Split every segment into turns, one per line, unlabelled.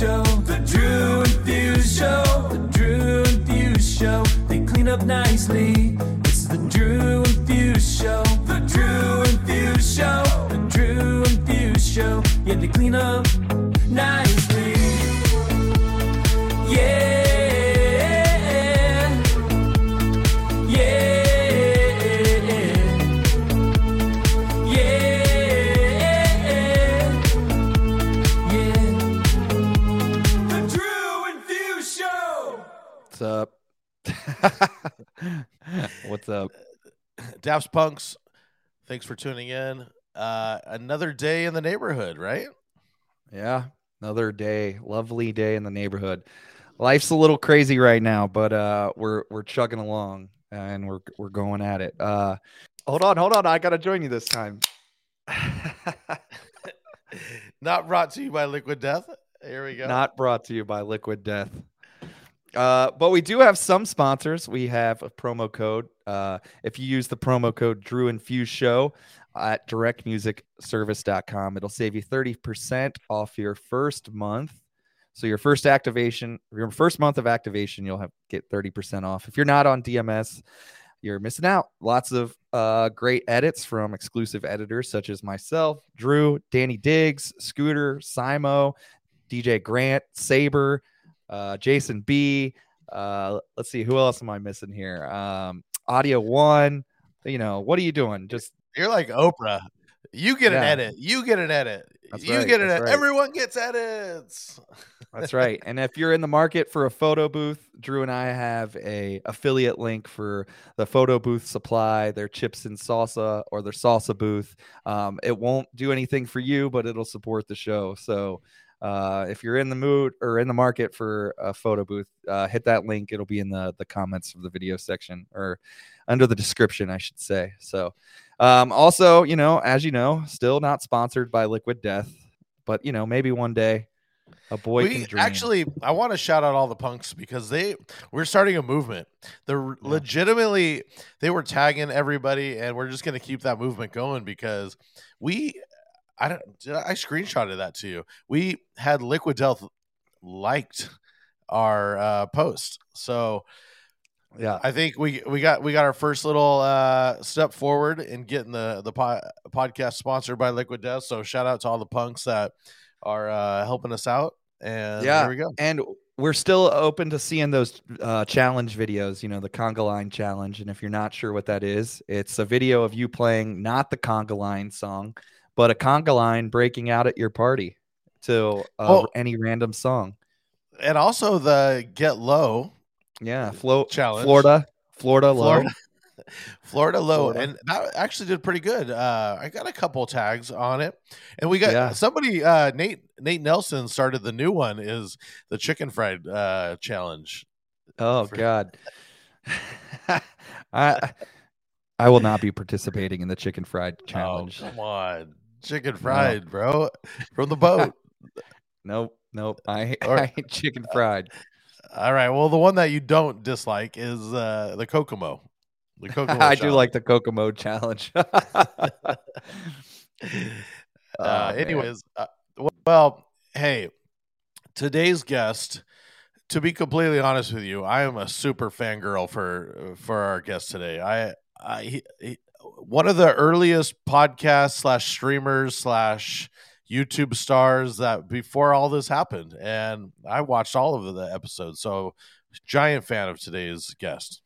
Show. The Drew and Fuse Show. The Drew and Fuse Show. They clean up nicely. It's the Drew and Fuse Show. The Drew and Fuse Show. The Drew and Fuse Show. Yeah, they clean up nicely.
Up?
Daps Punks, thanks for tuning in. Uh, another day in the neighborhood, right?
Yeah, another day, lovely day in the neighborhood. Life's a little crazy right now, but uh, we're we're chugging along and we're we're going at it. Uh, hold on, hold on, I gotta join you this time.
Not brought to you by Liquid Death. Here we go.
Not brought to you by Liquid Death. Uh, but we do have some sponsors. We have a promo code. Uh, if you use the promo code Drew and Fuse Show at directmusicservice.com, it'll save you 30% off your first month. So your first activation, your first month of activation, you'll have get 30% off. If you're not on DMS, you're missing out. Lots of uh, great edits from exclusive editors such as myself, Drew, Danny Diggs, Scooter, Simo, DJ Grant, Saber, uh, Jason B. Uh, let's see, who else am I missing here? Um, Audio One. You know, what are you doing? Just
You're like Oprah. You get an edit. You get an edit.
That's
you
right,
get an edit.
right.
Everyone gets edits.
That's right. And if you're in the market for a photo booth, Drew and I have a affiliate link for the photo booth supply, their chips and salsa or their salsa booth. Um, it won't do anything for you, but it'll support the show. So uh, if you're in the mood or in the market for a photo booth, uh, hit that link. It'll be in the the comments of the video section or under the description, I should say. So um, also, you know, as you know, still not sponsored by Liquid Death, but you know, maybe one day a boy can
we actually i want to shout out all the punks because they we're starting a movement they're
Yeah.
legitimately they were tagging everybody and we're just going to keep that movement going because we i don't did I, I screenshotted that to you we had liquid death liked our uh post so
yeah,
i think we we got we got our first little uh step forward in getting the the po- podcast sponsored by liquid death so shout out to all the punks that are uh helping us out and
Yeah.
there we go
and we're still open to seeing those uh, challenge videos. You know, the conga line challenge. And if you're not sure what that is, it's a video of you playing not the conga line song, but a conga line breaking out at your party to uh,
Oh.
any random song.
and also the get low
Yeah, Flo-
Challenge.
Florida, Florida, low.
Florida, Florida low,
Florida.
and that actually did pretty good. Uh, I got a couple tags on it, and we got
Yeah.
somebody. Uh, Nate Nate Nelson started the new one is the chicken fried uh, challenge.
Oh
For-
God, I I will not be participating in the chicken fried challenge.
Oh, come on, chicken fried, bro, from the boat.
Nope, nope. I,
Or-
I hate chicken fried.
All right. Well, the one that you don't dislike is uh, the Kokomo. The Kokomo.
I do like the Kokomo challenge.
uh,
Oh,
anyways, uh, well, hey, today's guest. To be completely honest with you, I am a super fangirl for for our guest today. I, I he, he- one of the earliest podcast slash streamers slash YouTube stars that before all this happened, and I watched all of the episodes. So, giant fan of today's guest.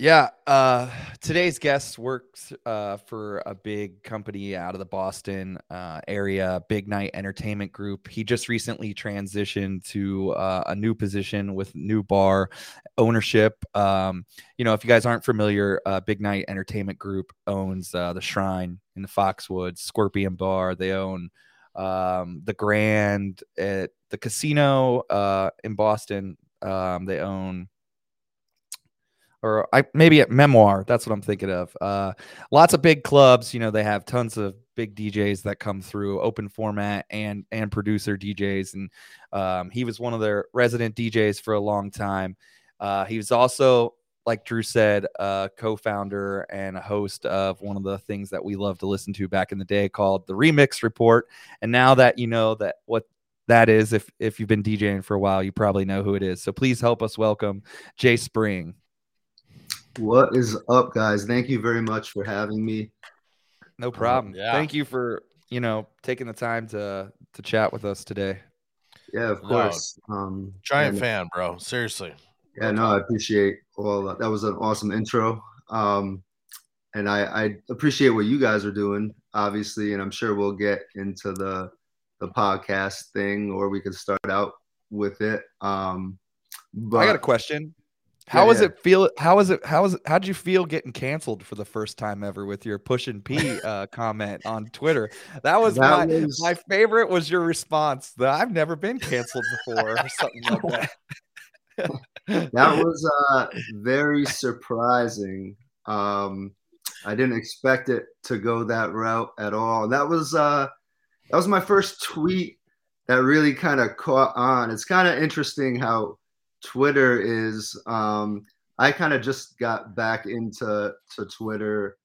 Yeah, uh, today's guest works uh, for a big company out of the Boston uh, area, Big Night Entertainment Group. He just recently transitioned to uh, a new position with new bar ownership. Um, you know, if you guys aren't familiar, uh, Big Night Entertainment Group owns uh, the Shrine in the Foxwoods, Scorpion Bar. They own um, the Grand at the casino in Boston. Um, they own or I maybe at Memoire. That's what I'm thinking of. Uh, lots of big clubs. You know, they have tons of big DJs that come through, open format and and producer DJs. And um, he was one of their resident DJs for a long time. Uh, he was also, like Drew said, a co-founder and a host of one of the things that we love to listen to back in the day called the Remix Report. And now that you know that what that is. If if you've been DJing for a while, you probably know who it is. So please help us welcome Jay Spring.
What is up, guys? Thank you very much for having me.
No problem.
yeah.
Thank you for you know taking the time to to chat with us today.
Yeah, of
No.
course. Um,
Giant
and-
fan, bro. Seriously.
Yeah, no, I appreciate all that. That was an awesome intro. Um, and I, I appreciate what you guys are doing, obviously, and I'm sure we'll get into the the podcast thing, or we could start out with it. Um, but
I got a question. How was
yeah.
it feel? How was it? How was it? How did you feel getting canceled for the first time ever with your Pushin P uh, comment on Twitter? That was my
was-
my favorite. Was your response that I've never been canceled before or something like that?
that was uh, very surprising. Um, I didn't expect it to go that route at all. That was uh, that was my first tweet that really kind of caught on. It's kind of interesting how Twitter is. Um, I kind of just got back into to Twitter.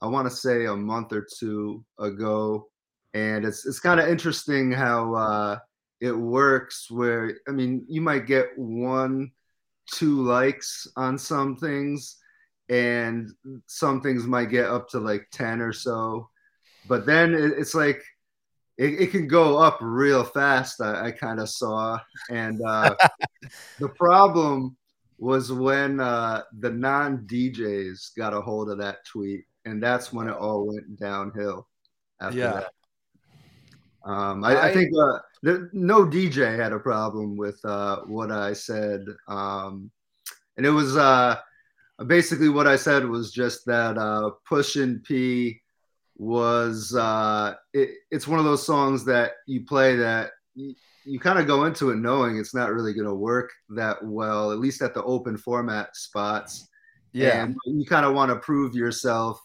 I want to say a month or two ago, and it's it's kind of interesting how uh, it works. Where I mean, you might get one, two likes on some things, and some things might get up to like ten or so, but then it, it's like it, it can go up real fast. I, I kind of saw, and uh, the problem was when uh, the non DJs got a hold of that tweet, and that's when it all went downhill. After
Yeah.
that. Um, I, I, think uh, the, no DJ had a problem with uh, what I said, um, and it was uh, basically what I said was just that uh, Pushin P was uh, it, it's one of those songs that you play that you, you kind of go into it knowing it's not really going to work that well, at least at the open format spots.
Yeah,
and you kind of want to prove yourself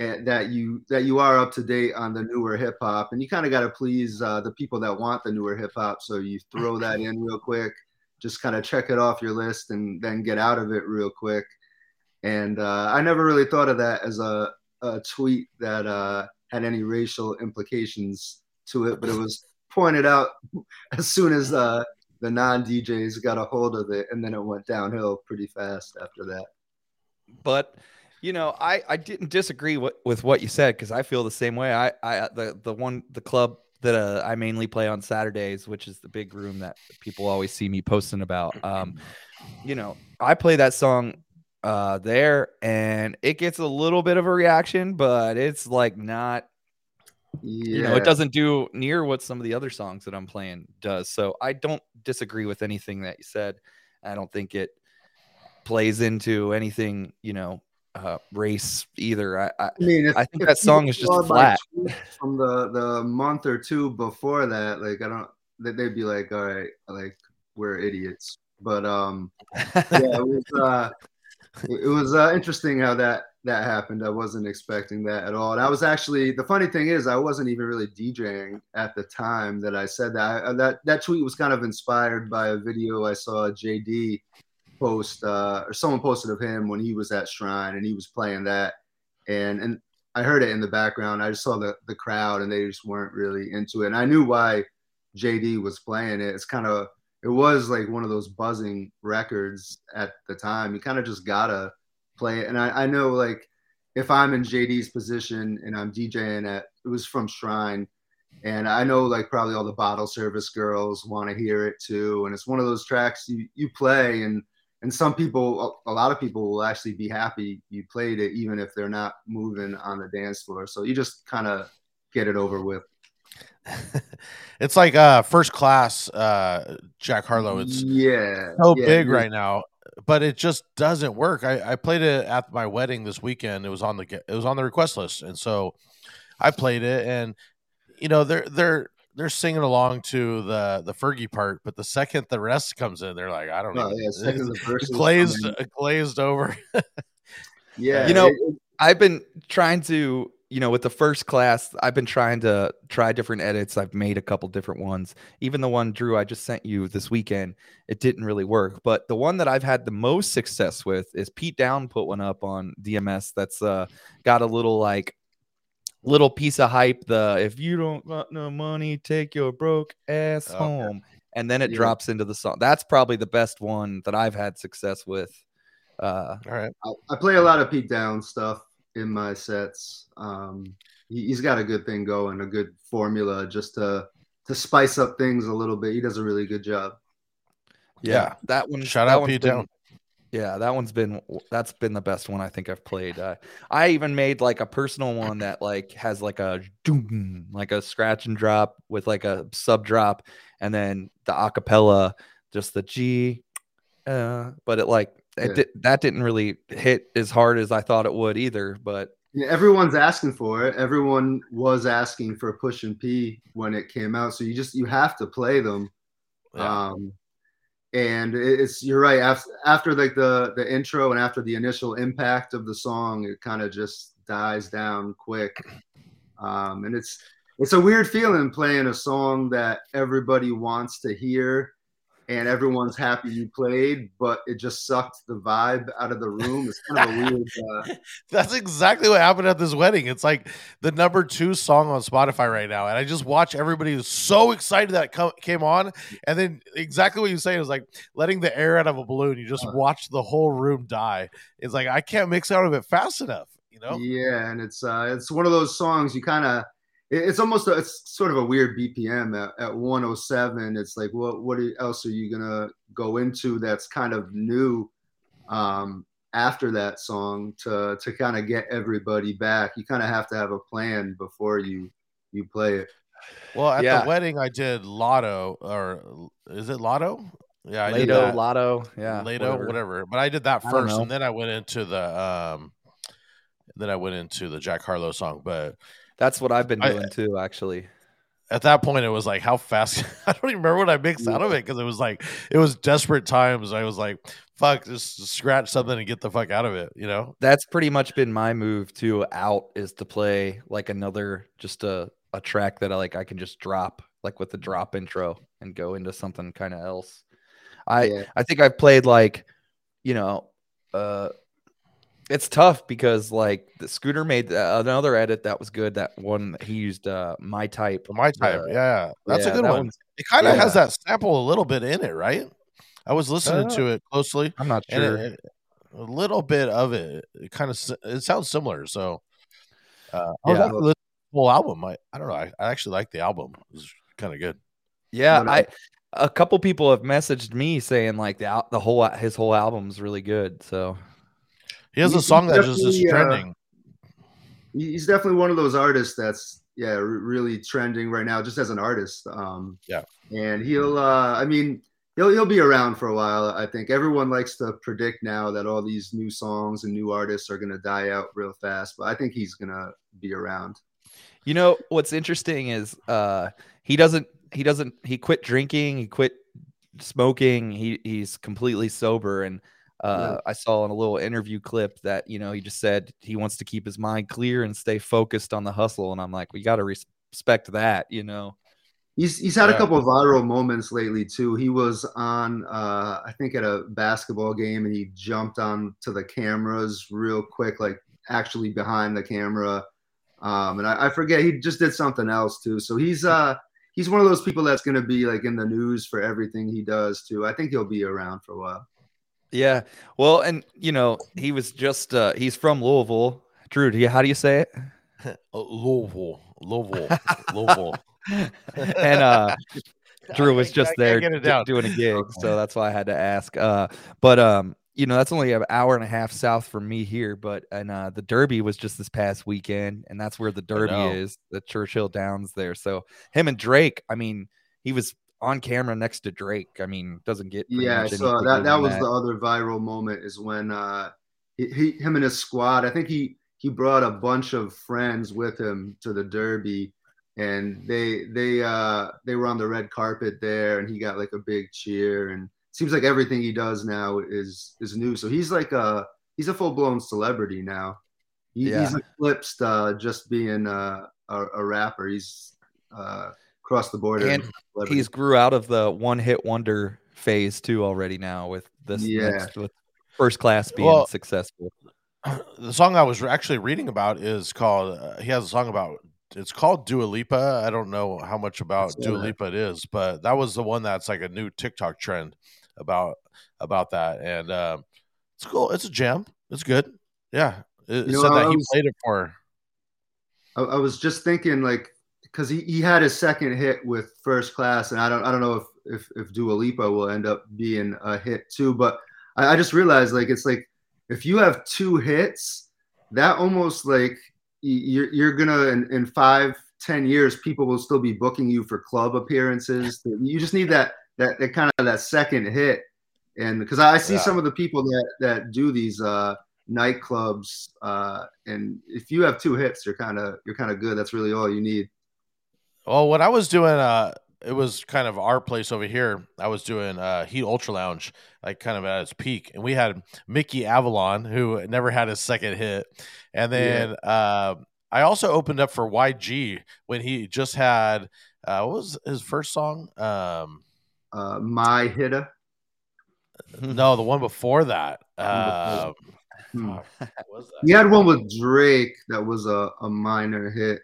and that you that you are up to date on the newer hip hop, and you kind of got to please uh, the people that want the newer hip hop. So you throw that in real quick, just kind of check it off your list, and then get out of it real quick. And uh, I never really thought of that as a, a tweet that uh, had any racial implications to it, but it was pointed out as soon as uh, the non DJs got a hold of it, and then it went downhill pretty fast after that.
but you know, I I didn't disagree with, with what you said because I feel the same way. I I the the one the club that uh, I mainly play on Saturdays, which is the big room that people always see me posting about. Um, you know, I play that song uh there and it gets a little bit of a reaction, but it's like not
Yeah.
you know, it doesn't do near what some of the other songs that I'm playing does. So I don't disagree with anything that you said. I don't think it plays into anything, you know, uh, race either. I, I
I mean, if,
I think that song is just flat.
From the the month or two before that, like I don't, that they'd be like, all right, like we're idiots. But um, yeah, it was uh, it, was uh, interesting how that that happened. I wasn't expecting that at all. And I was actually the funny thing is I wasn't even really DJing at the time that I said that. I, that that tweet was kind of inspired by a video I saw JD post uh, or someone posted of him when he was at Shrine and he was playing that and and I heard it in the background. I just saw the the crowd and they just weren't really into it. And I knew why JD was playing it. It's kind of it was like one of those buzzing records at the time. You kind of just gotta play it. And I, I know like if I'm in JD's position and I'm DJing at it was from Shrine. And I know like probably all the bottle service girls want to hear it too. And it's one of those tracks you, you play and and some people a lot of people will actually be happy you played it even if they're not moving on the dance floor so you just kind of get it over with
it's like uh first class uh Jack Harlow. It's
yeah
so
yeah,
big
it-
right now, but it just doesn't work. I, I played it at my wedding this weekend. It was on the it was on the request list, and so I played it, and you know they're they're they're singing along to the the Fergie part, but the second the rest comes in, they're like, I don't
oh,
even
yeah, second the
glazed glazed over.
yeah
You know,
it- it-
I've been trying to, you know, with the first class, I've been trying to try different edits. I've made a couple different ones. Even the one Drew I just sent you this weekend, it didn't really work. But the one that I've had the most success with is Pete Down put one up on DMS that's uh got a little like little piece of hype. The if you don't got no money, take your broke ass
Okay.
home, and then it
Yeah.
drops into the song. That's probably the best one that I've had success with. Uh,
All right.
I, I play a lot of Pete Down stuff in my sets. Um, he, he's got a good thing going, a good formula just to to spice up things a little bit. He does a really good job.
yeah,
Yeah.
that one.
Shout
that
out
one's
Pete
been-
Down.
Yeah, that one's been that's been the best one I think I've played. Uh, I even made like a personal one that like has like a doom, like a scratch and drop with like a sub drop, and then the acapella, just the G. Uh, but it like it
Yeah.
did, that didn't really hit as hard as I thought it would either. But
Yeah, everyone's asking for it. Everyone was asking for Pushin P when it came out, so you just you have to play them.
Yeah.
Um, and it's you're right after after like the the intro and after the initial impact of the song, it kind of just dies down quick. Um, and it's it's a weird feeling playing a song that everybody wants to hear and everyone's happy you played, but it just sucked the vibe out of the room. It's kind of a weird. Uh,
That's exactly what happened at this wedding. It's like the number two song on Spotify right now, and I just watch everybody who's so excited that co- came on, and then exactly what you say is like letting the air out of a balloon. You just
Uh.
watch the whole room die. It's like I can't mix out of it fast enough. You know?
Yeah, and it's uh, it's one of those songs you kind of. It's almost a, it's sort of a weird BPM at, at 107. It's like what what else are you gonna go into that's kind of new um, after that song to to kind of get everybody back. You kind of have to have a plan before you you play it.
Well, at
Yeah.
the wedding, I did Lotto, or is it Lotto? Yeah, I did that.
Lotto, yeah,
Lato, whatever. But I did that first, and then I went into the um, then I went into the Jack Harlow song. But
That's what I've been
I-
doing too, actually.
at that point, it was like, how fast? I don't even remember what I mixed out of it because it was like it was desperate times. I was like, fuck, just scratch something and get the fuck out of it. You know?
That's pretty much been my move to out is to play like another just a a track that I like I can just drop like with the drop intro and go into something kind of else. I
Yeah.
I think I've played like you know uh it's tough because like the scooter made uh, another edit that was good that one he used uh my type
my type,
Uh,
yeah, that's
yeah,
a good
that
one. It kind of has that sample a little bit in it, right? I was listening
Uh,
to it closely.
I'm not sure
it, it- a little bit of it, it kind of it sounds similar. So, uh, I was
Yeah.
the whole album. I, I don't know. I, I actually like the album. It was kind of good.
yeah I a couple people have messaged me saying like the the whole his whole album's really good so
He has a song that just is
definitely, uh,
trending.
He's definitely one of those artists that's yeah re- really trending right now, just as an artist. Um,
Yeah.
and he'll uh, I mean he'll he'll be around for a while. I think everyone likes to predict now that all these new songs and new artists are gonna die out real fast, but I think he's gonna be around.
You know what's interesting is uh he doesn't he doesn't he quit drinking, he quit smoking, he he's completely sober and uh I saw in a little interview clip that you know he just said he wants to keep his mind clear and stay focused on the hustle and I'm like we got to respect that, you know.
He's he's had
Yeah.
a couple of viral moments lately too. He was on uh, I think at a basketball game and he jumped on to the cameras real quick, like actually behind the camera. Um, and I, I forget he just did something else too. So he's uh he's one of those people that's gonna be like in the news for everything he does too. I think he'll be around for a while.
Yeah. Well, and you know, he was just uh he's from Louisville. Drew, do you, how do you say it?
Uh, Louisville, Louisville, Louisville.
and uh Drew was just there d- doing a gig, so that's why I had to ask. Uh, but um, you know, that's only an hour and a half south from me here. But and uh, the Derby was just this past weekend, and that's where the Derby is, the Churchill Downs there. So him and Drake, I mean, he was on camera next to Drake. I mean, doesn't get
Yeah, so that that was the other viral moment is when uh he, he him and his squad. I think he he brought a bunch of friends with him to the Derby, and they they uh they were on the red carpet there, and he got like a big cheer. And it seems like everything he does now is is new. So he's like a he's a full blown celebrity now. He, He's eclipsed uh, just being uh, a, a rapper. He's uh, crossed the border.
And he's grew out of the one hit wonder phase too already now with this
Yeah.
next with first class being
Well,
successful.
the song I was actually reading about is called. Uh, he has a song about. It's called Dua Lipa. I don't know how much about
saw
Dua
that.
Lipa it is, but that was the one that's like a new TikTok trend about about that, and um, it's cool. It's a jam. It's good. Yeah, it, it
You know,
said
I
that he
was-
played it for.
I, I was just thinking like because he, he had his second hit with First Class, and I don't I don't know if if if Dua Lipa will end up being a hit too, but I, I just realized like it's like if you have two hits, that almost like you're you're gonna in, in five ten years people will still be booking you for club appearances. You just need that that, that kind of that second hit, and because I see
Yeah.
some of the people that that do these. uh nightclubs uh and if you have two hits you're kind of you're kind of good that's really all you need
Well, when I was doing, uh, it was kind of our place over here. I was doing uh, Heat Ultra Lounge, like kind of at its peak, and we had Mickey Avalon, who never had his second hit, and then uh, I also opened up for YG when he just had uh, what was his first song? Um,
uh my hitter
no, the one before that.
before
Um,
Hmm.
fuck, what was that?
he had one with drake that was a, a minor hit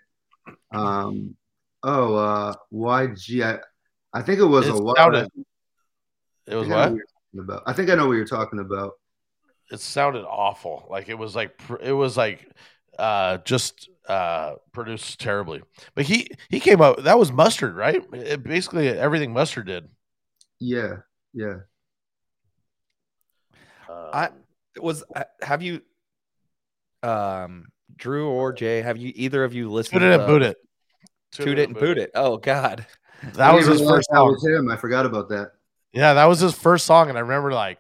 um oh uh yg i, I think it was
It
a while
sounded-
I
It was
think I know
what?
you're talking about. I think i know what you're talking about
it sounded awful like it was like it was like uh just uh produced terribly but he he came up that was mustard right it, basically everything mustard did
yeah yeah
I was. uh, Have you, um, Drew or Jay? Have you either of you listened?
toot it and
to
boot it
Toot it and boot it. Oh God.
that was his first
that
song
was him i forgot about that
yeah that was his first song and i remember like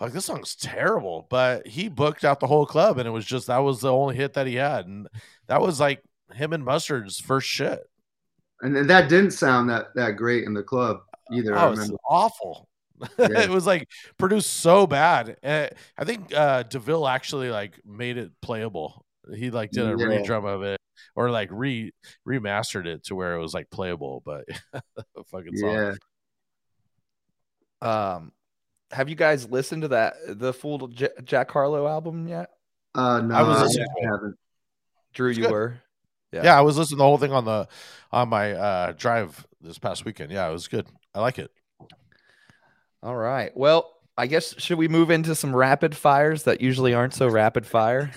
fuck this song's terrible but he booked out the whole club and it was just that was the only hit that he had and that was like him and mustard's first shit
and, and that didn't sound that that great in the club either i
Oh, it's
remember
awful.
Yeah.
it was like produced so bad. Uh, I think uh Deville actually like made it playable. He like did a
Yeah.
redrum of it or like re remastered it to where it was like playable, but fucking song.
yeah
Um, have you guys listened to that the full J- Jack Harlow album yet?
uh no
I was listening to it.
haven't
Drew,
It's
you
good.
were. Yeah.
Yeah. I was listening to the whole thing on the on my uh drive this past weekend. Yeah, it was good. I like it.
All right. Well, I guess should we move into some rapid fires that usually aren't so rapid fire?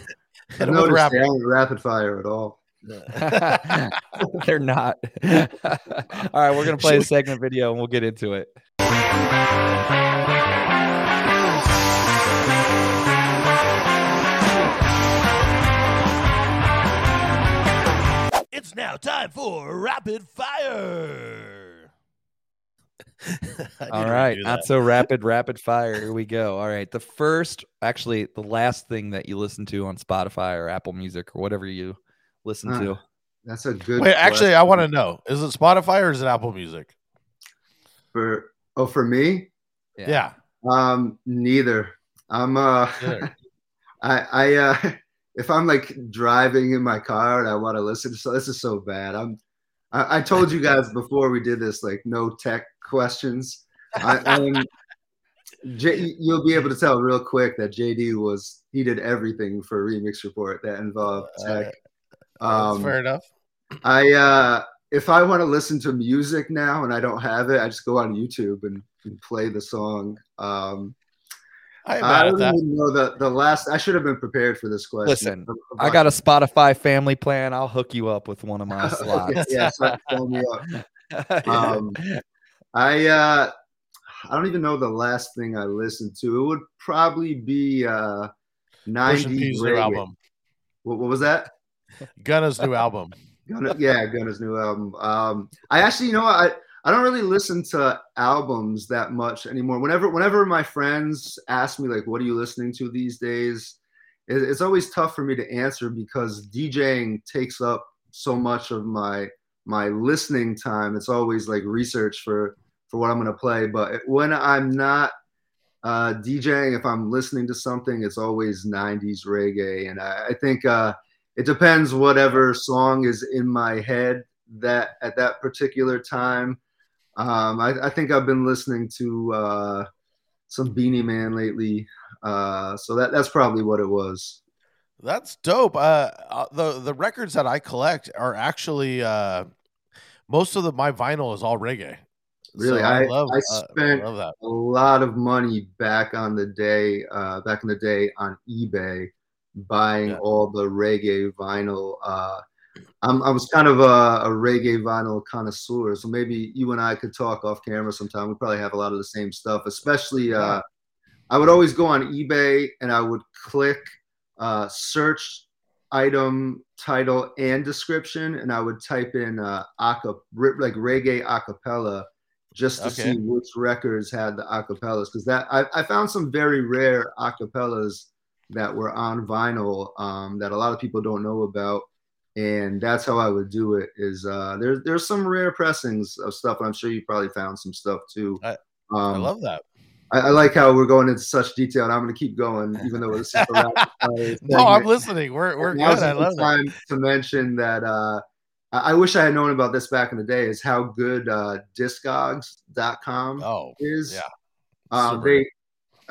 Hit
I've
'em with
noticed
rap.
they aren't rapid fire at all
They're not. All right, we're gonna play a segment video and we'll get into it.
It's now time for rapid fire.
All right, not so rapid, rapid fire. Here we go. All right, the first, actually, the last thing that you listen to on Spotify or Apple Music or whatever you listen
Huh.
to.
that's a good
Wait, actually, I want to know: is it Spotify or is it Apple Music?
for oh for me
Yeah,
um neither i'm uh
Neither.
i i uh if i'm like driving in my car and i want to listen so this is so bad i'm I, I told you guys before we did this like no tech questions I, I'm J, you'll be able to tell real quick that jd was he did everything for remix report that involved tech
That's
um
fair enough.
I uh if I want to listen to music now and I don't have it, I just go on YouTube and, and play the song. Um
I
I don't
that.
even know the the last I should have been prepared for this question.
Listen, I got a Spotify family plan. I'll hook you up with one of my
Okay,
slots.
yeah, so- sign me up. Um, I uh I don't even know the last thing I listened to. It would probably be uh
Pusha
90s
P's new album,
What, what was that?
Gunna's new album.
Gunna, yeah, Gunna's new album. Um, I actually, you know, I I don't really listen to albums that much anymore. Whenever whenever my friends ask me like, "What are you listening to these days?" It, it's always tough for me to answer because DJing takes up so much of my my listening time. It's always like research for for what I'm gonna play. But when I'm not uh, DJing, if I'm listening to something, it's always 90s reggae, and I, I think. Uh, it depends whatever song is in my head that at that particular time um, I, I think i've been listening to uh, some Beenie Man lately uh, so that that's probably what it was
That's dope. Uh, uh, the the records that I collect are actually most of the my vinyl is all reggae.
Really,
So
I
love
I
uh,
spent
that.
a lot of money back on the day, uh, back in the day on eBay, buying
Yeah.
all the reggae vinyl. Uh, I'm, I was kind of a, a reggae vinyl connoisseur, so maybe you and I could talk off camera sometime. We probably have a lot of the same stuff, especially. Uh, I would always go on eBay and I would click uh, search item title and description, and I would type in uh, aca- like reggae acapella just to
Okay.
see which records had the acapellas because that I, I found some very rare acapellas that were on vinyl um, that a lot of people don't know about and that's how I would do it is uh, there's there's some rare pressings of stuff and I'm sure you probably found some stuff too
I-
um,
I love that.
I, I like how we're going into such detail, and I'm going to keep going, even though this is the rapid fire
No, I'm listening. We're we're good. I love that.
time to mention that uh, I wish I had known about this back in the day. Is how good uh, Discogs.com
Oh,
is.
yeah. Super
they,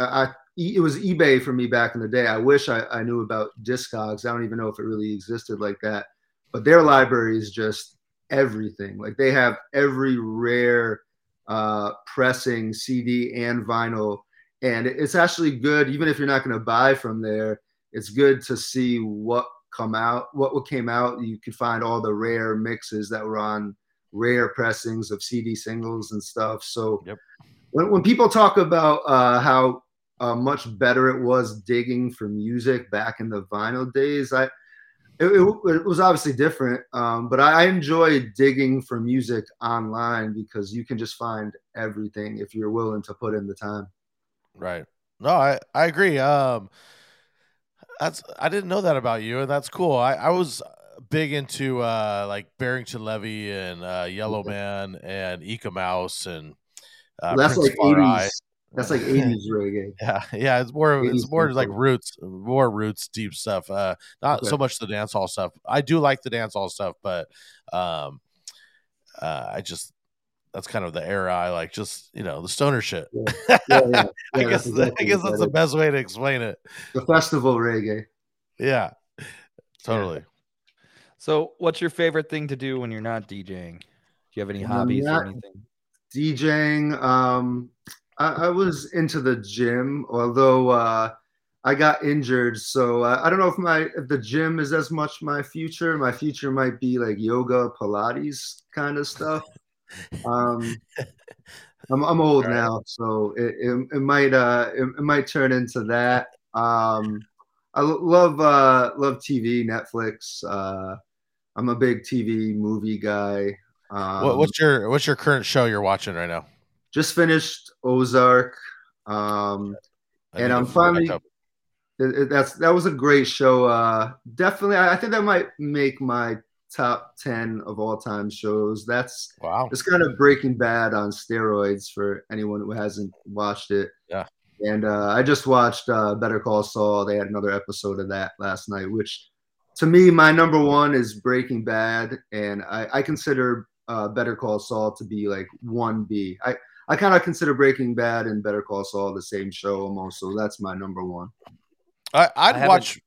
I, I- it was eBay for me back in the day. I wish I, I knew about Discogs. I don't even know if it really existed like that. But their library is just everything. Like they have every rare uh, pressing CD and vinyl, and it's actually good. Even if you're not going to buy from there, it's good to see what come out, what what came out. You can find all the rare mixes that were on rare pressings of CD singles and stuff. So
Yep.
when, when people talk about uh, how uh, much better it was digging for music back in the vinyl days, I it, it, it was obviously different, um, but I, I enjoy digging for music online because you can just find everything if you're willing to put in the time.
Right. No, I I agree. Um, that's I didn't know that about you, and that's cool. I I was big into uh like Barrington Levy and uh Yellowman and Eek-A-Mouse and uh,
that's
Prince
like 80s. That's like 80s reggae.
Yeah, yeah, it's more it's
80s
more like roots, more roots, deep stuff. Uh, not
Okay.
so much the dance hall stuff. I do like the dance hall stuff, but um, uh, I just that's kind of the era I like. Just you know the stoner shit.
Yeah, yeah, yeah.
I guess
that's exactly
I guess that's the
is.
best way to explain it.
the festival reggae.
Yeah, totally.
So, what's your favorite thing to do when you're not DJing? Do you have any
When I'm
hobbies or anything?
DJing. Um, I, I was into the gym, although uh, I got injured. So uh, I don't know if my if the gym is as much my future. My future might be like yoga, Pilates kind of stuff. Um, I'm I'm old
right.
now, so it, it, it might uh it, it might turn into that. Um, I love uh love TV, Netflix. Uh, I'm a big TV movie guy. Um,
what, what's your what's your current show you're watching right now?
just finished Ozark. Um, And I'm finally- it- it- that's that was a great show. Uh, definitely, I, I think that might make my top ten of all time shows. That's
wow.
it's kind of Breaking Bad on steroids for anyone who hasn't watched it.
Yeah.
And uh, I just watched uh, Better Call Saul. They had another episode of that last night, which to me, my number one is Breaking Bad, and I, I consider uh, Better Call Saul to be like one B. I I kind of consider Breaking Bad and Better Call Saul the same show almost, so that's my number one.
I, I'd
haven't-
watch,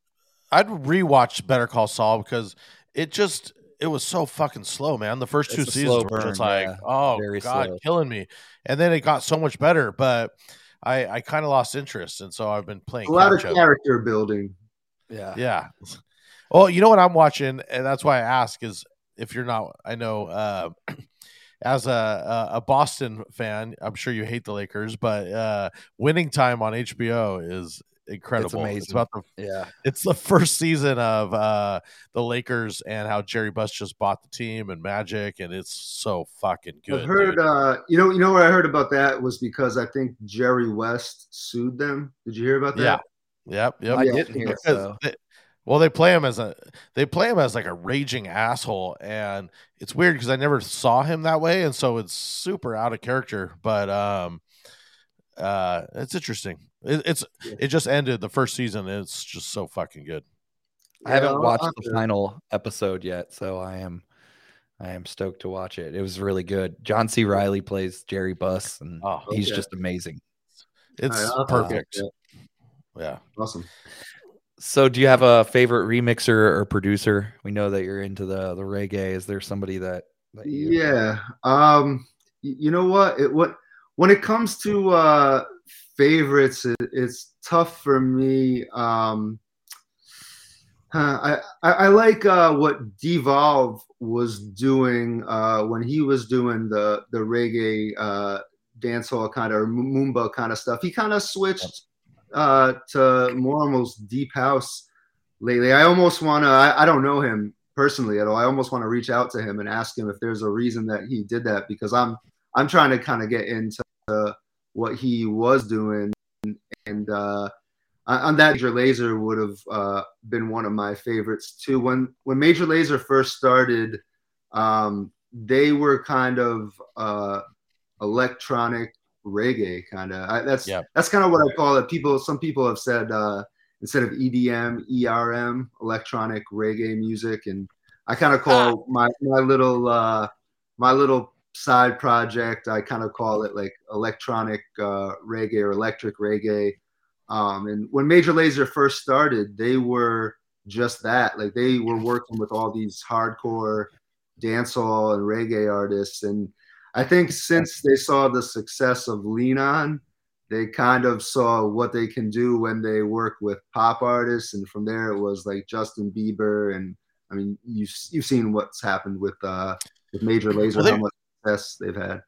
I'd rewatch Better Call Saul because it just it was so fucking slow, man. The first
It's
two
a
seasons
slow
were just like,
yeah.
oh
Very
god,
slow.
killing me, and then it got so much better, but I I kind of lost interest, and so I've been playing
A lot of
catch up.
character building.
Yeah.
Yeah. Well, you know what I'm watching, and that's why I ask is if you're not, I know uh, as a, a a Boston fan, I'm sure you hate the Lakers, but uh, Winning Time on HBO is incredible.
amazing.
about the
Yeah.
it's the first season of uh, the Lakers and how Jerry Buss just bought the team and Magic, and it's so fucking good.
I've heard,
dude.
uh, you know, you know what I heard about that was because I think Jerry West sued them. Did you hear about that?
yeah. Yep. Yep.
I
Yeah,
didn't hear
because
so.
they- well they play him as a they play him as like a raging asshole and it's weird because i never saw him that way and so it's super out of character but um uh it's interesting it, it's
Yeah.
it just ended the first season it's just so fucking good
I haven't
I'll-
watched the final episode yet, so I am I am stoked to watch it. It was really good. John C. Reilly plays Jerry Buss, and
oh
he's
Okay.
just amazing.
it's
All right, I'll have to
perfect
check
yeah.
Awesome.
So, do you have a favorite remixer or producer? We know that you're into the the reggae. Is there somebody that, that you,
Yeah. Um. You know what? It what when it comes to uh favorites, it, it's tough for me. Um. I, I I like uh, what Devolve was doing uh, when he was doing the the reggae uh, dancehall kind of or moomba kind of stuff. He kind of switched uh, to more almost deep house lately. I almost want to. I, I don't know him personally at all. I almost want to reach out to him and ask him if there's a reason that he did that because I'm I'm trying to kind of get into what he was doing and uh, on that Major Lazer would have uh, been one of my favorites too. When when Major Lazer first started, um, they were kind of uh, electronic reggae kind of. That's
Yep.
that's kind of what I call it. People, some people have said uh, instead of EDM, ERM, electronic reggae music, and I kind of call my my little uh, my little side project. I kind of call it like electronic uh, reggae or electric reggae. Um, and when Major Lazer first started, they were just that. Like they were working with all these hardcore dancehall and reggae artists. And I think since they saw the success of Lean On, they kind of saw what they can do when they work with pop artists. And from there, it was like Justin Bieber. And I mean, you've, you've seen what's happened with, uh, with Major Lazer,
Well,
how much success they've had.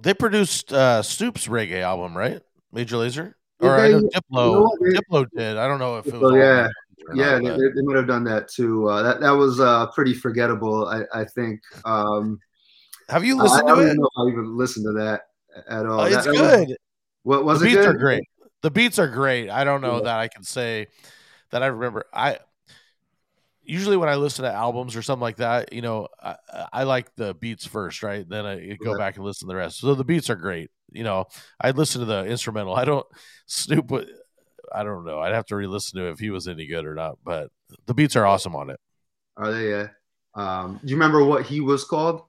They produced uh, Snoop's reggae album, right? Major Lazer,
Yeah,
or I
they-
know
you
Diplo.
know they-
Diplo did. I don't know if it was.
Oh, yeah.
Major Lazer or
Yeah,
not,
they, they, might have done that too. Uh, that that was uh, pretty forgettable. I, I think. Um,
Have you
I, I
listened
don't
to
even
it?
know if I even listened to that at all. That-
it's
that was-
good.
what was
the
it?
beats
good?
are great. The beats are great. I don't know
Yeah.
that I can say that I remember. I usually when I listen to albums or something like that, you know, I, I like the beats first, right? Then I go
Yeah.
back and listen to the rest. So the beats are great. You know, I'd listen to the instrumental. I don't Snoop. I don't know. I'd have to re-listen to if he was any good or not. But the beats are awesome on it.
Are they? Yeah. Um, do you remember what he was called?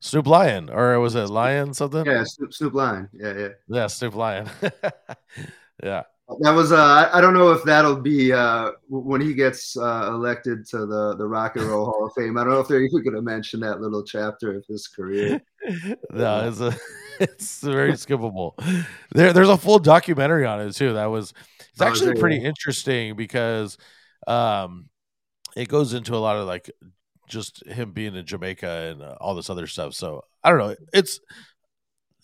Snoop Lion, or was it Lion something?
Yeah, Snoop, Snoop Lion. Yeah, yeah.
yeah Snoop Lion. yeah.
That was. Uh, I, don't know if that'll be uh, when he gets uh, elected to the the Rock and Roll Hall of Fame. I don't know if they're even going to mention that little chapter of his career.
no, it's a, it's very skippable. There, there's a full documentary on it too. That was it's
Oh,
actually pretty interesting because um, it goes into a lot of like just him being in Jamaica and uh, all this other stuff. So I don't know. It's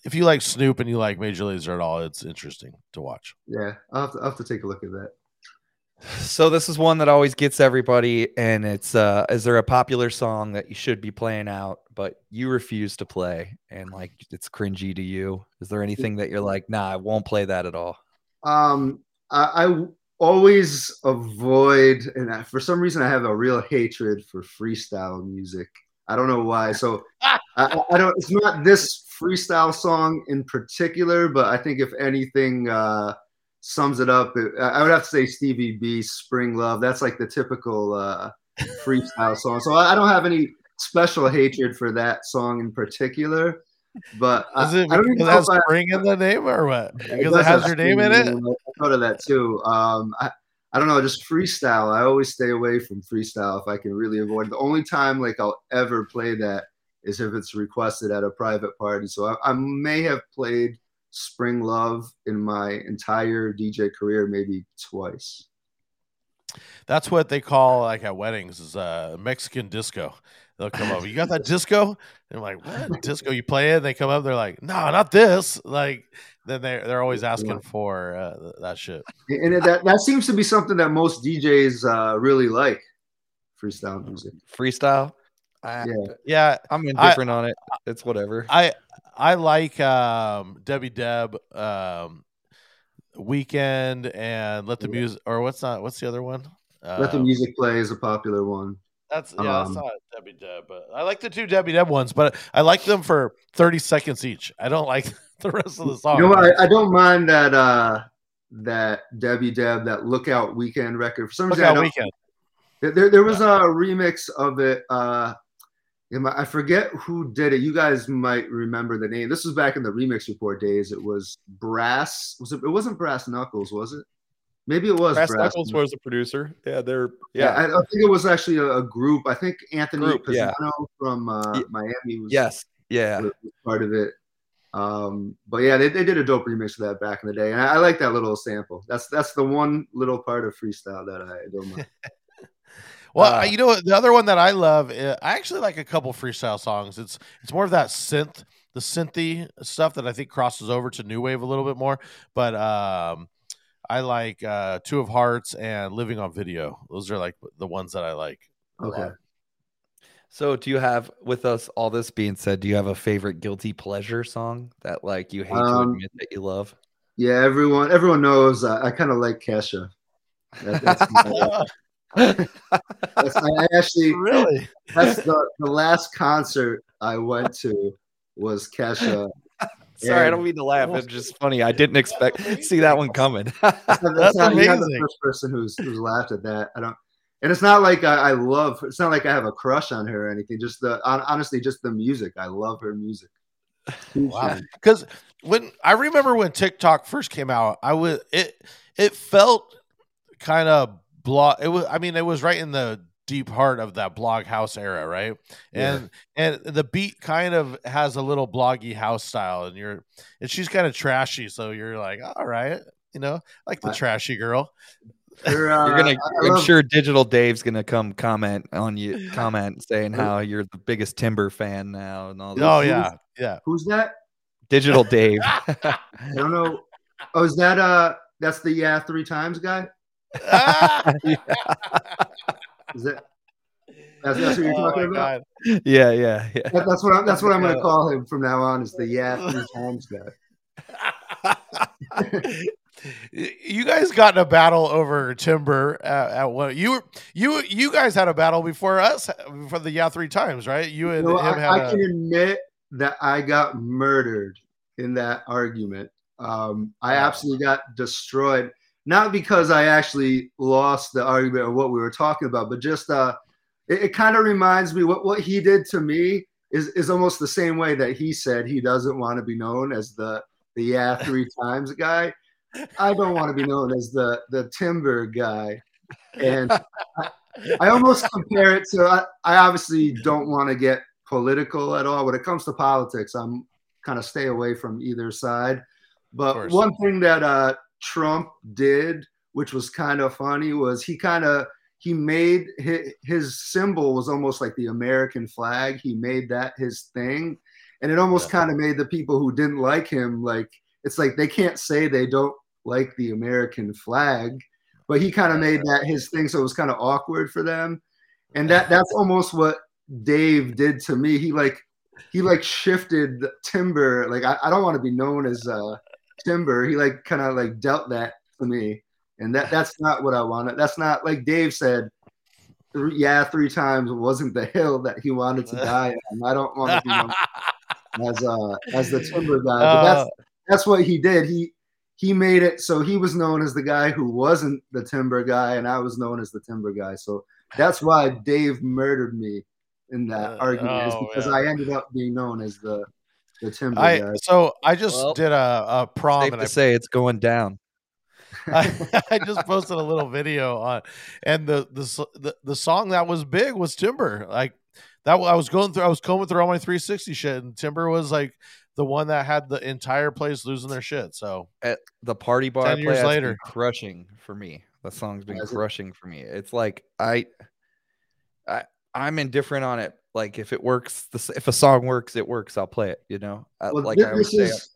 if you like Snoop and you like Major Lazer at all, it's interesting to watch.
Yeah, I'll have to, I'll have to take a look at that.
So this is one that always gets everybody, and it's uh, is there a popular song that you should be playing out, but you refuse to play, and like it's cringy to you? Is there anything that you're like, nah, I won't play that at all?
Um, I, I always avoid, and I, for some reason, I have a real hatred for freestyle music. I don't know why. So I, I- I don't. It's not this freestyle song in particular, but I think if anything uh, sums it up, it, I would have to say Stevie B, "Spring Love." That's like the typical uh, freestyle song. So I, I don't have any special hatred for that song in particular. But I,
Is it
I don't
because
even
it
know
has
if I,
spring in the name or what? Because it
does
has
have
your name in it.
I thought of that too. Um, I, I don't know, just freestyle. I always stay away from freestyle if I can really avoid. The only time like I'll ever play that is if it's requested at a private party. So I, I may have played Spring Love in my entire DJ career maybe twice.
That's what they call like at weddings is uh Mexican disco. They'll come up. You got that disco? And I'm like, what disco? You play it? And they come up. They're like, no, not this. Like, then they they're always asking for uh, that shit.
And that that seems to be something that most DJs uh, really like, freestyle music.
Freestyle? I,
Yeah.
Yeah,
I'm
I-
indifferent on it. It's whatever.
I I like um Debbie Deb, um Weekend, and let the
Yeah.
music or what's not what's the other one?
Let the
Um,
music play is a popular one.
That's yeah, that's
Um,
not Debbie Deb, but I like the two Debbie Deb ones, but I like them for thirty seconds each. I don't like the rest of the song.
You know what? I, I don't mind that uh that Debbie Deb that Lookout Weekend record. For some reason,
weekend.
there, there, was a remix of it. Uh, I I forget who did it. You guys might remember the name. This was back in the remix report days. It was Brass. Was it? It wasn't Brass Knuckles, was it? Maybe it was
Brass
Brass
Knuckles was the producer. Yeah, they're
Yeah,
yeah.
I, I think it was actually a, a group. I think Anthony
Group, yeah.
From uh, Miami was,
yes. Yeah.
was part of it. Um, but yeah, they, they did a dope remix of that back in the day, and I, I like that little sample. That's that's the one little part of freestyle that I don't mind.
Well,
Uh,
you know what, the other one that I love, uh, I actually like a couple freestyle songs. It's it's more of that synth, the synthy stuff that I think crosses over to new wave a little bit more. But um, I like uh, Two of Hearts and Living on Video. Those are like the ones that I like.
Okay.
lot.
So, do you have, with us, all this being said, do you have a favorite guilty pleasure song that like you hate to
Um,
admit that you love?
Yeah, everyone everyone knows uh, I kind of like Kesha. That, that's, my- that's I actually
really?
that's the, the last concert I went to was Kesha.
Sorry, I don't mean to laugh. It's just funny. I didn't expect see that one coming.
That's,
That's
not, you're not the
amazing.
first person who's who's laughed at that. I don't, and it's not like I, I love. It's not like I have a crush on her or anything. Just the hon- honestly, just the music. I love her music.
Wow. Because when I remember when TikTok first came out, I was it it felt kind of blog. It was I mean it was right in the deep heart of that blog house era, right? And and the beat kind of has a little bloggy house style, and you're and she's kind of trashy, so you're like, all right, you know, like the
I-
trashy girl.
Her, uh,
You're gonna.
I
I'm
love-
sure Digital Dave's gonna come comment on you, comment saying how you're the biggest Timber fan now and all. This.
Oh
who's-
yeah, yeah.
Who's that?
Digital Dave.
I don't know. Oh, is that uh? That's the yeah three times guy. Is that? That's, that's what you're
Oh,
talking about.
God.
yeah, yeah, yeah.
That, that's what I'm, that's what I'm gonna call him from now on. Is the yeah three times guy.
you guys got in a battle over timber at, at what you you you guys had a battle before us for the yeah three times right you and
No,
him
I,
had
I
a-
can admit that I got murdered in that argument. Um, I
Wow.
absolutely got destroyed, not because I actually lost the argument or what we were talking about, but just uh, it, it kind of reminds me what what he did to me is is almost the same way that he said he doesn't want to be known as the the yeah three times guy. I don't want to be known as the the timber guy, and I, I almost compare it to. I, I obviously don't want to get political at all when it comes to politics. I'm kind of stay away from either side. But one thing that uh, Trump did, which was kind of funny, was he kind of he made his, his symbol was almost like the American flag. He made that his thing, and it almost
Yeah.
kind of made the people who didn't like him like it's like they can't say they don't like the American flag, but he kind of made that his thing, so it was kind of awkward for them, and that that's almost what Dave did to me. He like he like shifted timber. Like I, I don't want to be known as uh, timber. He like kind of like dealt that to me, and that that's not what I wanted. That's not like Dave said. Three, yeah, three times wasn't the hill that he wanted to die on. I don't want to be known as uh as the timber guy, but that's
Uh,
that's what he did. He he made it so he was known as the guy who wasn't the timber guy, and I was known as the timber guy. So that's why Dave murdered me in that
Uh,
argument, is
oh,
because
yeah.
I ended up being known as the the timber
I
guy.
so I just
Well,
did a, a prom
Safe
and
to
I
say it's going down.
I, I just posted a little video on, and the, the the the song that was big was Timber. Like that, I was going through, I was combing through all my 360 shit, and Timber was like the one that had the entire place losing their shit. So
At the party bar,
10
I play,
years
that's been
later.
crushing for me. The song's been
Has it?
crushing for me. It's like I, I, I'm indifferent on it. Like if it works, the, if a song works, it works. I'll play it. You know, uh,
Well,
like
thi-
I always say,
is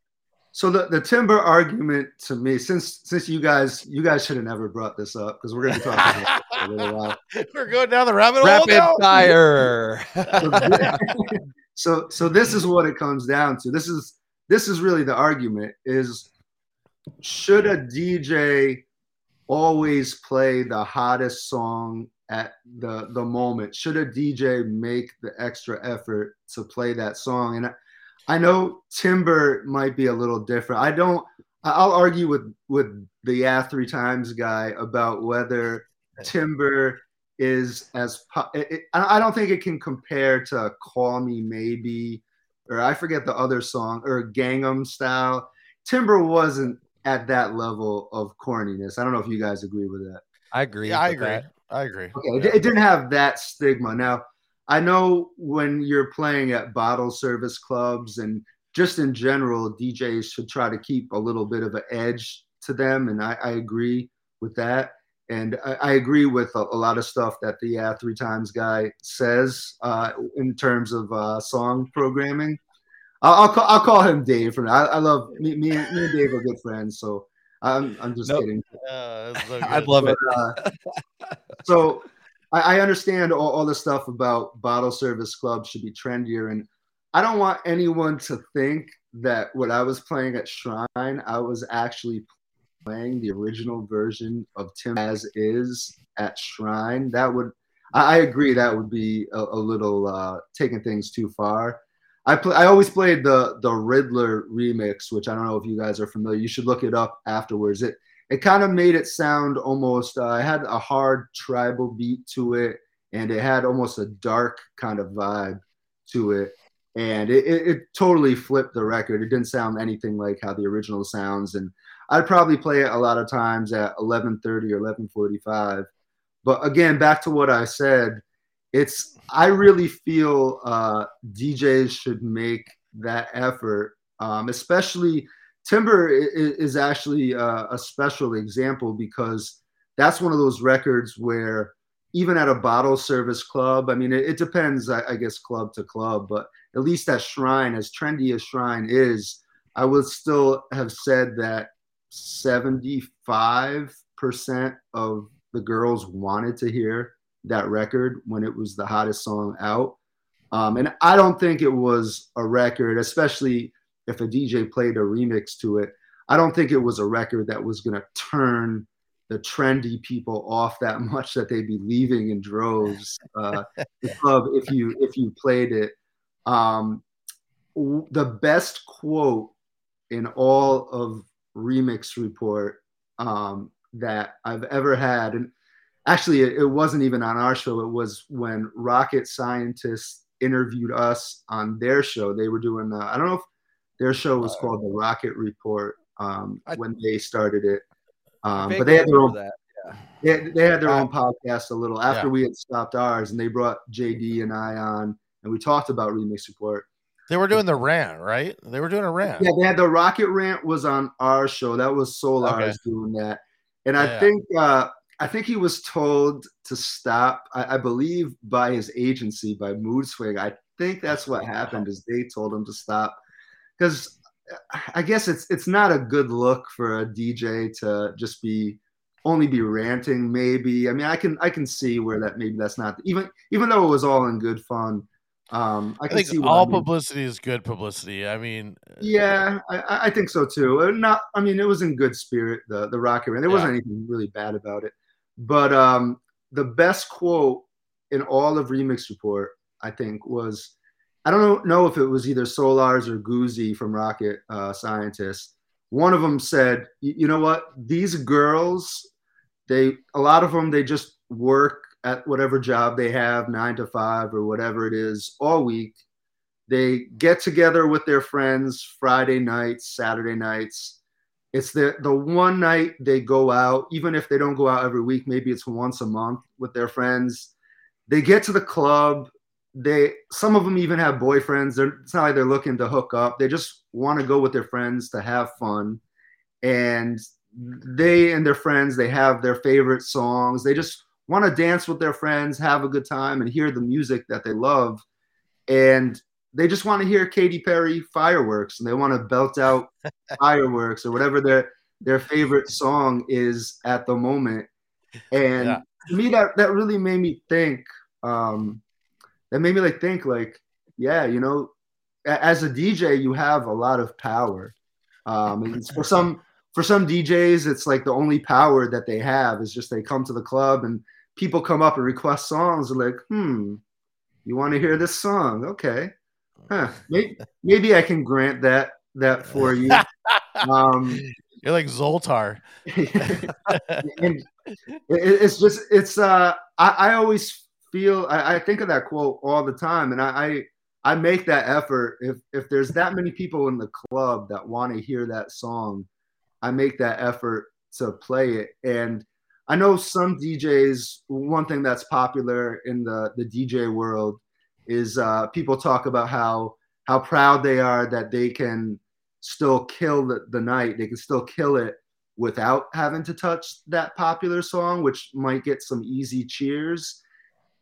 so the, the timber argument to me, since since you guys you guys should have never brought this up because we're gonna be talking about it for a little while.
we're going down the rabbit hole
rapid
now.
fire.
so so this is what it comes down to. This is this is really the argument is should a dj always play the hottest song at the the moment? Should a dj make the extra effort to play that song? And i, I know timber might be a little different. I don't i'll argue with with the yeah three times guy about whether timber is as it, it- I I don't think it can compare to "Call Me Maybe" or I forget the other song or "Gangnam Style." Timber wasn't at that level of corniness. I don't know if you guys agree with that.
I agree.
Yeah, I agree.
that.
I agree.
Okay, it, it didn't have that stigma. Now, I know when you're playing at bottle service clubs and just in general, DJs should try to keep a little bit of an edge to them, and I, I agree with that. And I, I agree with a, a, lot of stuff that the Yeah Three Times guy says uh, in terms of uh, song programming. I'll, I'll, call, I'll call him Dave for I, I love me, me, and- me and Dave are good friends, so I'm I'm just
Nope.
kidding.
Uh, so
I'd
good.
love it.
Uh, so I, I understand all, all the stuff about bottle service clubs should be trendier, and I don't want anyone to think that what I was playing at Shrine, I was actually playing the original version of Tim as is at Shrine. That would, I, agree, that would be a, a little uh, taking things too far. I play, I always played the the Riddler remix, which I don't know if you guys are familiar. You should look it up afterwards. It it kind of made it sound almost uh, it had a hard tribal beat to it and it had almost a dark kind of vibe to it and it, it, it totally flipped the record it didn't sound anything like how the original sounds and i'd probably play it a lot of times at 11.30 or 11.45 but again back to what i said it's i really feel uh, djs should make that effort um, especially Timber i- i- is actually uh, a special example because that's one of those records where even at a bottle service club, I mean, it, it depends, I, I guess, club to club, but at least at Shrine, as trendy as Shrine is, I would still have said that 75% of the girls wanted to hear that record when it was the hottest song out. Um, and I don't think it was a record, especially if a DJ played a remix to it. I don't think it was a record that was going to turn the trendy people off that much that they'd be leaving in droves uh, the club if you if you played it. Um, the best quote in all of Remix Report um, that I've ever had, and actually it, it wasn't even on our show. It was when Rocket Scientists interviewed us on their show. They were doing uh, I don't know if their show was called the Rocket Report um,
I-
when they started it. Um, but they had their own
that.
they had, they had their
Uh,
own podcast a little after
yeah.
we had stopped ours, and they brought JD and I on, and we talked about Remix Report.
They were doing the rant, right? They were doing a rant.
Yeah, they had the Rocket Rant was on our show. That was Solars
Okay.
doing that, and I
Yeah.
think uh, I think he was told to stop. I, I believe by his agency, by Mood Swing. I think that's what happened. Is they told him to stop because I guess it's it's not a good look for a DJ to just be only be ranting. Maybe I mean I can I can see where that maybe that's not even even though it was all in good fun. Um, I
I
can
think
see
all
I mean.
publicity is good publicity. I mean,
Yeah, I- I, think so too. Uh, Not, I mean, it was in good spirit. The the Rocket Man. There wasn't anything really bad about it. But um, the best quote in all of Remix Report, I think, was I don't know, if it was either Solars or Goozy from Rocket uh, Scientist. One of them said, "You know what? These girls, they a lot of them they just work at whatever job they have, nine to five or whatever it is, all week." they get together with their friends Friday nights, Saturday nights. It's the the one night they go out, even if they don't go out every week, maybe it's once a month with their friends. They get to the club. They some of them even have boyfriends. They're, it's not like they're looking to hook up. They just want to go with their friends to have fun. And they and their friends, they have their favorite songs. They just want to dance with their friends, have a good time, and hear the music that they love. And they just want to hear Katy Perry fireworks and they want to belt out fireworks or whatever their their favorite song is at the moment. And
Yeah.
to me that that really made me think um that made me like think like yeah, you know, as a DJ you have a lot of power. Um and for some for some DJs it's like the only power that they have is just they come to the club and people come up and request songs like, "Hmm, you want to hear this song? Okay. Huh. Maybe, maybe I can grant that that for you. Um,
you're like Zoltar.
and it, it's just it's uh I, I always feel I, I think of that quote all the time and I, I I make that effort if if there's that many people in the club that want to hear that song
I make that effort to play it. And I know some DJs. One thing that's popular in the the DJ world is uh, people talk about how how proud they are that they can still kill the, the night. They can still kill it without having to touch that popular song, which might get some easy cheers.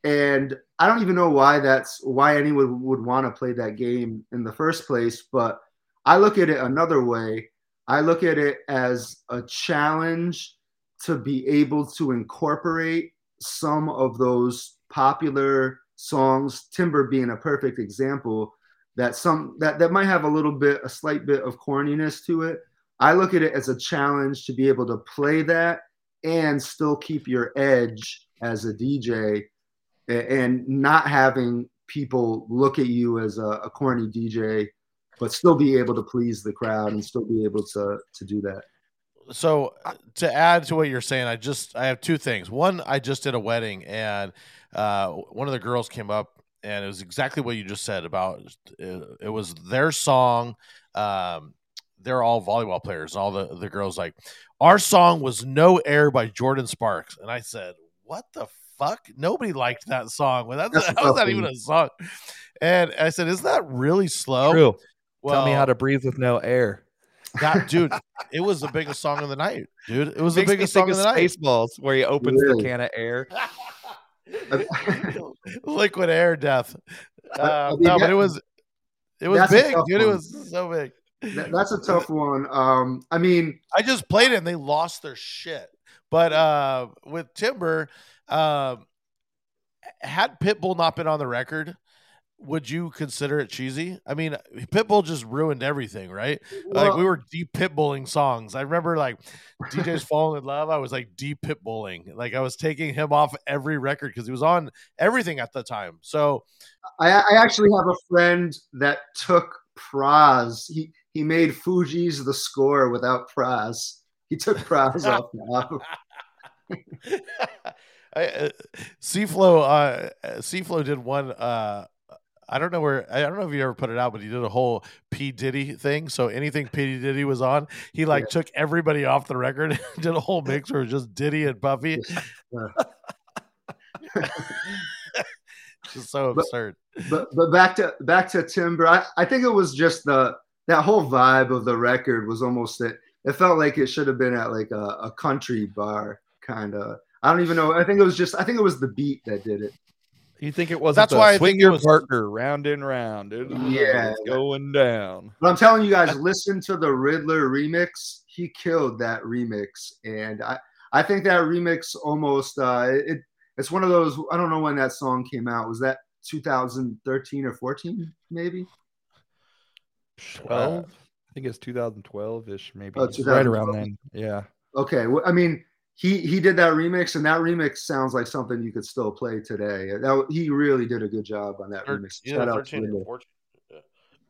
And I don't even know why that's why anyone would want to play that game in the first place. But I look at it another way. I look at it as a challenge to be able to incorporate some of those popular songs, Timber being a perfect example, that some that, that might have a little bit, a slight bit of corniness to it. I look at it as a challenge to be able to play that and still keep your edge as a DJ and not having people look at you as a, a corny DJ, but still be able to please the crowd and still be able to to do that
so to add to what you're saying, I just I have two things. One, I just did a wedding, and uh, one of the girls came up, and it was exactly what you just said about it, it was their song. Um, they're all volleyball players. and All the the girls like our song was "No Air" by Jordin Sparks, and I said, "What the fuck? Nobody liked that song. Well, that's,
That's
that was not even a song." And I said, "Isn't that really slow?"
True.
Well,
Tell me how to breathe with no air.
That dude. It was the biggest song of the night, dude. It was the biggest song of
of
the night.
Spaceballs, where he opens
Really?
the can of air.
liquid air death.
I
Uh,
mean,
no, but it was it was big,
tough
dude. It was so big.
That's a tough one. Um, I mean,
I just played it and they lost their shit. But uh, with Timber, um, had Pitbull not been on the record, would you consider it cheesy? I mean, Pitbull just ruined everything, right? like we were deep pitbulling songs. I remember like DJ's falling in love. I was like deep pitbulling. Like I was taking him off every record because he was on everything at the time. So
I, I actually have a friend that took Pras. He he made Fugees the score without Pras. He took Pras off album.
I, uh, Seaflow, uh, Seaflow did one. Uh, I don't know where. I don't know if you ever put it out, but he did a whole P Diddy thing. So anything P Diddy was on, he like
Yeah.
took everybody off the record, did a whole mix where it was just Diddy and Puffy. just so
But-
absurd.
But but back to back to Timber. I, I think it was just the that whole vibe of the record was almost it. It felt like it should have been at like a, a country bar kind of. I don't even know. I think it was just. I think it was the beat that did it.
You think it was?
That's why I
swing
think
your
was-
partner round and round. It-
Yeah.
it's going down.
But I'm telling you guys, listen to the Riddler remix. He killed that remix, and I I think that remix almost uh, it it's one of those. I don't know when that song came out. Was that 2013 or 14 maybe?
Twelve. I think it's 2012 ish, maybe.
Oh,
right around then. Yeah.
Okay, well, I mean he he did that remix, and that remix sounds like something you could still play today. That he really did a good job on that
Thir-
remix.
yeah,
Shout out to
him. or
Riddler.
fourteen.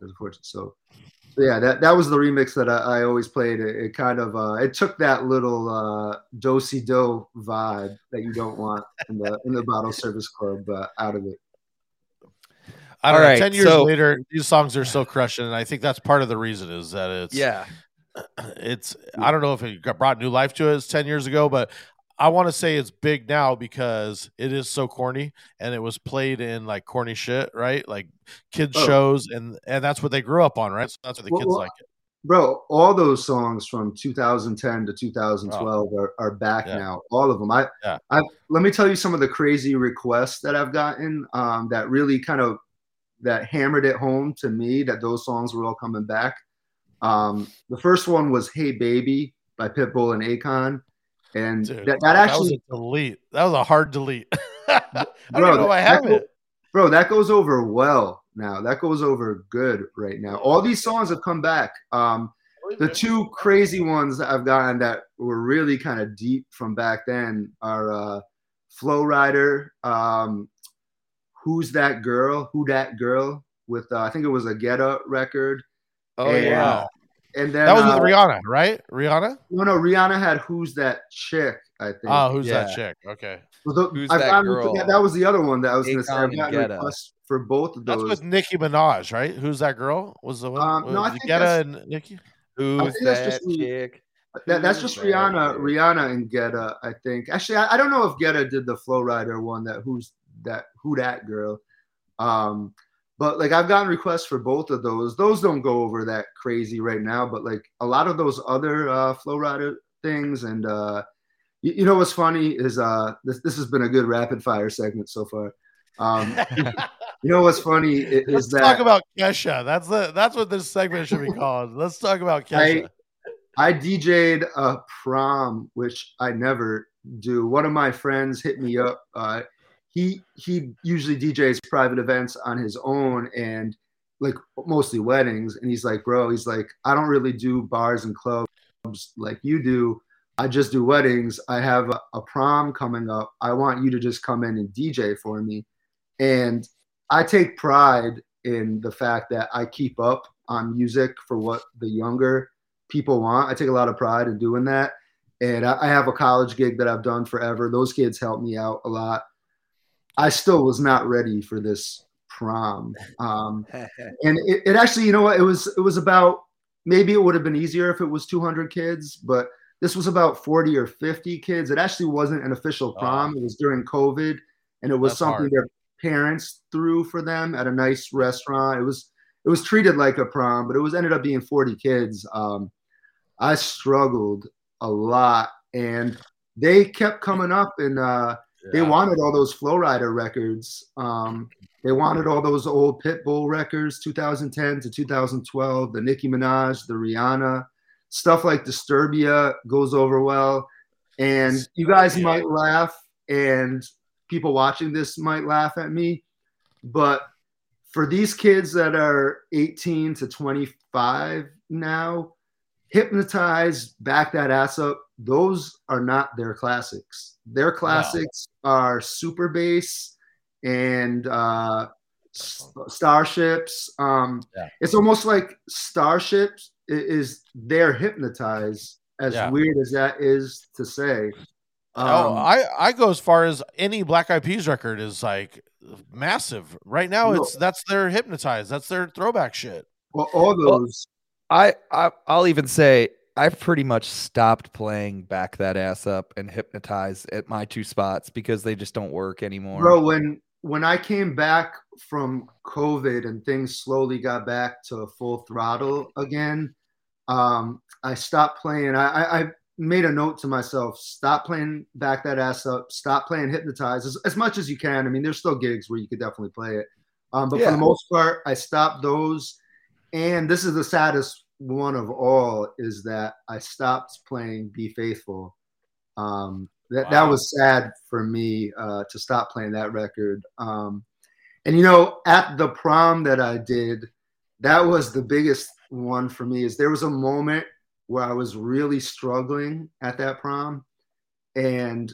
That's unfortunate. So, so yeah, that, that was the remix that I, I always played. It, it kind of uh, it took that little uh, do si do vibe that you don't want in the in the bottle service club uh, out of it.
I don't
All
know.
right,
Ten years
so-
later, these songs are still crushing, and I think that's part of the reason is that it's
Yeah.
It's I don't know if it got brought new life to us 10 years ago, but I want to say it's big now because it is so corny and it was played in like corny shit, right? Like kids
Oh.
shows and and that's what they grew up on, right? So that's what the
Well,
kids
well,
like it.
Bro, all those songs from 2010 to 2012 are, are back
Oh. Yeah.
now. All of them. I,
Yeah.
I let me tell you some of the crazy requests that I've gotten um, that really kind of that hammered it home to me that those songs were all coming back. Um, the first one was "Hey Baby" by Pitbull and Akon, and
Dude,
that, that actually,
was a delete. That was a hard delete. I don't
Bro,
if I
that-
have
that
it.
bro, that goes over well now. That goes over good right now. All these songs have come back. Um, the two crazy ones I've gotten that were really kind of deep from back then are uh, Flo Rida, um, Who's That Girl, Who That Girl, with uh, I think it was a Get Up record.
Oh
And-
yeah.
And then
That was with
uh,
Rihanna, right? Rihanna?
no, no, Rihanna had Who's That Chick, I think.
Oh, who's that chick? Okay.
Well, the-
Who's
I've
That
gotten-
Girl?
That, that was the other one that I was going to say. I've gotten requests for both of
That's
those.
with Nicki Minaj, right? Who's that girl? Was the one?
Um, no, I
was
think
Guetta
that's-
and Nicki?
Who's that
just
chick?
That, that's just Rihanna, Rihanna and Guetta, I think. Actually, I, I don't know if Guetta did the Flo Rida one. That who's that? Who that girl? Um, but like I've gotten requests for both of those. Those don't go over that crazy right now, but like a lot of those other uh, Flo Rida things and uh, you, you know what's funny is uh, this this has been a good rapid fire segment so far. Um, you know what's funny is,
Let's
that
talk about Kesha. That's the that's what this segment should be called. Let's talk about Kesha.
I DJ'd a prom, which I never do. One of my friends hit me up. Uh, he he usually DJs private events on his own and like mostly weddings. And he's like, bro, he's like, I don't really do bars and clubs like you do. I just do weddings. I have a, a prom coming up. I want you to just come in and DJ for me. And I take pride in the fact that I keep up on music for what the younger people want. I take a lot of pride in doing that. And I, I have a college gig that I've done forever. Those kids help me out a lot. I still was not ready for this prom. Um, and it, it actually, you know what? It was it was about maybe it would have been easier if it was 200 kids, but this was about 40 or 50 kids. It actually wasn't an official prom. It was during COVID, and it was
That's
something
hard.
their parents threw for them at a nice restaurant. It was it was treated like a prom, but it was ended up being 40 kids. Um, I struggled a lot, and they kept coming up, and uh, they
Yeah.
wanted all those Flo Rida records. Um, they wanted all those old Pitbull records, 2010 to 2012, the Nicki Minaj, the Rihanna, stuff like Disturbia goes over well. And you guys
Disturbia.
might laugh, and people watching this might laugh at me, but for these kids that are 18 to 25 now, hypnotize, back that ass up. Those are not their classics. Their classics are Super Bass and uh, S- Starships. Um,
Yeah.
It's almost like Starships i- is their hypnotized, As
Yeah.
weird as that is to say.
oh,
Um,
I I go as far as any Black Eyed Peas record is like massive. Right now,
No.
it's that's their hypnotized. That's their throwback shit.
well, all those.
I, I I'll even say I've pretty much stopped playing back that ass up and hypnotize at my two spots because they just don't work anymore.
Bro, when when I came back from COVID and things slowly got back to full throttle again, um, I stopped playing. I, I, I made a note to myself: stop playing back that ass up. Stop playing hypnotize as, as much as you can. I mean, there's still gigs where you could definitely play it, um, but for the most part, I stopped those. And this is the saddest one of all: is that I stopped playing "Be Faithful." Um, that that was sad for me uh, to stop playing that record. Um, and you know, at the prom that I did, that was the biggest one for me. Is there was a moment where I was really struggling at that prom, and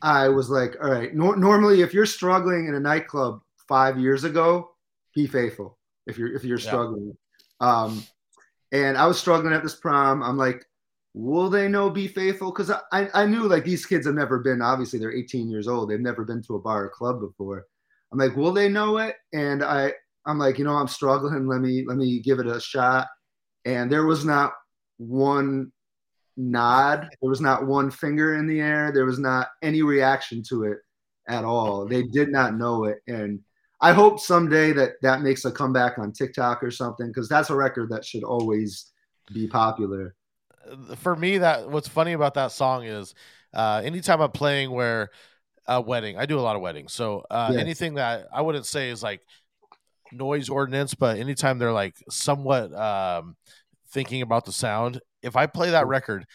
I was like, all right. Nor- normally, if you're struggling in a nightclub five years ago, be faithful. If you're if you're
Yeah.
struggling, um, and I was struggling at this prom. I'm like, will they know be faithful? Because I, I I knew like these kids have never been. Obviously, they're 18 years old. They've never been to a bar or club before. I'm like, will they know it? And I I'm like, you know, I'm struggling. Let me let me give it a shot. And there was not one nod. There was not one finger in the air. There was not any reaction to it at all. They did not know it. And I hope someday that that makes a comeback on TikTok or something because that's a record that should always be popular.
for me that what's funny about that song is uh anytime i'm playing where a wedding i do a lot of weddings so uh
Yeah.
anything that i wouldn't say is like noise ordinance but anytime they're like somewhat um thinking about the sound if i play that record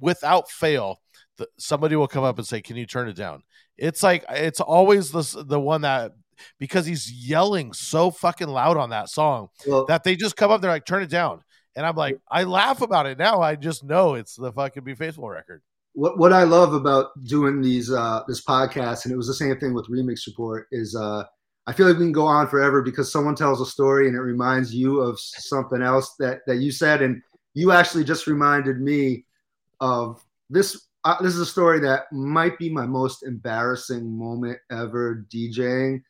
without fail the, somebody will come up and say can you turn it down it's like it's always the the one that because he's yelling so fucking loud on that song
Well,
that they just come up they're like turn it down and i'm like i laugh about it now i just know it's the fucking be faithful record
what what I love about doing these uh, this podcast, and it was the same thing with Remix Report, is uh, I feel like we can go on forever because someone tells a story and it reminds you of something else that that you said, and you actually just reminded me of this. Uh, this is a story that might be my most embarrassing moment ever DJing.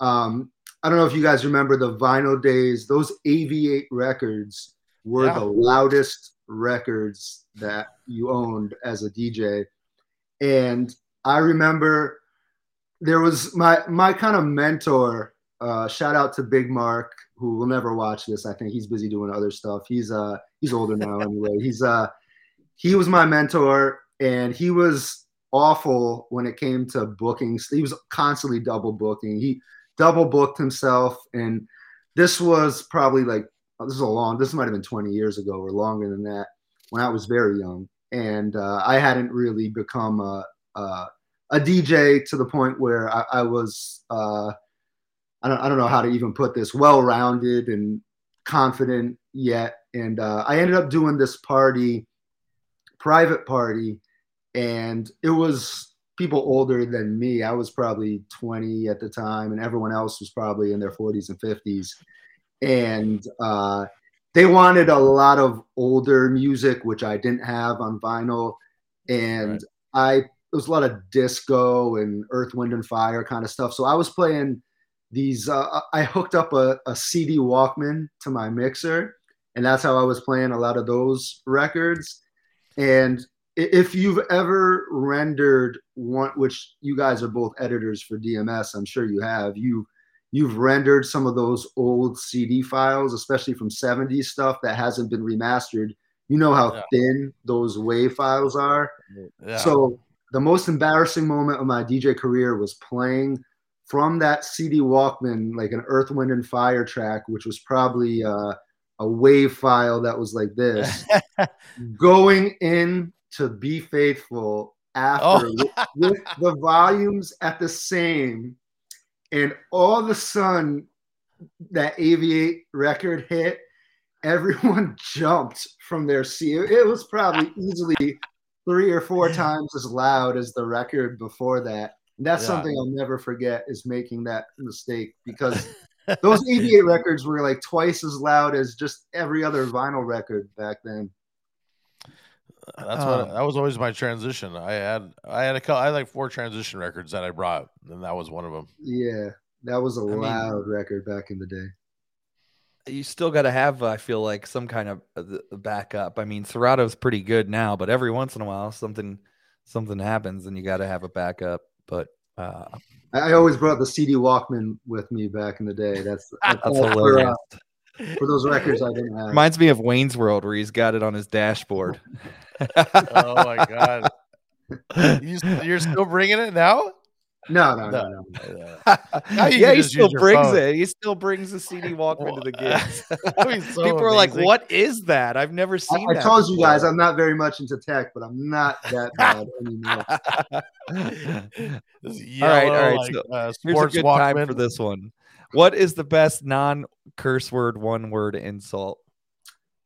Um, I don't know if you guys remember the vinyl days; those AV8 records were
Yeah.
the loudest records that you owned as a DJ. And I remember there was my my kind of mentor. Uh, shout out to Big Mark, who will never watch this. I think he's busy doing other stuff. He's uh he's older now anyway. He's uh he was my mentor, and he was awful when it came to bookings. He was constantly double booking. He double booked himself, and this was probably like this is a long. This might have been 20 years ago or longer than that when I was very young, and uh, I hadn't really become a, a, a DJ to the point where I, I was. Uh, I don't, I don't know how to even put this well-rounded and confident yet and uh, i ended up doing this party private party and it was people older than me i was probably 20 at the time and everyone else was probably in their 40s and 50s and uh, they wanted a lot of older music which i didn't have on vinyl. And
Right.
i it was a lot of disco and earth wind and fire kind of stuff. So i was playing these uh, i hooked up a, a cd walkman to my mixer and that's how i was playing a lot of those records. And if you've ever rendered one which you guys are both editors for dms i'm sure you have you you've rendered some of those old cd files especially from 70s stuff that hasn't been remastered you know how
Yeah.
thin those wave files are
Yeah.
so the most embarrassing moment of my DJ career was playing from that CD Walkman, like an Earth, Wind, and Fire track, which was probably uh, a wave file that was like this, going in to Be Faithful after
Oh.
with, with the volumes at the same, and all of a sudden that AV8 record hit. Everyone jumped from their seat. It was probably easily three or four times as loud as the record before that. And that's
Yeah.
something I'll never forget is making that mistake because those 88 records were like twice as loud as just every other vinyl record back then.
That's what
Um,
that was always my transition. I had I had a couple, I had like four transition records that I brought, and that was one of them.
Yeah, that was a
mean-
loud record back in the day.
you still got to have i feel like some kind of uh, backup i mean serato's pretty good now but every once in a while something something happens and you got to have a backup but uh
I, I always brought the CD Walkman with me back in the day. That's, that's
that's
for,
hilarious
uh, for those records I didn't have.
reminds me of wayne's world where he's got it on his dashboard
Oh my god, you, you're still bringing it now?
no, no, no,
No.
no.
Now you
yeah, he still brings
phone.
it. He still brings the CD Walkman to the gigs.
So
People are like, "What is that? I've never seen."
I
that
told you guys. I'm not very much into tech, but I'm not that bad anymore.
This
All right, all
yellow,
right,
like,
so
uh,
Here's a good
Walkman.
time for this one. What is the best non-curse word one word insult?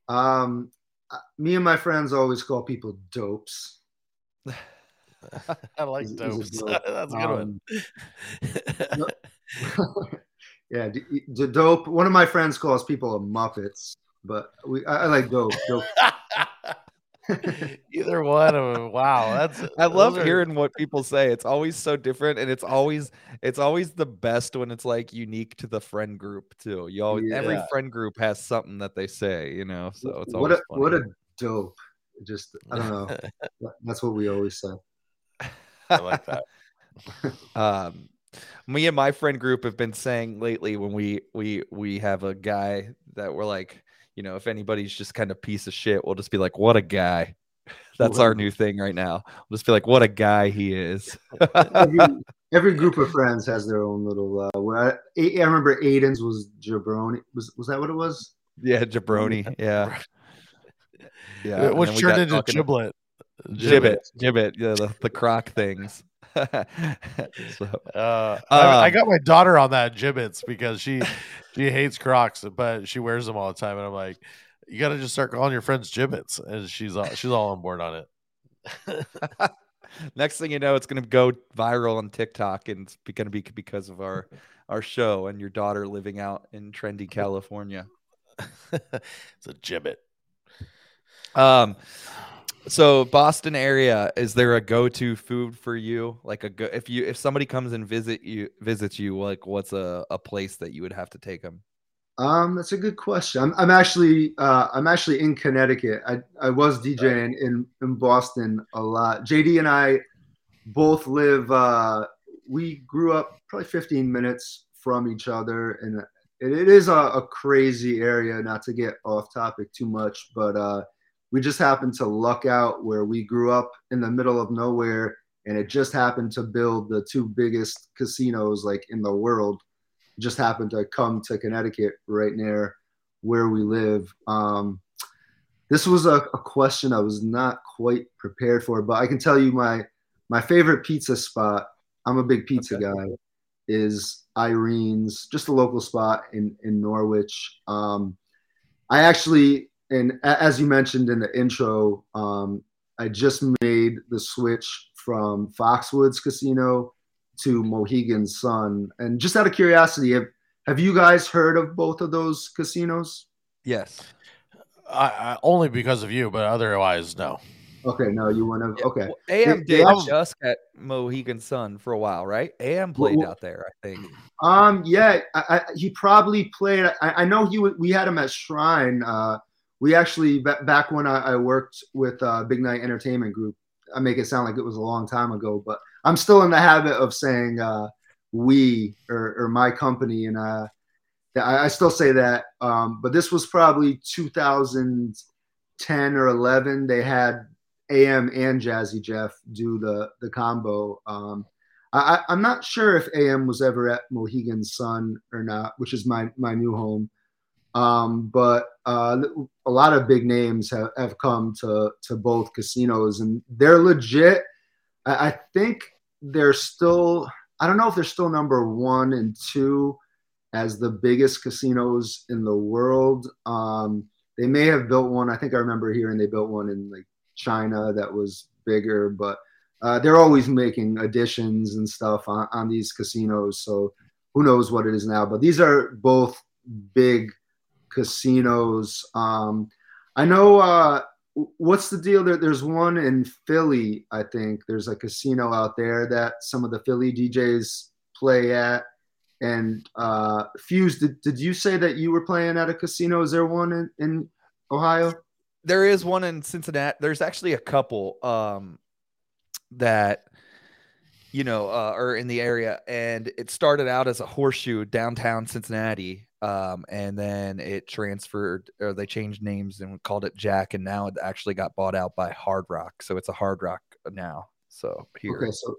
Um, uh, me and my friends always call people dopes.
I like
Is- is a
dopes.
dope.
That's a good one.
Um, yeah, d- d- dope. One of my friends calls people a Muppets, but we I, I like dope. dope.
Either one of them. Wow, that's.
I love
are-
hearing what people say. It's always so different, and it's always it's always the best when it's like unique to the friend group too. You always every friend group has something that they say, you know. So it's
what
always
a what a dope. Just I don't know. That's what we always say.
I like that.
um me and my friend group have been saying lately when we we we have a guy that we're like you know if anybody's just kind of piece of shit we'll just be like what a guy that's our new thing right now we'll just be like what a guy he is
Every, every group of friends has their own little. Uh, where I, I remember Aiden's was jabroni. Was was that what it was?
yeah jabroni yeah yeah and
Which turned into
talking-
giblet.
gibbet gibbet yeah the, the croc things so,
Uh, I, I
Um,
got my daughter on that gibbets because she she hates Crocs, but she wears them all the time, and I'm like, you got to just start calling your friends gibbets, and she's all, she's all on board on it.
Next thing you know, it's going to go viral on TikTok, and it's going to be because of our our show and your daughter living out in trendy California.
it's a gibbet.
Um, so Boston area, is there a go to food for you? Like a go if you if somebody comes and visit you visits you, like what's a a place that you would have to take them?
Um, that's a good question. I'm, I'm actually uh, I'm actually in Connecticut. I, I was DJing in, in Boston a lot. JD and I both live. Uh, we grew up probably 15 minutes from each other, and it, it is a, a crazy area. Not to get off topic too much, but uh, we just happened to luck out where we grew up in the middle of nowhere, and it just happened to build the two biggest casinos like in the world just happened to come to Connecticut right near where we live. Um, this was a, a, question I was not quite prepared for, but I can tell you my my favorite pizza spot. I'm a big pizza okay. guy. Is Irene's, just a local spot in in Norwich. Um, I actually, and as you mentioned in the intro, um, I just made the switch from Foxwoods Casino to Mohegan Sun. And just out of curiosity, have, have you guys heard of both of those casinos?
Yes.
I, I, only because of you, but otherwise, no.
Okay, no, you want to. Okay, well,
AM did just at Mohegan Sun for a while, right? AM played well, out there, I think.
Um, yeah, I, he probably played. I, know he we had him at Shrine. Uh, we actually back when I, worked with uh, Big Night Entertainment Group. I make it sound like it was a long time ago, but I'm still in the habit of saying uh, we or, or, my company, and uh, I, I, still say that. Um, but this was probably 2010 or 11. They had AM and Jazzy Jeff do the the combo. Um, I, am not sure if AM was ever at Mohegan Sun or not, which is my my new home. Um, but uh, a lot of big names have, have come to to both casinos, and they're legit. I, I think they're still I don't know if they're still number one and two as the biggest casinos in the world. Um, they may have built one. I think I remember hearing they built one in like China that was bigger, but uh, they're always making additions and stuff on, on these casinos. So who knows what it is now? But these are both big casinos. Um, I know uh, what's the deal? There there's one in philly i think. There's a casino out there that some of the philly djs play at. And uh fuse did, did you say that you were playing at a casino? Is there one in, in ohio?
There is one in cincinnati. There's actually a couple um that you know uh, are in the area. And it started out as a horseshoe downtown cincinnati um, and then it transferred or they changed names and called it Jack, and now it actually got bought out by Hard Rock, so it's a Hard Rock now. So here,
okay, so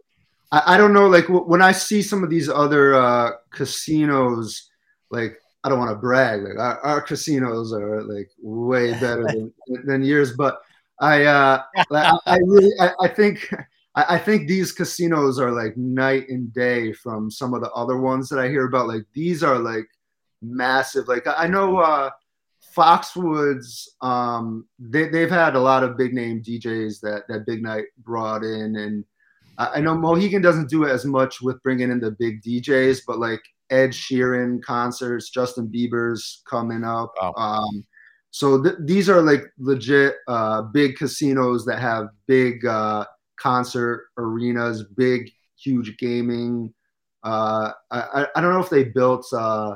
I, I don't know, like w- when I see some of these other uh, casinos, like I don't want to brag, like our, our, casinos are like way better than, than yours, but I, uh, like, I, I really, I, I think. I, think these casinos are like night and day from some of the other ones that I hear about. Like these are like massive. Like I know uh, Foxwoods, um, they, they've had a lot of big name DJs that that Big Night brought in, and I, I know Mohegan doesn't do as much with bringing in the big DJs, but like Ed Sheeran concerts, Justin Bieber's coming up. Wow. Um, so th- these are like legit uh, big casinos that have big uh, concert arenas, big huge gaming. Uh, I, I don't know if they built uh,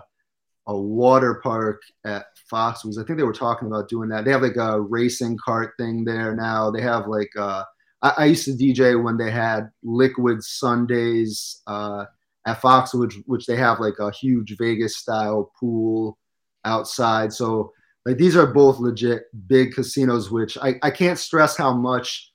a water park at Foxwoods. I think they were talking about doing that. They have like a racing cart thing there now. They have like uh, I, I, used to DJ when they had Liquid Sundays uh, at Foxwoods, which they have like a huge Vegas style pool outside. So like these are both legit big casinos, which I, I can't stress how much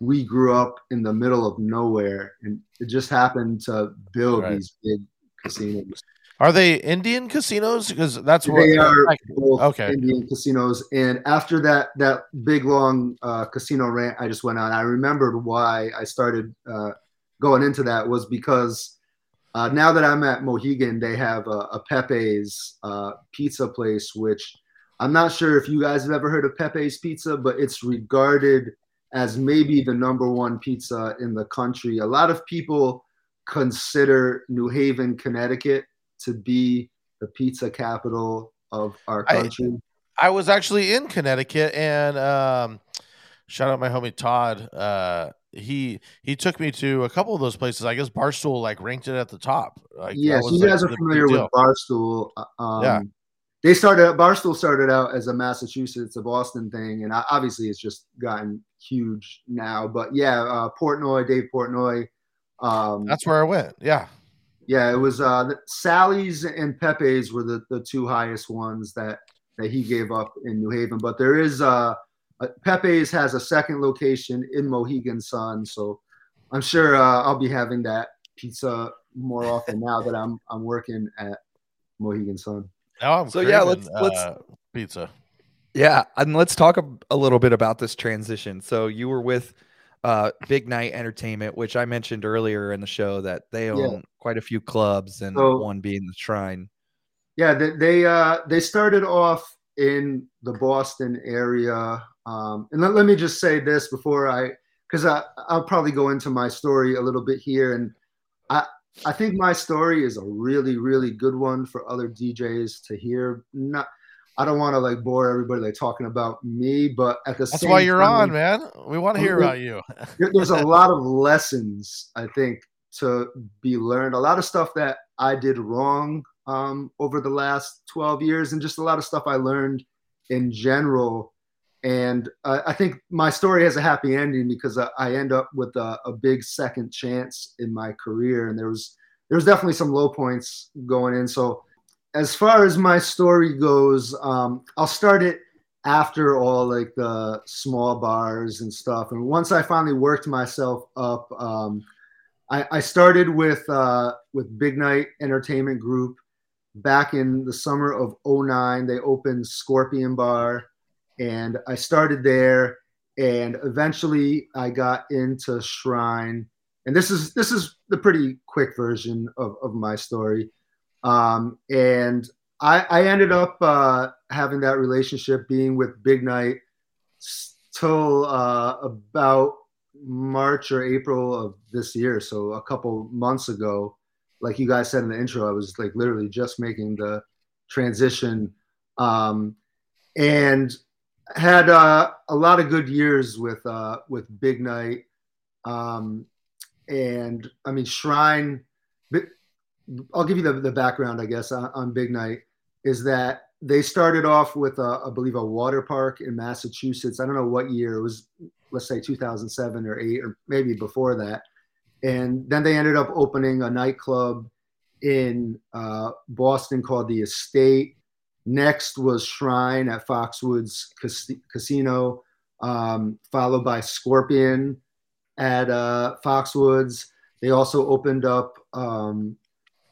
we grew up in the middle of nowhere and it just happened to build right. these big casinos.
Are they Indian casinos? Because that's
what they are. both okay, Indian casinos. And after that that big long uh, casino rant I just went on, I remembered why I started uh, going into that was because uh, now that I'm at Mohegan, they have a, a Pepe's uh, pizza place, which I'm not sure if you guys have ever heard of Pepe's Pizza, but it's regarded as maybe the number one pizza in the country. A lot of people consider New Haven, Connecticut to be the pizza capital of our country.
I, I was actually in Connecticut and um, shout out my homie Todd. Uh, he he took me to a couple of those places. I guess Barstool like ranked it at the top. Like,
yes, you guys like are familiar with Barstool. Uh, um, yeah. they started Barstool started out as a Massachusetts, a Boston thing, and obviously it's just gotten huge now. But yeah, uh, Portnoy, Dave Portnoy. Um,
That's where I went. Yeah.
Yeah, it was uh, Sally's and Pepe's were the, the two highest ones that that he gave up in New Haven. But there is uh, uh Pepe's has a second location in Mohegan Sun, so I'm sure uh, I'll be having that pizza more often now that I'm I'm working at Mohegan Sun.
Now I'm
So, yeah, let's- let's-
uh, pizza.
Yeah, and let's talk a, a little bit about this transition. So you were with uh, Big Night Entertainment, which I mentioned earlier in the show that they own quite a few clubs, and
So-
one being the Shrine.
Yeah, they they, uh, they started off in the Boston area, um, and let, let me just say this before I, because I I'll probably go into my story a little bit here, and I I think my story is a really really good one for other DJs to hear. Not I don't want to like bore everybody like talking about me, but at the
That's
same
why you're
time,
on, man. We want to hear about you.
there's a lot of lessons I think to be learned. A lot of stuff that I did wrong um, over the last 12 years, and just a lot of stuff I learned in general. And uh, I think my story has a happy ending because I, I end up with a, a big second chance in my career, and there was there was definitely some low points going in. So as far as my story goes, um, I'll start it after all like the small bars and stuff. And once I finally worked myself up, um, I, I started with uh, with Big Night Entertainment Group back in the summer of 09. They opened Scorpion Bar, and I started there. And eventually, I got into Shrine. And this is this is the pretty quick version of, of my story. Um, and I, I ended up uh, having that relationship being with Big Night till uh, about March or April of this year. So a couple months ago, like you guys said in the intro, I was like literally just making the transition, um, and had uh, a lot of good years with uh, with Big Night. Um, and I mean Shrine. I'll give you the, the background, I guess, on, on Big Night is that they started off with, a, I believe, a water park in Massachusetts. I don't know what year it was, let's say 2007 or eight, or maybe before that. And then they ended up opening a nightclub in uh, Boston called the Estate. Next was Shrine at Foxwoods Cas- Casino, um, followed by Scorpion at uh, Foxwoods. They also opened up um,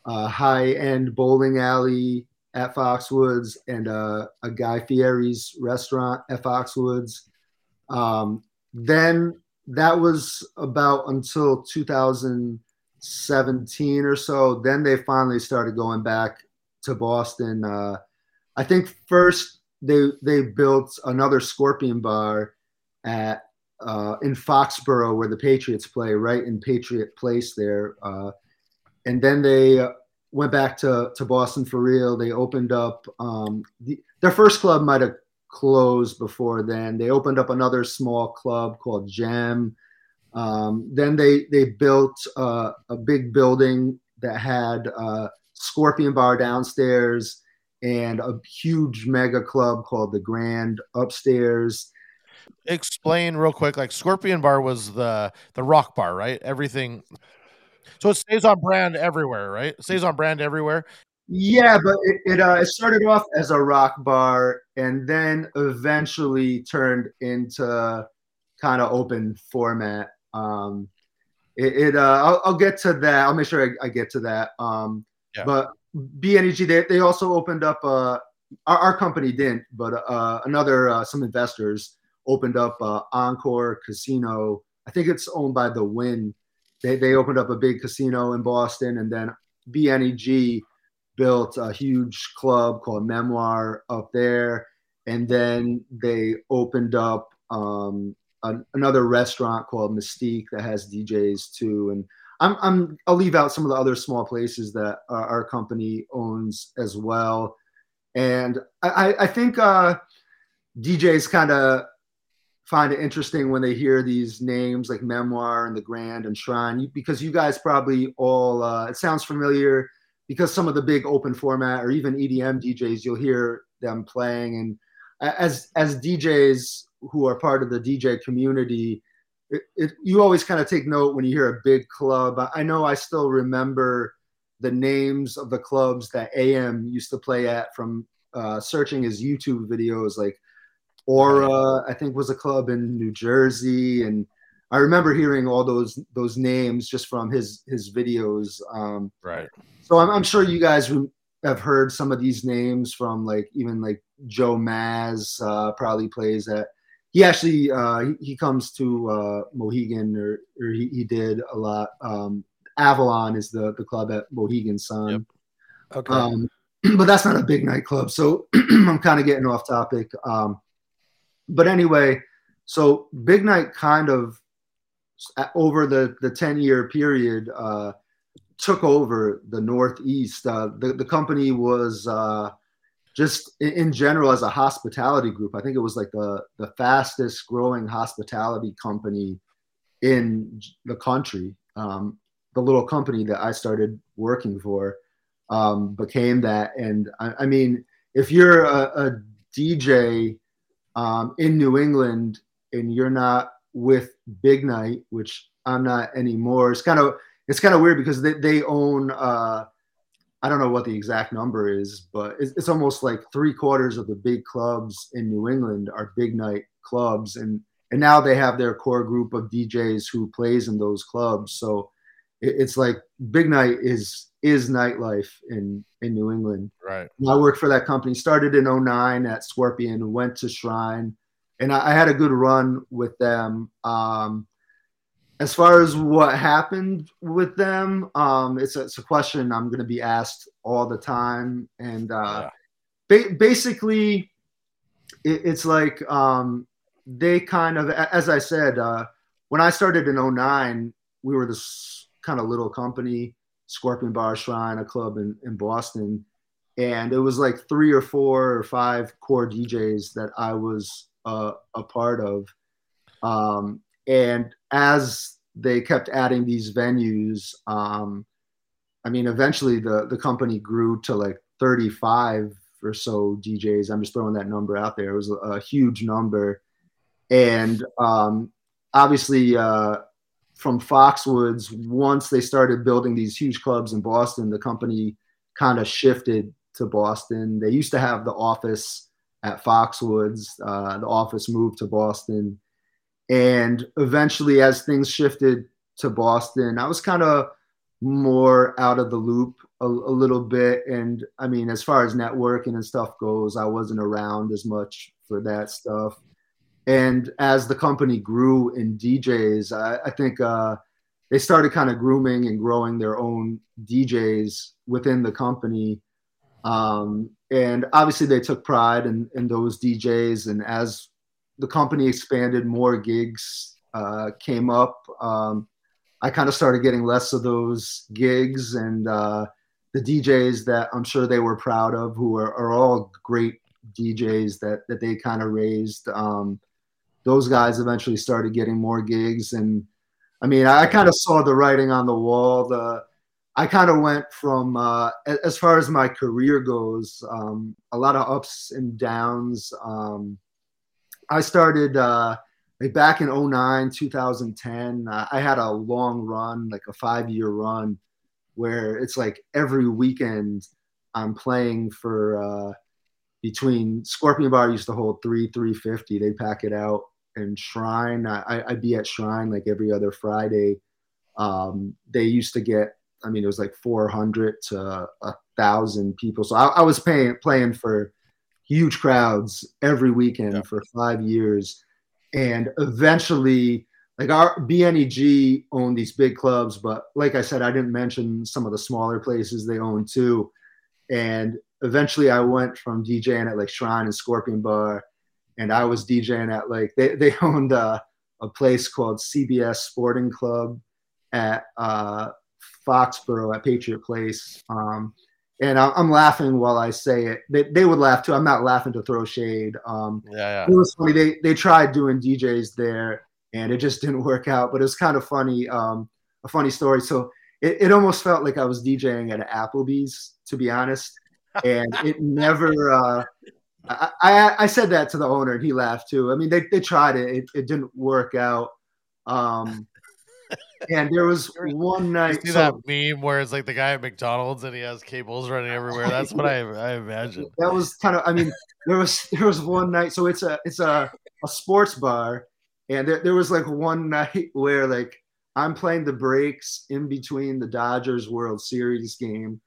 a high-end bowling alley at Foxwoods and uh, a Guy Fieri's restaurant at Foxwoods. Um, then that was about until 2017 or so. Then they finally started going back to Boston. Uh, I think first they they built another Scorpion bar at uh, in Foxborough where the Patriots play, right in Patriot Place there. Uh, and then they uh, went back to, to Boston for real. They opened up um, the, their first club might have closed before then. They opened up another small club called Jam. Um, then they they built uh, a big building that had uh, Scorpion Bar downstairs and a huge mega club called the Grand upstairs.
Explain real quick. Like Scorpion Bar was the the rock bar, right? Everything. So it stays on brand everywhere, right? It stays on brand everywhere.
Yeah, but it it, uh, it started off as a rock bar and then eventually turned into kind of open format. Um, it, it uh, I'll, I'll get to that. I'll make sure I, I get to that. Um,
Yeah.
But BNEG they they also opened up. Uh, our, our company didn't, but uh, another uh, some investors opened up uh, Encore Casino. I think it's owned by the Wynn. They they opened up a big casino in Boston, and then BNEG built a huge club called Memoire up there, and then they opened up um, an, another restaurant called Mystique that has DJs too. And I'm, I'm I'll leave out some of the other small places that our, company owns as well. And I, I- I think uh, DJs kind of find it interesting when they hear these names like Memoire and the Grand and Shrine because you guys probably all uh, it sounds familiar because some of the big open format or even EDM DJs, you'll hear them playing. And as as DJs who are part of the DJ community, it, it, you always kind of take note when you hear a big club. I, I know I still remember the names of the clubs that AM used to play at from uh, searching his YouTube videos, like Aura, I think was a club in New Jersey, and I remember hearing all those those names just from his his videos. Um,
Right.
so I'm, I'm sure you guys have heard some of these names from like even like Joe Maz uh, probably plays at. He actually uh, he, he comes to uh, Mohegan or, or he, he did a lot. Um, Avalon is the the club at Mohegan Sun.
Yep.
Okay.
Um, but that's not a big nightclub, so I'm kind of getting off topic. Um, but anyway, so Big Night kind of over the the 10 year period uh, took over the Northeast. Uh, the the company was uh, just in, in general as a hospitality group. I think it was like the the fastest growing hospitality company in the country. Um, the little company that I started working for um, became that. And I, I mean, if you're a, a DJ um, in New England and you're not with Big Night, which I'm not anymore, it's kind of it's kind of weird because they, they own uh, I don't know what the exact number is, but it's, it's almost like three quarters of the big clubs in New England are Big Night clubs, and and now they have their core group of DJs who plays in those clubs. So it's like Big Night is is nightlife in in New England.
Right.
I worked for that company. Started in 09 at Scorpion, went to Shrine, and I, I had a good run with them. Um, as far as what happened with them, um, it's, a, it's a question I'm going to be asked all the time. And uh, ba- basically, it, it's like um, they kind of, as I said, uh, when I started in 09, we were this kind of little company, Scorpion Bar Shrine, a club in, in Boston and it was like three or four or five core DJs that I was uh, a part of. Um, and as they kept adding these venues, um, I mean, eventually the the company grew to like 35 or so DJs. I'm just throwing that number out there. It was a, a huge number, and um, obviously. Uh, from Foxwoods, once they started building these huge clubs in Boston, the company kind of shifted to Boston. They used to have the office at Foxwoods. Uh, the office moved to Boston. And eventually, as things shifted to Boston, I was kind of more out of the loop a, a, little bit. And I mean, as far as networking and stuff goes, I wasn't around as much for that stuff. And as the company grew in DJs, I, I think uh, they started kind of grooming and growing their own DJs within the company. Um, and obviously, they took pride in, in those DJs. And as the company expanded, more gigs uh, came up. Um, I kind of started getting less of those gigs, and uh, the DJs that I'm sure they were proud of, who are, are all great DJs that that they kind of raised. Um, those guys eventually started getting more gigs, and I mean, I kind of saw the writing on the wall. The I kind of went from uh, as far as my career goes, um, a lot of ups and downs. Um, I started uh, like back in 09, 2010. Uh, I had a long run, like a five year run, where it's like every weekend I'm playing for uh, between Scorpion Bar used to hold three, 350. They'd pack it out. And Shrine, I, I'd be at Shrine like every other Friday. Um, they used to get I mean, it was like 400 to a thousand people. So I, I, was paying, playing for huge crowds every weekend yeah. for five years. And eventually, like our BNEG owned these big clubs, but like I said, I didn't mention some of the smaller places they own too. And eventually I went from DJing at like Shrine and Scorpion Bar, and I was DJing at like, they, they owned a, a place called CBS Sporting Club at, uh, Foxborough at Patriot Place. Um, and I, am laughing while I say it. They, they would laugh too. I'm not laughing to throw shade. Um,
yeah, yeah.
It was funny. They, they tried doing DJs there and it just didn't work out, but it was kind of funny. Um, a funny story. So it, it almost felt like I was DJing at Applebee's, to be honest. And it never. Uh, I, I I said that to the owner, and he laughed too. I mean, they they tried it; it, it didn't work out. Um, and there was one
You
night.
see
so-
that meme where it's like the guy at McDonald's and he has cables running everywhere? That's what I I imagine.
that was kind of i mean there was there was one night so it's a it's a, a sports bar and there, there was like one night where like i'm playing the breaks in between the dodgers world series game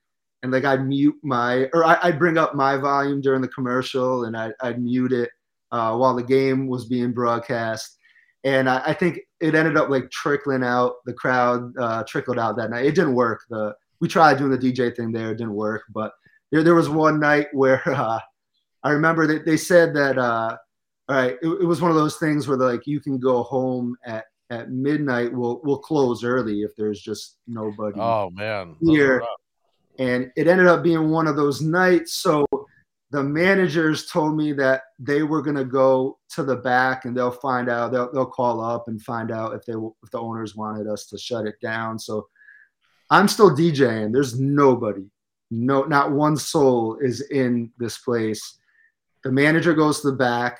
and like i'd mute my or I, i'd bring up my volume during the commercial and I, i'd mute it uh, while the game was being broadcast and I, I think it ended up like trickling out the crowd uh, trickled out that night it didn't work the we tried doing the dj thing there it didn't work but there, there was one night where uh, I remember that they said that uh, all right, it, it was one of those things where like you can go home at at midnight. We'll we'll close early if there's just nobody.
Oh man,
Here. And it ended up being one of those nights. So the managers told me that they were gonna go to the back and they'll find out. They'll they'll call up and find out if they if the owners wanted us to shut it down. So I'm still DJing. There's nobody. No, not one soul is in this place. The manager goes to the back.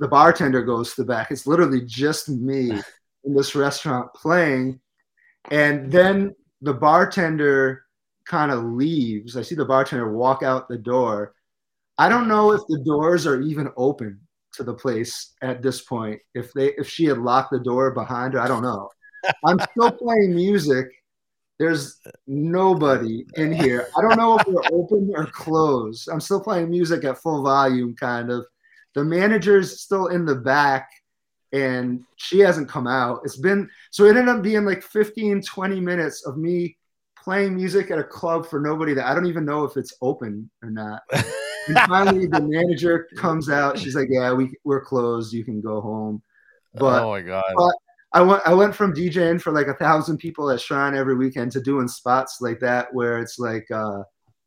The bartender goes to the back. It's literally just me in this restaurant playing. And then the bartender kind of leaves. I see the bartender walk out the door. I don't know if the doors are even open to the place at this point. If they if she had locked the door behind her, I don't know. I'm still playing music. There's nobody in here. I don't know if we're open or closed. I'm still playing music at full volume, kind of. The manager's still in the back and she hasn't come out. It's been so it ended up being like 15, 20 minutes of me playing music at a club for nobody that I don't even know if it's open or not. And finally the manager comes out. She's like, Yeah, we we're closed, you can go home. But
oh my god.
but- I went I went from DJing for like a thousand people at Shrine every weekend to doing spots like that where it's like uh,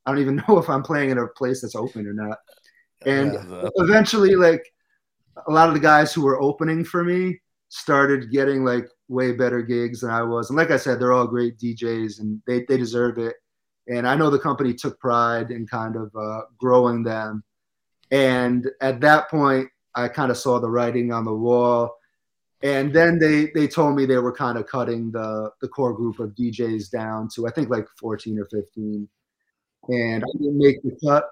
I don't even know if I'm playing in a place that's open or not. And
Yeah,
eventually, like a lot of the guys who were opening for me started getting like way better gigs than I was. And like I said, they're all great DJs and they, they deserve it. And I know the company took pride in kind of uh, growing them. And at that point, I kind of saw the writing on the wall. And then they, they told me they were kind of cutting the, the core group of DJs down to, I think, like 14 or 15. And I didn't make the cut.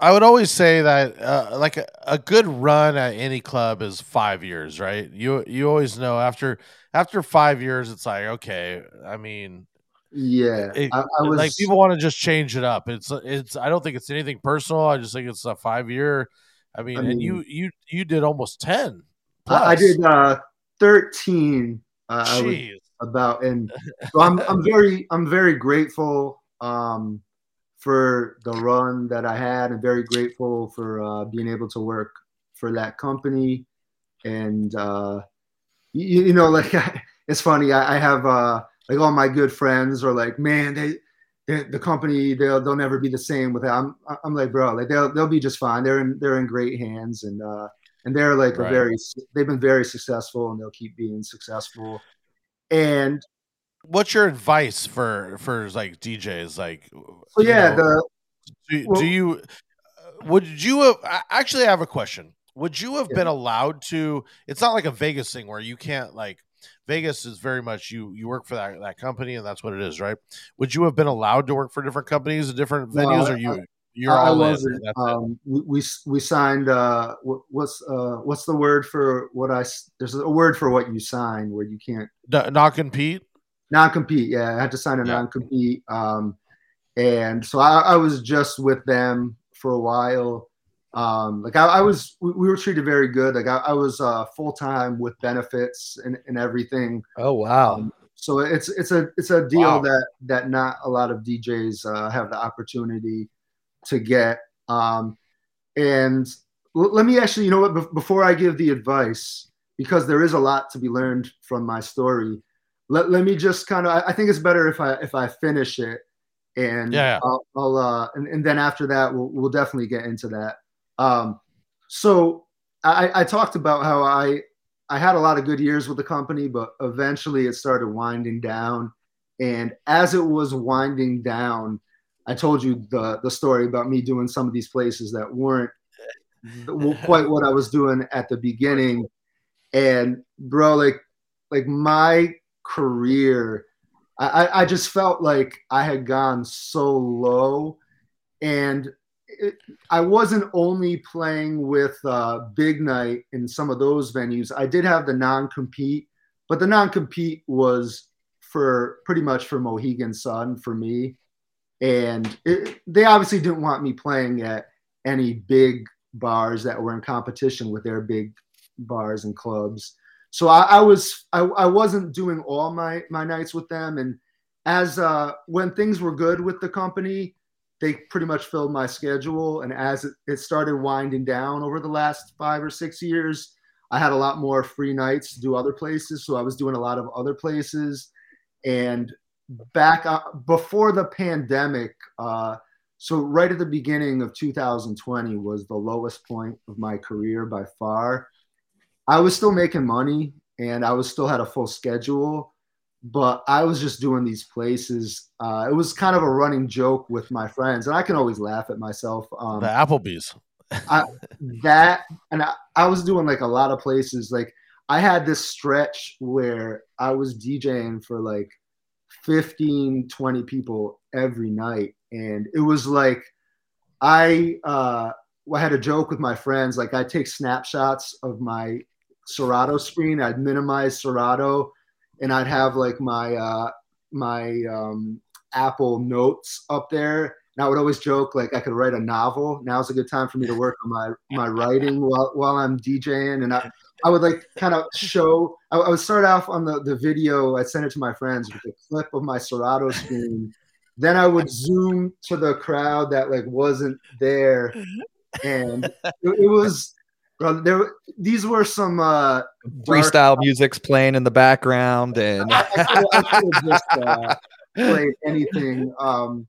I would always say that uh, like a, a good run at any club is five years, right? You you always know after after five years, it's like okay. I mean,
Yeah.
it-
I, I was
like people want to just change it up. It's it's. I don't think it's anything personal. I just think it's a five year. I mean,
I
and you you you did almost ten.
I, did uh, 13 uh, I was about and so I'm I'm very I'm very grateful um, for the run that I had and very grateful for uh, being able to work for that company. And uh, you, you know like it's funny I, I have uh, like all my good friends are like man they, they the company they'll they'll never be the same with I'm I'm like bro like they'll they'll be just fine. They're in they're in great hands and uh, and they're like a very they've been very successful and they'll keep being successful. And
What's your advice for for like DJs? Like,
so yeah
know,
the
do,
well-
do you uh, would you have actually I have a question would you have
Yeah.
been allowed to it's not like a vegas thing where you can't like vegas is very much you you work for that, that company and that's what it is right would you have been allowed to work for different companies and different
No,
venues
I-
or you you're
I
all in,
wasn't.
it?
Um, we, we we signed. Uh, what's uh, what's the word for what I There's a word for what you sign where you can't
N- not compete
non compete. Yeah, I had to sign a
Yeah.
non compete. Um, and so I, I was just with them for a while. Um, like I, I was, we, we were treated very good. Like I, I was uh, full time with benefits and, and everything.
Oh wow.
Um, so it's it's a it's a deal
Wow.
that that not a lot of DJs uh, have the opportunity to get. Um, and l- let me actually, you know what? Bef- before I give the advice, because there is a lot to be learned from my story. Let, let me just kind of. I, I think it's better if I if I finish it, and
Yeah, yeah.
I'll, I'll uh, and, and then after that we'll we'll definitely get into that. Um, so I, I talked about how I I had a lot of good years with the company, but eventually it started winding down. And as it was winding down, I told you the the story about me doing some of these places that weren't quite what I was doing at the beginning. And bro, like like my career, I, I just felt like I had gone so low. And it, I wasn't only playing with uh, Big Night in some of those venues. I did have the non compete, but the non compete was for pretty much for Mohegan Sun for me. And it, they obviously didn't want me playing at any big bars that were in competition with their big bars and clubs. So I, I was I, I wasn't doing all my my nights with them. And as uh, when things were good with the company, they pretty much filled my schedule. And as it, it started winding down over the last five or six years, I had a lot more free nights to do other places. So I was doing a lot of other places. And back uh, before the pandemic, uh, so right at the beginning of 2020 was the lowest point of my career by far. I was still making money and I was still had a full schedule, but I was just doing these places. Uh, it was kind of a running joke with my friends, and I can always laugh at myself. Um,
the Applebee's.
I, that and I, I was doing like a lot of places. Like I had this stretch where I was DJing for like 15, 20 people every night. And it was like, I, uh, I had a joke with my friends. Like I take snapshots of my Serato screen. I'd minimize Serato and I'd have like my, uh, my, um, Apple notes up there. And I would always joke like I could write a novel. Now's a good time for me to work on my my writing while while I'm DJing. And I, I would like kind of show. I, I, would start off on the the video. I'd send it to my friends with a clip of my Serato screen. Then I would zoom to the crowd that like wasn't there, and it, it was. There these were some uh,
freestyle music's playing in the background, and
I, could just uh, played anything. Um,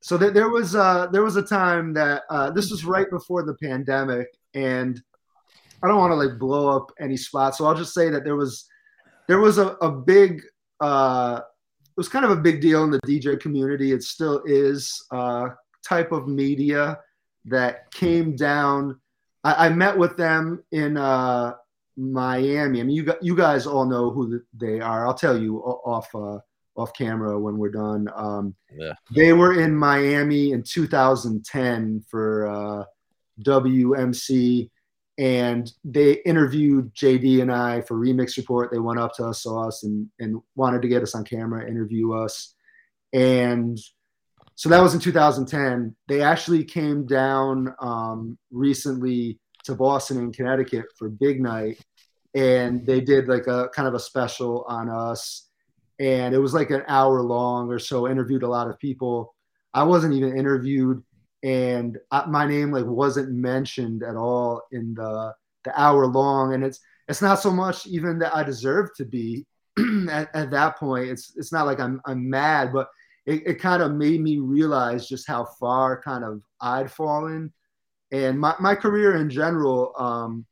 so there, there was uh, there was a time that uh, this was right before the pandemic, and I don't want to like blow up any spots, so I'll just say that there was there was a, a big uh, it was kind of a big deal in the DJ community. It still is uh, type of media that came down. I, I met with them in uh, Miami. I mean, you you guys all know who they are. I'll tell you off uh, off camera when we're done. Um, yeah. They were in Miami in 2010 for uh, WMC and they interviewed JD and I for Remix Report. They went up to us, saw us, and and wanted to get us on camera, interview us, and so that was in 2010. They actually came down um, recently to Boston and Connecticut for Big Night, and they did like a kind of a special on us, and it was like an hour long or so. Interviewed a lot of people. I wasn't even interviewed and I, my name like wasn't mentioned at all in the the hour long and it's it's not so much even that I deserve to be at, at, that point it's it's not like I'm I'm mad but it, it kind of made me realize just how far kind of I'd fallen. And my, my career in general um,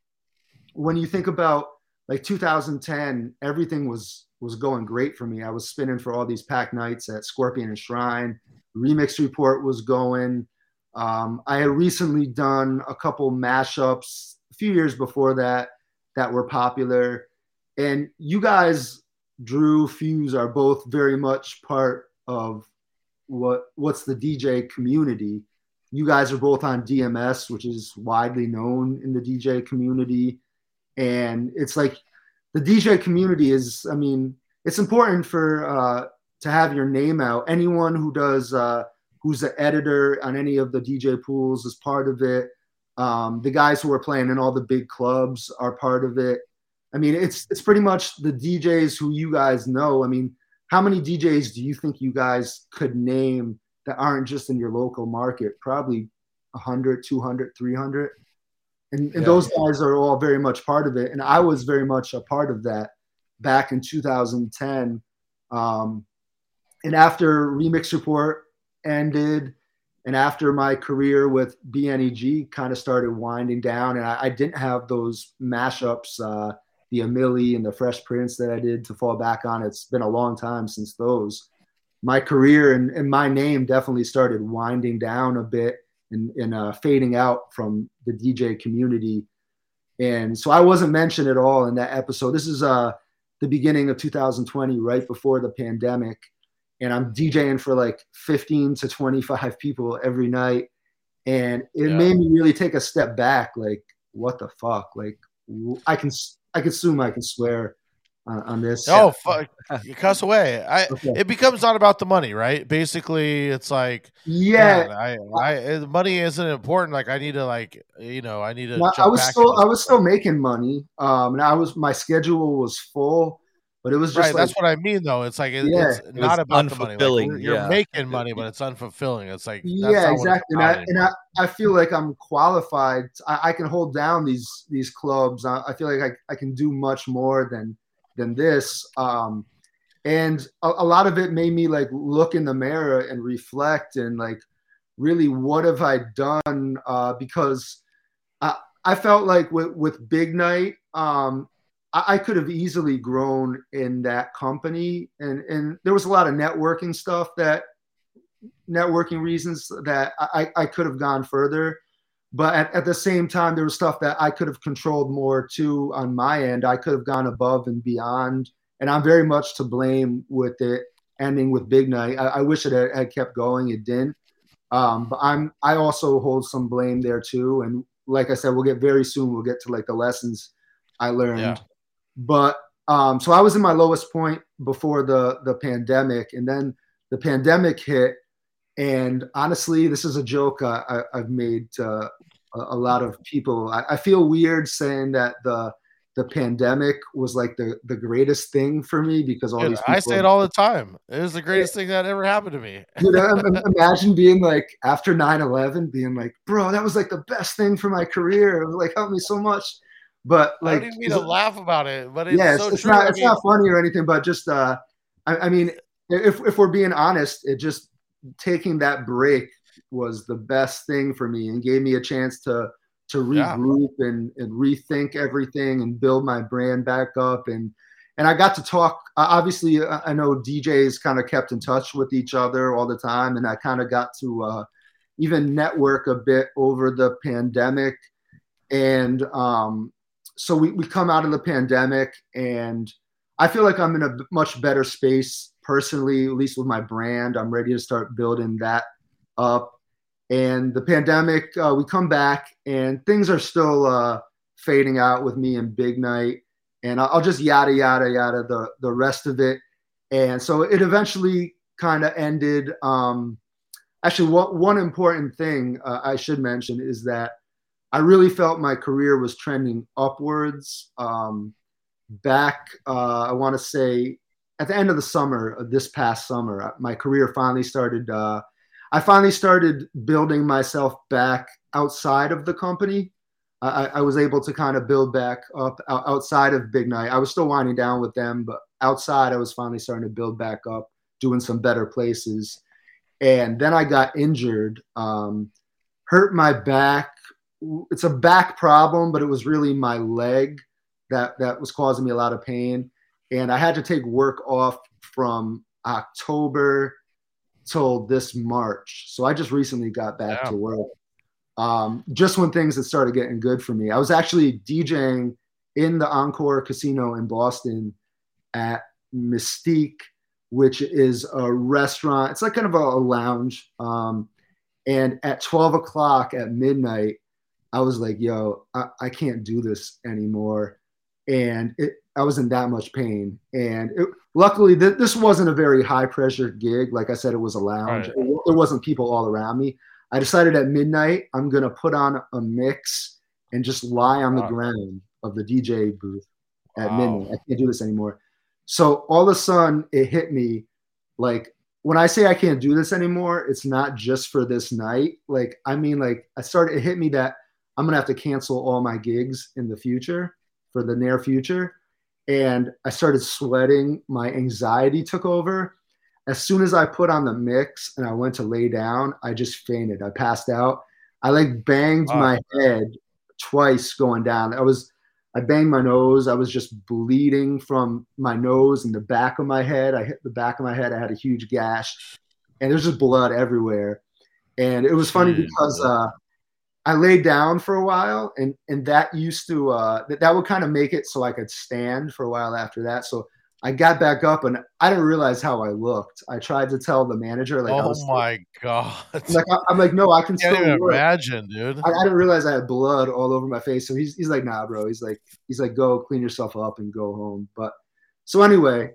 when you think about like 2010 everything was was going great for me. I was spinning for all these pack nights at Scorpion and Shrine. Remix report was going. Um, I had recently done a couple mashups a few years before that that were popular, and you guys, Drew Fuse, are both very much part of what what's the DJ community. You guys are both on DMS, which is widely known in the DJ community, and it's like the DJ community is. I mean, it's important for uh, to have your name out. Anyone who does uh, who's the editor on any of the DJ pools is part of it. Um, the guys who are playing in all the big clubs are part of it. I mean, it's it's pretty much the DJs who you guys know. I mean, how many DJs do you think you guys could name that aren't just in your local market? Probably 100, 200, 300. And, and yeah. those guys are all very much part of it. And I was very much a part of that back in 2010. Um, and after Remix Report ended and after my career with BNEG kind of started winding down, and I, I didn't have those mashups, uh, the Amili and the Fresh Prince that I did to fall back on. It's been a long time since those. my career and, and my name definitely started winding down a bit and, and uh, fading out from the DJ community. And so I wasn't mentioned at all in that episode. This is uh, the beginning of 2020, right before the pandemic. And I'm DJing for like 15 to 25 people every night. And it
Yeah.
made me really take a step back. Like, what the fuck? Like, I can, I can assume I can swear on, on this.
Oh fuck! You cuss away. I.
Okay.
It becomes not about the money, right? Basically, it's like
yeah.
man, I, I, uh, money isn't important. Like I need to, like, you know, I need to.
Well, I was still I was still making money. Um, and I was my schedule was full, but it was just
right.
like
that's what I mean, though. It's like it,
Yeah.
it's
was
not about the money. Like, you're you're
yeah.
making money, but it's unfulfilling. It's like that's
yeah,
not
exactly. And I, and I, I feel like I'm qualified. I, I can hold down these these clubs. I, I feel like I, I can do much more than than this. Um, and a, a lot of it made me like look in the mirror and reflect and like really what have I done? Uh, because I, I felt like with, with Big Night, um, I, I could have easily grown in that company, and and there was a lot of networking stuff that networking reasons that I, I could have gone further. But at, at the same time, there was stuff that I could have controlled more too on my end. I could have gone above and beyond. And I'm very much to blame with it ending with Big Night. I, I wish it had, had kept going. It didn't. Um, but I'm I also hold some blame there too. And like I said, we'll get very soon. We'll get to like the lessons I learned.
Yeah.
But um, so I was in my lowest point before the the pandemic, and then the pandemic hit. And honestly, this is a joke I, I've made to a, a lot of people. I, I feel weird saying that the the pandemic was like the the greatest thing for me because all
Dude,
these people
I say it all the time. It was the greatest thing that ever happened to me.
you I- imagine being like after 9-11 being like bro that was like the best thing for my career it like helped me so much but
I
like
don't mean to laugh about it, but it's
yeah
so
it's, it's
true.
not
I
it's
mean,
not funny or anything but just uh I, I mean if, if we're being honest it just taking that break was the best thing for me and gave me a chance to to
Yeah.
regroup and, and rethink everything and build my brand back up and and I got to talk. uh, Obviously, I I know DJs kind of kept in touch with each other all the time, and I kind of got to uh, even network a bit over the pandemic. And um, so we, we come out of the pandemic, and I feel like I'm in a much better space personally, at least with my brand. I'm ready to start building that up. And the pandemic, uh, we come back, and things are still uh, fading out with me and Big Night and I'll just yada yada yada the the rest of it. And so it eventually kind of ended. Um, actually, one one important thing uh, I should mention is that I really felt my career was trending upwards. Um, back, uh, I want to say, at the end of the summer, of this past summer, uh, my career finally started. Uh, I finally started building myself back outside of the company. I, I was able to kind of build back up outside of Big Night. I was still winding down with them, but outside, I was finally starting to build back up, doing some better places. And then I got injured, um, hurt my back. It's a back problem, but it was really my leg that that was causing me a lot of pain. And I had to take work off from October till this March. So I just recently got back
Yeah.
to work um, just when things had started getting good for me. I was actually DJing in the Encore Casino in Boston at Mystique, which is a restaurant. It's like kind of a, a lounge. Um, and at 12 o'clock at midnight, I was like, yo, I, I can't do this anymore. And it, I was in that much pain. And it, luckily, th- this wasn't a very high pressure gig. Like I said, it was a lounge.
Right.
It- there wasn't people all around me. I decided at midnight I'm gonna put on a mix and just lie on the
Wow.
ground of the DJ booth at
Wow.
midnight. I can't do this anymore. So all of a sudden it hit me like when I say I can't do this anymore, it's not just for this night. Like I mean like I started it hit me that I'm gonna have to cancel all my gigs in the future for the near future. And I started sweating. My anxiety took over as soon as I put on the mix and I went to lay down, I just fainted. I passed out. I like banged
Wow.
my head twice going down. I was I banged my nose. I was just bleeding from my nose and the back of my head. I hit the back of my head. I had a huge gash, and there's just blood everywhere. And it was funny because uh, I laid down for a while, and and that used to uh, that that would kind of make it so I could stand for a while after that. So I got back up, and I didn't realize how I looked. I tried to tell the manager, like, I
oh
was,
my god!
like I- I'm like, no, I can
I
still
imagine, dude.
I, I didn't realize I had blood all over my face. So he's he's like, nah, bro. He's like, he's like, go clean yourself up and go home. But so anyway,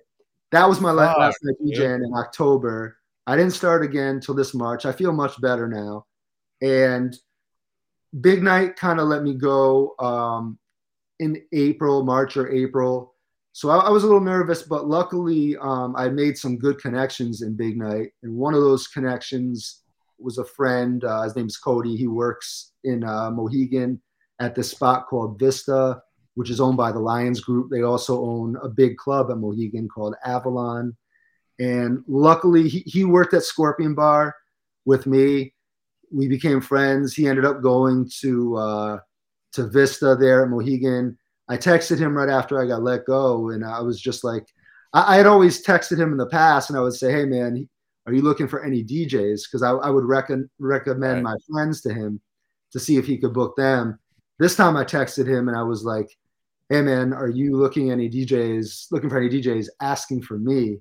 that was my la-
Fuck,
last night. DJing in October. I didn't start again till this March. I feel much better now. And Big Night kind of let me go um, in April, March or April. So I, I was a little nervous, but luckily um, I made some good connections in Big Night. And one of those connections was a friend. Uh, his name is Cody. He works in uh, Mohegan at this spot called Vista, which is owned by the Lyons Group. They also own a big club at Mohegan called Avalon. And luckily, he, he worked at Scorpion Bar with me. We became friends. He ended up going to uh, to Vista there at Mohegan. I texted him right after I got let go, and I was just like, I, I had always texted him in the past, and I would say, "Hey, man, are you looking for any DJs?" Because I, I would recon- recommend
Right.
my friends to him to see if he could book them. This time I texted him and I was like, "Hey, man, are you looking any DJs? Looking for any DJs? Asking for me?"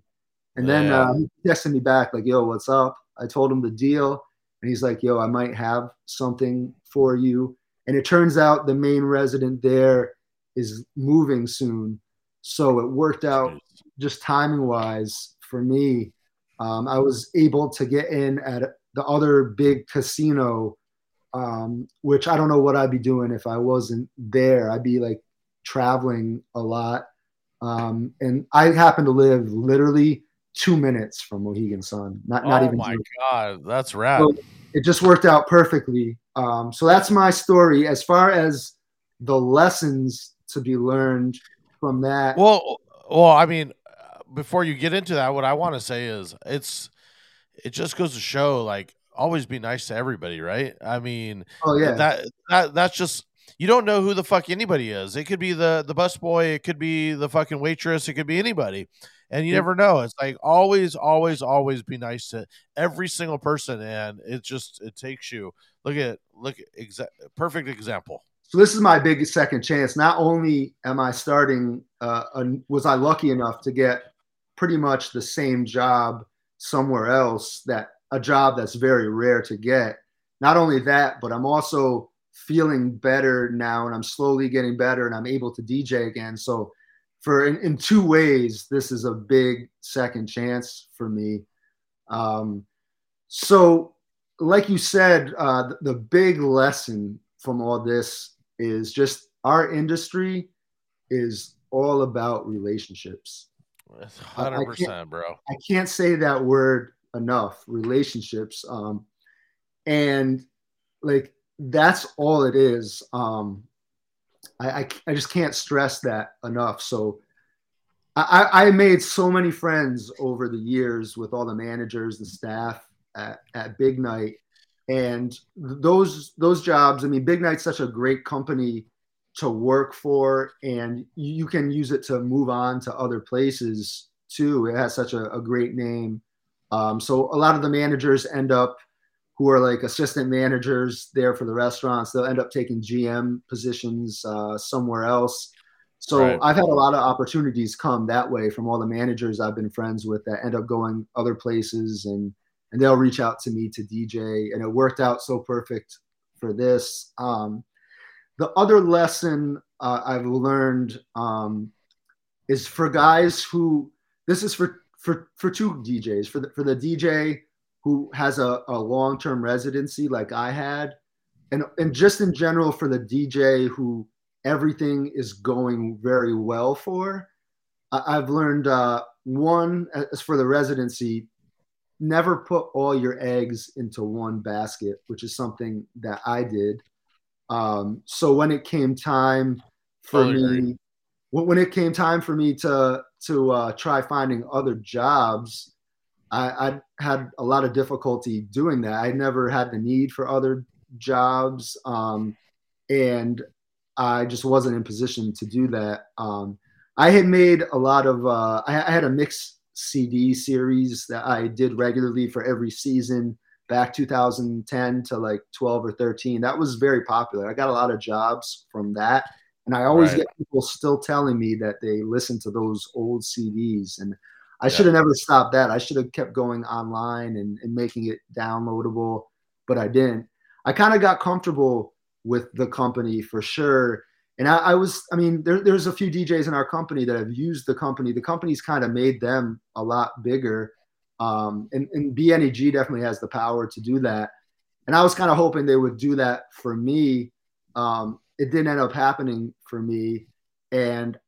And then
Yeah.
uh, he texted me back like, "Yo, what's up?" I told him the deal, and he's like, "Yo, I might have something for you." And it turns out the main resident there is moving soon, so it worked out just timing wise for me. Um, I was able to get in at the other big casino, um, which I don't know what I'd be doing if I wasn't there. I'd be like traveling a lot. Um, and I happen to live literally two minutes from Mohegan Sun. Not not even.
oh
my
god, that's rad.
So it just worked out perfectly. Um, so that's my story. As far as the lessons to be learned from that,
Well, well, I mean, before you get into that, what I want to say is it's it just goes to show like always be nice to everybody, right? I mean,
oh yeah,
that that that's just you don't know who the fuck anybody is. It could be the the bus boy, it could be the fucking waitress, it could be anybody. And you
Yeah.
never know. It's like always, always, always be nice to every single person, and it just it takes you. Look at look at exa- perfect example.
so this is my big second chance. Not only am I starting, uh, a, was I lucky enough to get pretty much the same job somewhere else that a job that's very rare to get. Not only that, but I'm also feeling better now, and I'm slowly getting better, and I'm able to DJ again. So, for in, in two ways, this is a big second chance for me. Um, so, like you said, uh, the, the big lesson from all this is just our industry is all about relationships.
Hundred
can't-
percent, bro.
I can't say that word enough. Relationships, um, and like that's all it is. Um, I, I I just can't stress that enough. So I, I made so many friends over the years with all the managers and staff at, at Big Night, and those those jobs. I mean, Big Night's such a great company to work for, and you can use it to move on to other places too. It has such a, a great name. Um, so a lot of the managers end up who are like assistant managers there for the restaurants. They'll end up taking GM positions uh, somewhere else. So
Right.
I've had a lot of opportunities come that way from all the managers I've been friends with that end up going other places and and they'll reach out to me to DJ and it worked out so perfect for this. Um, the other lesson uh, I've learned um, is for guys who this is for for for two DJs for the for the DJ who has a, a long term residency like I had, and and just in general for the DJ who everything is going very well for. I, I've learned uh, one as for the residency, never put all your eggs into one basket, which is something that I did. Um, so when it came time for
Totally
me,
agree.
when it came time for me to to uh, try finding other jobs, I, I had a lot of difficulty doing that. I never had the need for other jobs, um, and I just wasn't in position to do that. Um, I had made a lot of. Uh, I, I had a mix CD series that I did regularly for every season back 2010 to like 12 or 13. That was very popular. I got a lot of jobs from that. And I always
Right.
get people still telling me that they listen to those old CDs. And I
Yeah.
should have never stopped that. I should have kept going online and, and making it downloadable, but I didn't. I kind of got comfortable with the company for sure. And I, I was, I mean, there, there's a few DJs in our company that have used the company. The company's kind of made them a lot bigger. Um, and, and BNEG definitely has the power to do that. And I was kind of hoping they would do that for me. Um, it didn't end up happening for me. And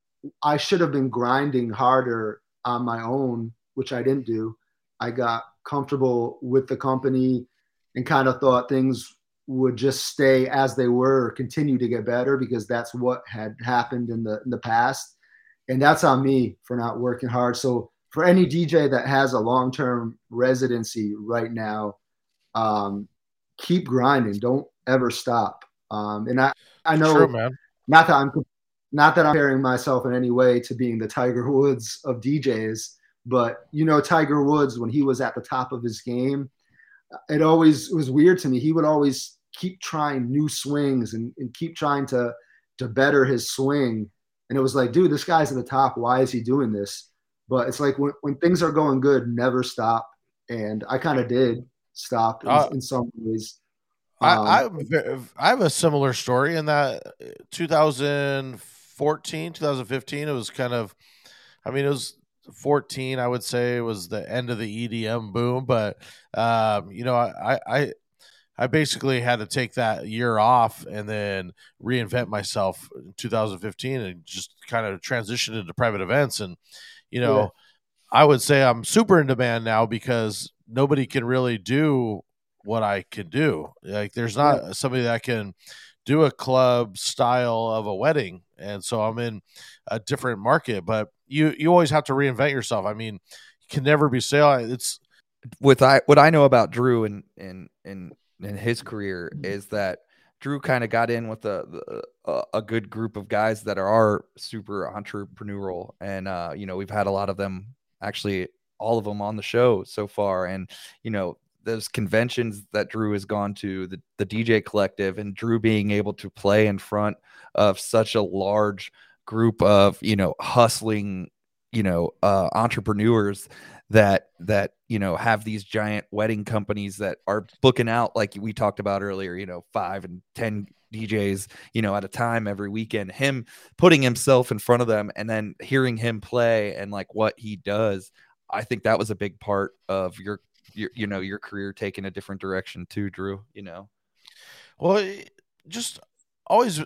I should have been grinding harder on my own, which I didn't do. I got comfortable with the company and kind of thought things would just stay as they were or continue to get better because that's what had happened in the in the past. And that's on me for not working hard. So for any DJ that has a long-term residency right now, um, keep grinding. Don't ever stop. Um, and I, I know
True, man.
not that I'm not that I'm comparing myself in any way to being the Tiger Woods of DJs, but you know Tiger Woods when he was at the top of his game, it always it was weird to me. He would always keep trying new swings and, and keep trying to to better his swing. And it was like, dude, this guy's at the top. Why is he doing this? But it's like when, when things are going good, never stop. And I kind of did stop in,
Uh,
in some ways.
I,
Um,
I, I'm I have a similar story in that uh, 2014, 2015, it was kind of, I mean, it was 14, I would say it was the end of the EDM boom, but, um, you know, I, I, I basically had to take that year off and then reinvent myself in 2015 and just kind of transition into private events. And, you know,
Yeah.
I would say I'm super in demand now because nobody can really do what I can do. Like there's not somebody that can do a club style of a wedding. And so I'm in a different market, but you you always have to reinvent yourself. I mean, you can never be sale. It's
with I what I know about Drew and and and in his career is that Drew kind of got in with a, a a good group of guys that are super entrepreneurial, and uh, you know we've had a lot of them actually all of them on the show so far, and you know those conventions that Drew has gone to the the DJ Collective, and Drew being able to play in front of such a large group of you know hustling you know uh entrepreneurs that that you know have these giant wedding companies that are booking out like we talked about earlier you know five and ten djs you know at a time every weekend. Him putting himself in front of them and then hearing him play and like what he does i think that was a big part of your your you know your career taking a different direction too drew you know
well, eh, just always eh,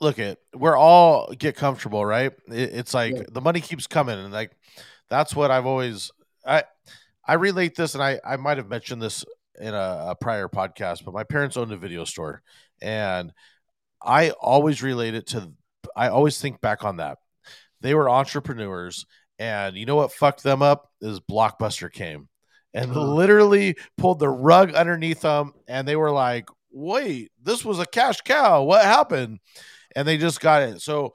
look at we're all get comfortable, right? It, it's like
Yeah.
the money keeps coming, and like that's what I've always I I relate this, and I I might have mentioned this in a, a prior podcast, but my parents owned a video store, and I always relate it to I always think back on that. They were entrepreneurs, and you know what fucked them up is Blockbuster came and
Uh-huh.
literally pulled the rug underneath them, and they were like, "Wait, this was a cash cow. What happened?" And they just got it. So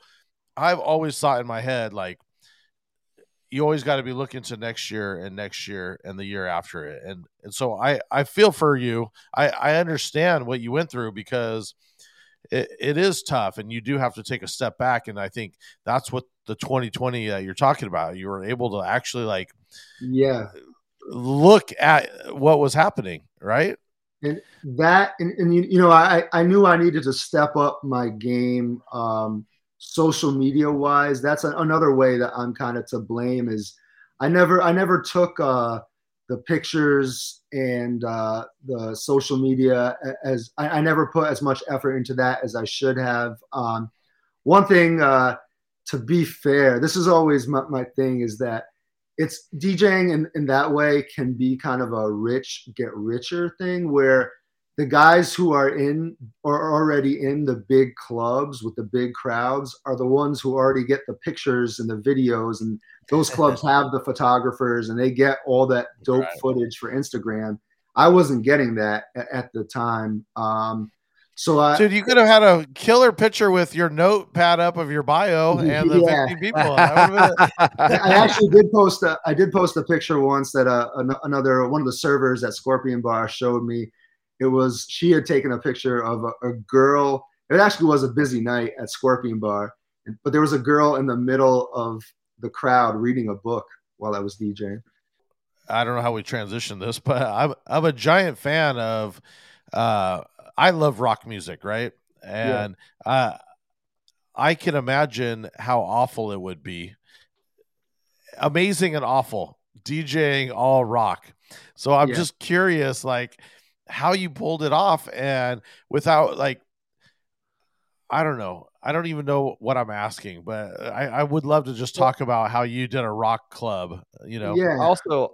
I've always thought in my head like you always got to be looking to next year and next year and the year after it. And and so I I feel for you. I I understand what you went through because it, it is tough and you do have to take a step back and I think that's what the 2020 that you're talking about. You were able to actually like
yeah.
Look at what was happening, right?
and that and, and you, you know I, I knew i needed to step up my game um, social media wise that's a, another way that i'm kind of to blame is i never i never took uh, the pictures and uh, the social media as I, I never put as much effort into that as i should have um, one thing uh, to be fair this is always my, my thing is that it's DJing in, in that way can be kind of a rich get richer thing where the guys who are in or are already in the big clubs with the big crowds are the ones who already get the pictures and the videos and those clubs have the photographers and they get all that dope
Right.
footage for Instagram. I wasn't getting that at, at the time. Um, So I,
Dude, you could have had a killer picture with your notepad up of your bio and the
Yeah.
50 people.
I actually did post a I did post a picture once that uh, an- another one of the servers at Scorpion Bar showed me. It was she had taken a picture of a, a girl. It actually was a busy night at Scorpion Bar, but there was a girl in the middle of the crowd reading a book while I was DJing.
I don't know how we transition this, but I'm I'm a giant fan of uh I love rock music, right? And uh I can imagine how awful it would be. Amazing and awful DJing all rock. So I'm
Yeah.
just curious like how you pulled it off and without like I don't know. I don't even know what I'm asking, but I, I would love to just talk about how you did a rock club, you know.
Yeah,
also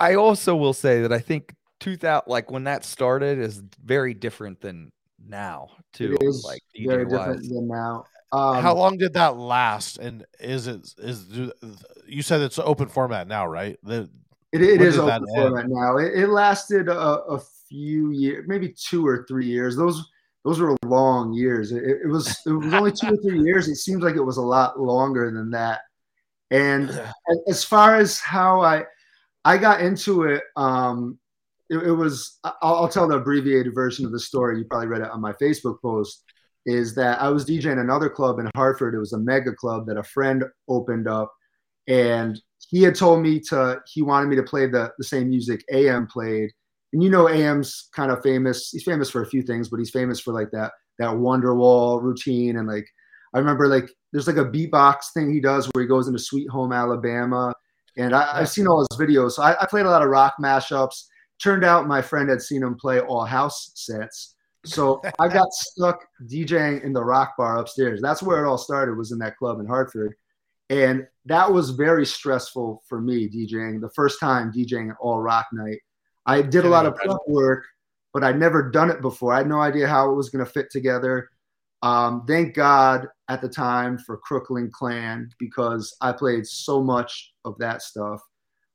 i also will say that i think 2000 like when that started is very different than now too
it is
like
very
DJ
different
wise.
than now. Um,
How long did that last? And is it is do- you said it's open format now, right? The,
It, it
When
is
did that
open
end?
format now. It, it lasted a, a few years, maybe two or three years. Those those were long years. It, it was it was only two or three years. It seems like it was a lot longer than that. And as far as how I I got into it, um, it, it was I'll, I'll tell the abbreviated version of the story. You probably read it on my Facebook post. Is that I was DJing another club in Hartford. It was a mega club that a friend opened up, and he had told me to he wanted me to play the the same music AM played. And you know AM's kind of famous. He's famous for a few things, but he's famous for like that that Wonderwall routine and like I remember like there's like a beatbox thing he does where he goes into Sweet Home Alabama, and I, I've seen all his videos. So I, I played a lot of rock mashups. Turned out my friend had seen him play all house sets, so I got stuck DJing in the rock bar upstairs. That's where it all started. Was in that club in Hartford, and that was very stressful for me DJing. The first time DJing an all rock night, I did a lot of prep work, but I'd never done it before. I had no idea how it was going to fit together. Um, thank God at the time for Crooklyn Clan because I played so much of that stuff.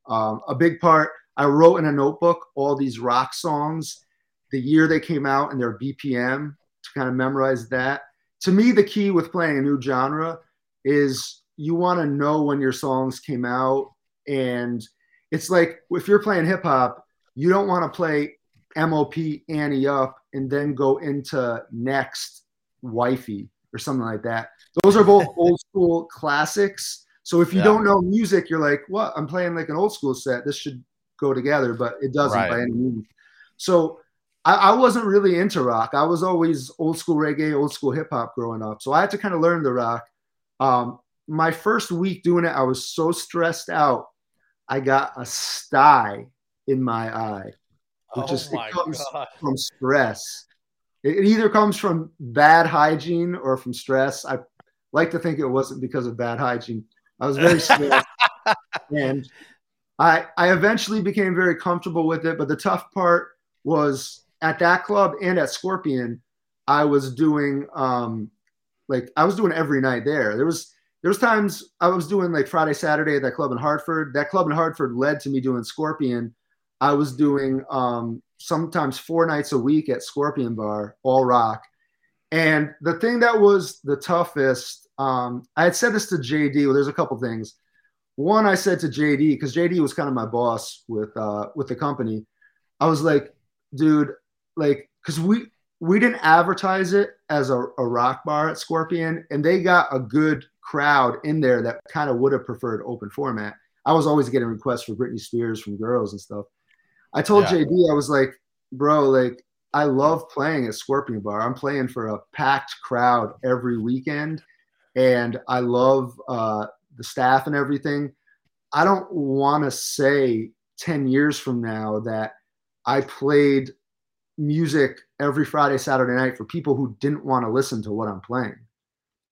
Um, a big part, I wrote in a notebook all these rock songs, the year they came out and their BPM to kind of memorize that. To me, the key with playing a new genre is you want to know when your songs came out. And it's like if you're playing hip hop, you don't want to play MOP Ante Up and then go into next wifey or something like that. Those are both old school classics. So if you
Yeah.
don't know music, you're like, what? I'm playing like an old school set. This should go together, but it doesn't
Right.
by any means. So I, I wasn't really into rock. I was always old school reggae, old school hip hop growing up. So I had to kind of learn the rock. Um, my first week doing it, I was so stressed out. I got a sty in my eye, which
oh
is it comes
God.
from stress. It, it either comes from bad hygiene or from stress. I like to think it wasn't because of bad hygiene. I was very stressed, and I I eventually became very comfortable with it. But the tough part was at that club and at Scorpion, I was doing um like I was doing every night there. There was there was times I was doing like Friday, Saturday at that club in Hartford. That club in Hartford led to me doing Scorpion. I was doing um, sometimes four nights a week at Scorpion Bar, all rock. And the thing that was the toughest, um, I had said this to JD. Well, there's a couple things. One, I said to JD because JD was kind of my boss with uh, with the company. I was like, dude, like, because we we didn't advertise it as a, a rock bar at Scorpion, and they got a good crowd in there that kind of would have preferred open format. I was always getting requests for Britney Spears from girls and stuff. I told
Yeah.
JD, I was like, bro, like, I love playing at Scorpion Bar. I'm playing for a packed crowd every weekend, and I love uh, the staff and everything. I don't want to say 10 years from now that I played music every Friday, Saturday night for people who didn't want to listen to what I'm playing.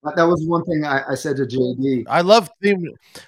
That that was one thing I, I said to JD.
I love theme.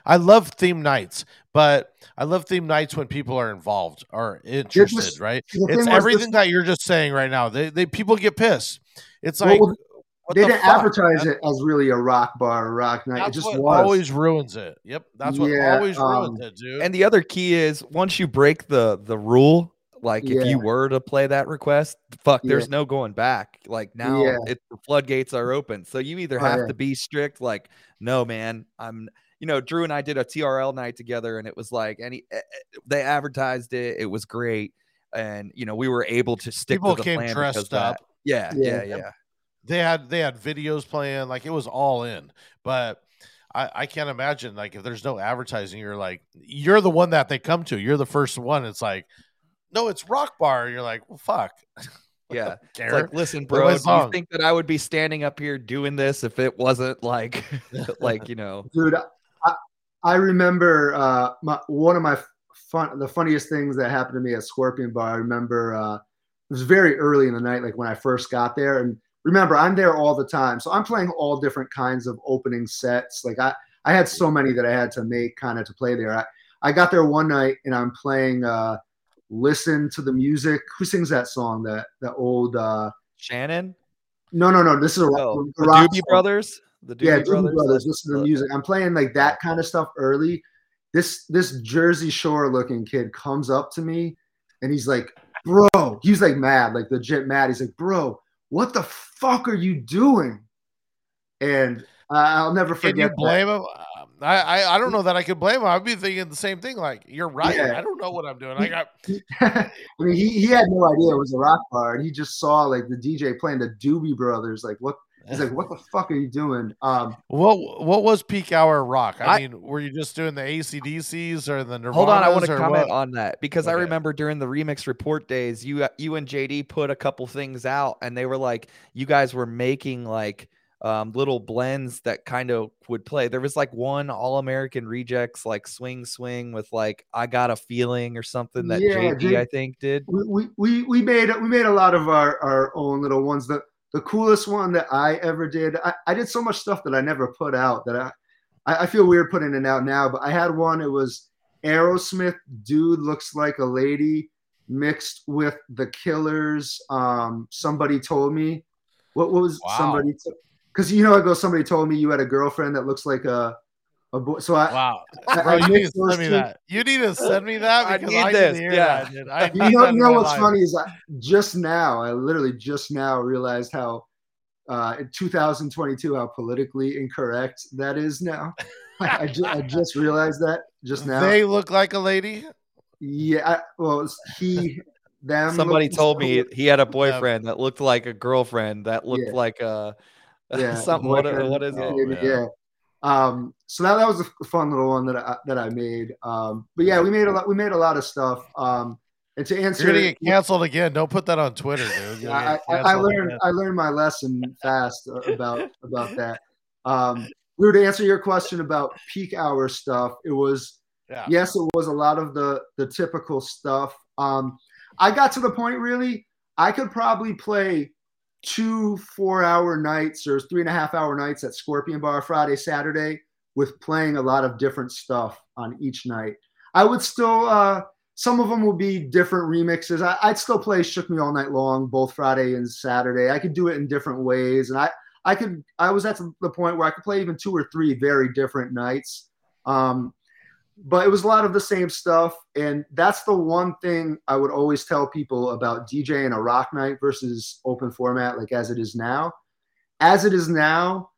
I love theme nights, but I love theme nights when people are involved or interested. right? It's everything
this-
that you're just saying right now. They, they people get pissed. It's like
Well,
what
they
the
didn't
fuck,
advertise
man?
it as really a rock bar or rock night.
That's
it just
what
was.
always ruins it. Yep, that's what
Yeah,
always ruins
um,
it, dude.
And the other key is once you break the the rule, Like
Yeah.
if you were to play that request, fuck,
Yeah.
there's no going back. Like now
Yeah.
it, the floodgates are open. So you either
Oh,
have
yeah.
to be strict, like, no, man, I'm you know, Drew and I did a TRL night together and it was like any eh, eh, they advertised it, it was great. And you know, we were able to stick
People
to the
came
plan
dressed
because of that.
up.
Yeah,
Yeah.
yeah, yeah.
They had they had videos playing, like it was all in. But I, I can't imagine like if there's no advertising, you're like you're the one that they come to. You're the first one. It's like, no, it's rock bar. You're like, well, fuck.
Yeah. It's like, listen, bro,
my
do you think that I would be standing up here doing this if it wasn't like like, you know,
dude i, I remember uh my, one of my fun the funniest things that happened to me at scorpion bar i remember uh it was very early in the night like when i first got there and remember i'm there all the time so i'm playing all different kinds of opening sets like i i had so many that i had to make kind of to play there i, I got there one night and i'm playing uh listen to the music who sings that song that that old uh
Shannon?
no no no this is a
Oh,
the
the
rock
Doobie
song.
Brothers? The Doobie
yeah, Doobie
Brothers.
Brothers. Listen to the music. I'm playing like that kind of stuff early. This this Jersey Shore looking kid comes up to me and he's like, "Bro," he's like mad, like legit mad. He's like, "Bro, what the fuck are you doing?" And I'll never forget.
Can you
that.
blame him? I, I I don't know that I could blame him. I'd be thinking the same thing. Like, you're right.
Yeah.
I don't know what I'm doing. I got
I mean, he, he had no idea it was a rock bar, and he just saw like the DJ playing the Doobie Brothers. Like, what? He's like, "What the fuck are you doing?" Um,
what what was peak hour rock? I,
I-
mean, were you just doing the ACDCs or the Nirvana?
Hold on, I want to comment
what?
on that because I remember during the remix report days, you you and JD put a couple things out, and they were like, you guys were making like um, little blends that kind of would play. There was like one All American Rejects like swing swing with like I got a feeling or something that
Yeah,
JD
J-
I think did.
we, we, we, we made we made a lot of our, our own little ones. The the coolest one that I ever did, I, I did so much stuff that I never put out that I, I I feel weird putting it out now. But I had one. It was Aerosmith, dude looks like a lady, mixed with the Killers. Um, somebody told me, what, what was
Wow.
somebody? Because you know, I go. Somebody told me you had a girlfriend that looks like a a. So I,
Wow,
I,
bro,
I
you need to send me
two.
that. You need to send me that
I need
I
this,
to
yeah.
that. Dude. I
You
need
know, you know what's
life.
funny is I, just now, I literally just now realized how uh, in 2022 how politically incorrect that is now. I, I, ju- I just realized that just now.
They look like a lady.
yeah, I, well, he, them.
Somebody
look-
told me he had a boyfriend that looked like a girlfriend that looked
Yeah.
like a
Yeah,
something. What, what is it?
Oh,
yeah. Um, so that, that was a fun little one that I that I made. Um, but yeah, we made a lot. We made a lot of stuff. Um, and to answer,
You're gonna get canceled again. Don't put that on Twitter, dude.
I, I, I learned
again.
I learned my lesson fast about about that. Um, Lou, to answer your question about peak hour stuff, it was
Yeah.
yes, it was a lot of the the typical stuff. Um, I got to the point really, I could probably play two four hour nights or three and a half hour nights at Scorpion Bar Friday, Saturday, with playing a lot of different stuff on each night. I would still uh some of them will be different remixes. I, I'd still play "Shook Me All Night Long" both Friday and Saturday. I could do it in different ways, and I I could I was at the point where I could play even two or three very different nights. Um, but it was a lot of the same stuff, and that's the one thing I would always tell people about DJing a rock night versus open format, like as it is now. As it is now,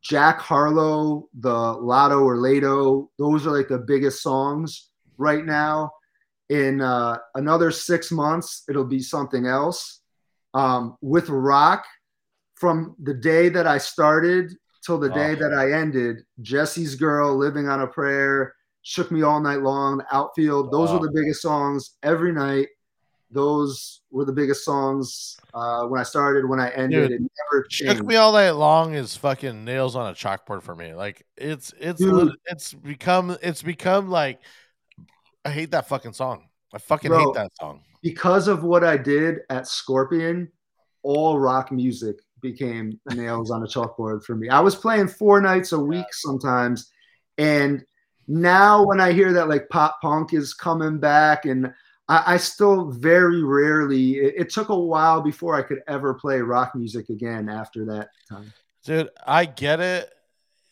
Jack Harlow, the Lotto or Lato, those are like the biggest songs right now in uh, another six months it'll be something else um, with rock from the day that i started till the day
Oh.
that i ended jesse's girl living on a prayer shook me all night long outfield those
Oh.
were the biggest songs every night those were the biggest songs uh, when i started when i ended
Dude,
it never changed
Shook me all night long is fucking nails on a chalkboard for me. Like it's it's
Dude.
it's become it's become like I hate that fucking song. I fucking
Bro.
hate that song.
because of what I did at Scorpion, all rock music became nails on a chalkboard for me. I was playing four nights a week sometimes. And now when I hear that like pop punk is coming back, and I, I still very rarely, it, it took a while before I could ever play rock music again after that time.
Dude, I get it.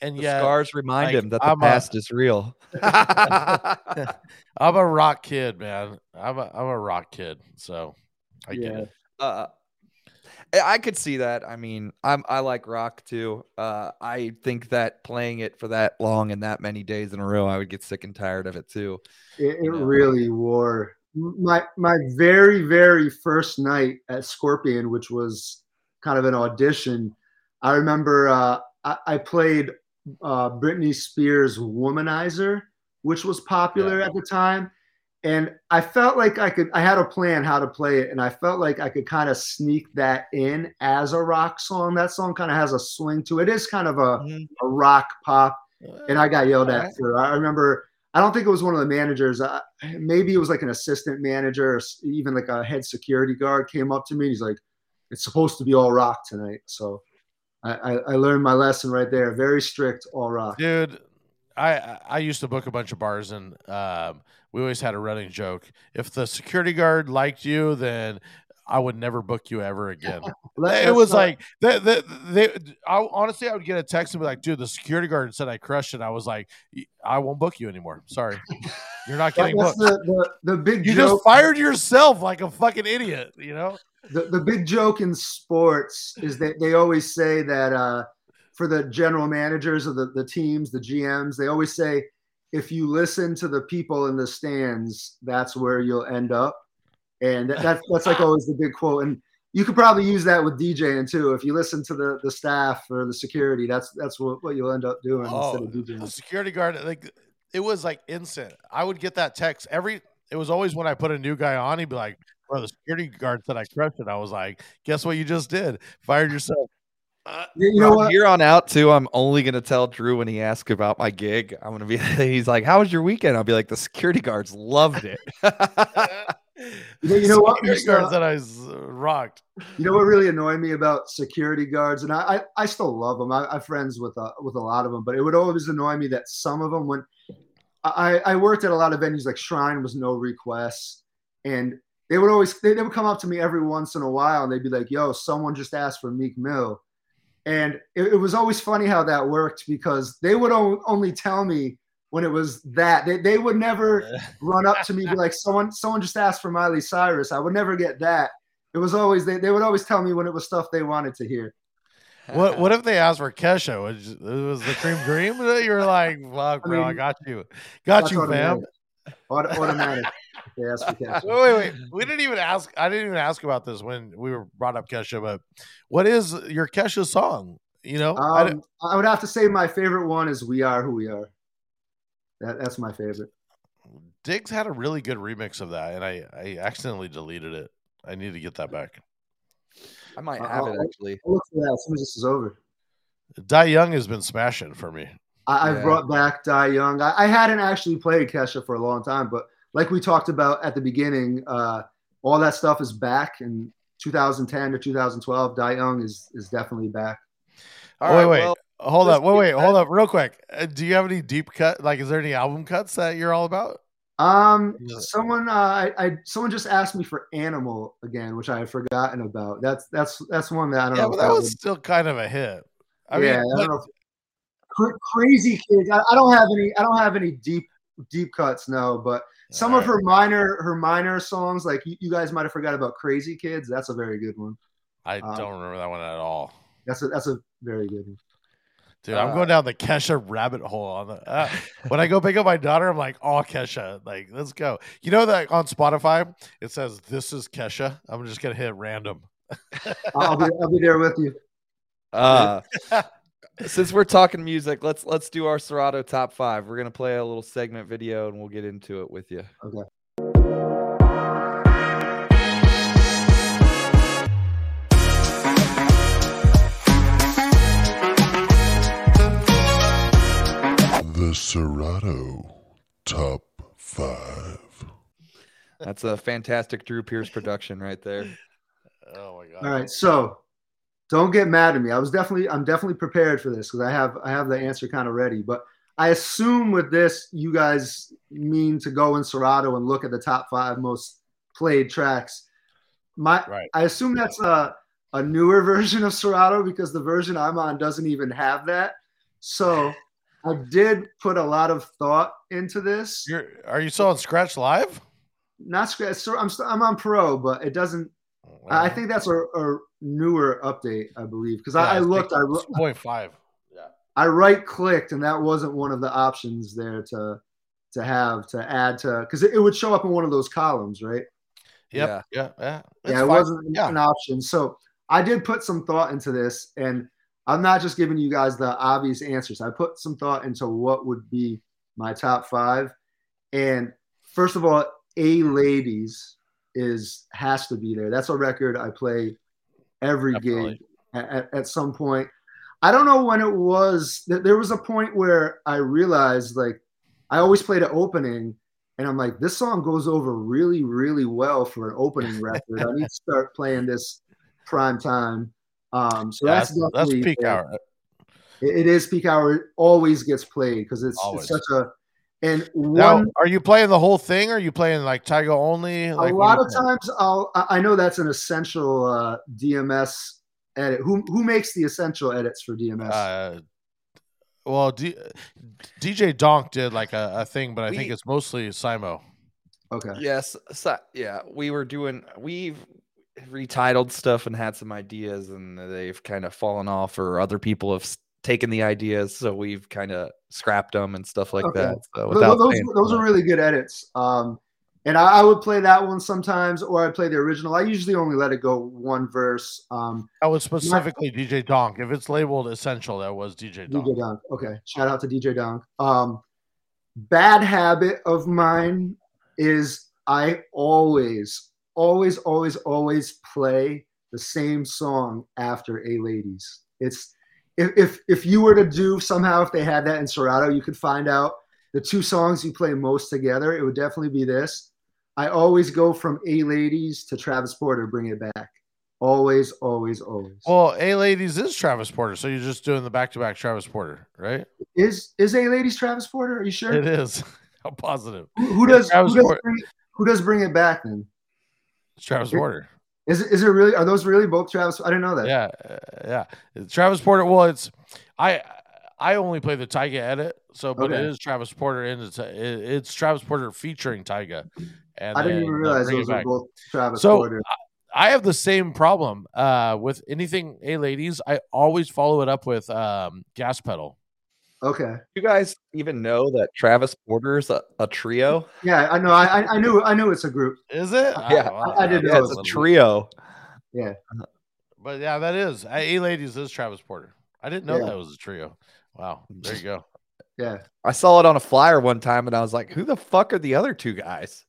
and
The
yet
scars remind
like,
him that the
I'm a-
past is real.
I'm a rock kid, man. I'm a I'm a rock kid, so I get it.
uh, I could see that. I mean, I'm I like rock too. Uh, I think that playing it for that long and that many days in a row, I would get sick and tired of it too.
It, it really wore my my very very first night at Scorpion, which was kind of an audition. I remember uh, I, I played uh, Britney Spears' "Womanizer," which was popular at the time, and I felt like I could. I had a plan how to play it, and I felt like I could kind of sneak that in as a rock song. That song kind of has a swing to it. It is kind of a, a rock pop and I got yelled at for. I remember. I don't think it was one of the managers. Uh, maybe it was like an assistant manager, or even like a head security guard came up to me. and He's like, "It's supposed to be all rock tonight." So I, I, I learned my lesson right there. Very strict, all rock.
dude. I I- used to book a bunch of bars, and um, we always had a running joke: if the security guard liked you, then I would never book you ever again. It was like they, they, they, I, honestly, I would get a text and be like, "Dude, the security guard said I crushed it." I was like, "I won't book you anymore. Sorry, you're not getting booked.
the, the, the big
You
joke.
just fired yourself like a fucking idiot." You know?
the, the big joke in sports is that they always say that uh, for the general managers of the, the teams, the GMs, they always say, if you listen to the people in the stands, that's where you'll end up. And that, that's, that's like always the big quote. And you could probably use that with DJing too. If you listen to the, the staff or the security, that's that's what, what you'll end up doing
Oh,
instead of
the security guard, like it was like instant. I would get that text every. It was always when I put a new guy on, he'd be like, "Bro, the security guard said I crushed it." I was like, "Guess what? You just did. Fired yourself."
Uh,
You know
from here on out too, I'm only gonna tell Drew when he asks about my gig. I'm gonna be. He's like, "How was your weekend?" I'll be like, "The security guards loved it."
You know, you know what?
Security
Mr.
guard said I s- rocked.
You know what really annoyed me about security guards, and I, I, I still love them. I, I'm friends with uh, with a lot of them, but it would always annoy me that some of them, when I, I worked at a lot of venues like Shrine, was no requests, and they would always they, they would come up to me every once in a while, and they'd be like, "Yo, someone just asked for Meek Mill," and it, it was always funny how that worked because they would o- only tell me when it was that they, they would never run up to me be like someone someone just asked for Miley Cyrus. I would never get that. It was always they, they would always tell me when it was stuff they wanted to hear.
What What if they asked for Kesha? Was it was the cream dream? You were like, "Fuck,
I
bro, I
mean,
got you, got you, fam."
Automatic. Auto- automatic. if they ask for cash.
Wait, wait, wait. We didn't even ask. I didn't even ask about this when we were brought up Kesha. But what is your Kesha song? You know, I
Um, I would have to say my favorite one is "We Are Who We Are." That, that's my favorite.
Diggs had a really good remix of that, and I I accidentally deleted it. I need to get that back.
I might
Uh,
have it
I'll-
actually.
I'll look for that as soon as this is over.
Die Young has been smashing for me.
I,
Yeah.
I've brought back Die Young. I, I hadn't actually played Kesha for a long time, but like we talked about at the beginning, uh, all that stuff is back in 2010 to 2012. Die Young is is definitely back.
All
wait, wait,
well,
hold up, wait, wait, hold up, real quick. Uh, do you have any deep cut? Like, is there any album cuts that you're all about?
Um, someone, uh, I, I, someone just asked me for Animal again, which I had forgotten about. That's that's that's one that I don't
Yeah,
know.
but
if
that
I
was
would-
still kind of a hit. I
yeah,
mean,
I don't know. If, Cra- crazy kids. I, I don't have any. I don't have any deep deep cuts. No, but some of
Alright.
her minor her minor songs, like you, you guys might have forgot about Crazy Kids. That's a very good one.
I
um,
don't remember that one at all.
That's a that's a very good one.
Dude, I'm
Uh,
going down the Kesha rabbit hole on the. Uh, when I go pick up my daughter, I'm like, "Oh, Kesha, like, let's go." You know that on Spotify it says this is Kesha. I'm just gonna hit random.
I'll be I'll be there with you.
Uh, since we're talking music, let's let's do our Serato top five. We're gonna play a little segment video and we'll get into it with you.
Okay.
The Serato Top 5.
That's a fantastic Drew Pierce production right there.
Oh my god!
All right, so don't get mad at me. I was definitely I'm definitely prepared for this because I have I have the answer kind of ready. But I assume with this you guys mean to go in Serato and look at the top five most played tracks. My
Right.
I assume that's a a newer version of Serato because the version I'm on doesn't even have that. So I did put a lot of thought into this.
You're are you still on Scratch Live?
Not scratch. So I'm I'm on Pro, but it doesn't. I I think that's a, a newer update, I believe, because I, I looked. I ro-
point five. Yeah.
I right clicked, and that wasn't one of the options there to to have to add to because it, it would show up in one of those columns, right?
Yep. Yeah. Yeah. It's
yeah, it
fine.
wasn't
Yeah.
an option. So I did put some thought into this, and I'm not just giving you guys the obvious answers. I put some thought into what would be my top five. And first of all, A Ladies is has to be there. That's a record I play every
Definitely.
gig at, at, some point. I don't know when it was. Th- There was a point where I realized, like, I always played an opening, and I'm like, this song goes over really, really well for an opening record. I need to start playing this prime time. Um, so
Yeah,
that's
that's, that's peak
there.
hour.
It, it is peak hour. It always gets played because it's, it's such a and
Now,
one.
are you playing the whole thing? Or are you playing like Tyga only? Like,
a lot of
you play?
times, I'll. I I know that's an essential uh, DMS edit. Who who makes the essential edits for DMS?
Uh, well, D- DJ Donk did like a, a thing, but I think it's mostly Simo.
okay.
Yes, so, yeah, we were doing we've retitled stuff and had some ideas, and they've kind of fallen off, or other people have s- taken the ideas, so we've kind of scrapped them and stuff like
Okay.
that. So without
those
saying
those are really good edits. Um, and I, I would play that one sometimes, or I play the original. I usually only let it go one verse. Um,
That was specifically DJ Donk. If it's labeled essential, that was DJ Donk.
DJ Donk. Okay. Shout out to DJ Donk. Um, bad habit of mine is I always, always, always, always play the same song after A Ladies. It's if if if you were to do somehow if they had that in Serato, you could find out the two songs you play most together. It would definitely be this. I always go from A Ladies to Travis Porter, bring it back. Always, always, always.
Well, A Ladies is Travis Porter, so you're just doing the back to back Travis Porter, right?
is is A Ladies Travis Porter? Are you sure?
It is. I'm positive.
Who, who does who does, bring, who does bring it back then?
It's Travis Porter.
Is it, is it really? Are those really both Travis? I didn't know that.
Yeah, uh, yeah. Travis Porter. Well, it's I I only play the Tyga edit, so but it
Okay.
is Travis Porter and it's it's Travis Porter featuring Tyga. And
I didn't even
uh,
realize
It
those were both Travis
So,
Porter.
I have the same problem uh, with anything A ladies. I always follow it up with um, gas pedal.
Okay.
You guys even know that Travis Porter's a, a trio?
Yeah, I know. I I- I knew I knew it's a group.
Is it?
Yeah,
I- I didn't
Yeah,
know
it's
it
a trio. Yeah.
But yeah, that is A ladies is Travis Porter. I didn't know
Yeah.
that was a trio. Wow, there you go.
Yeah.
I saw it on a flyer one time, and I was like, "Who the fuck are the other two guys?"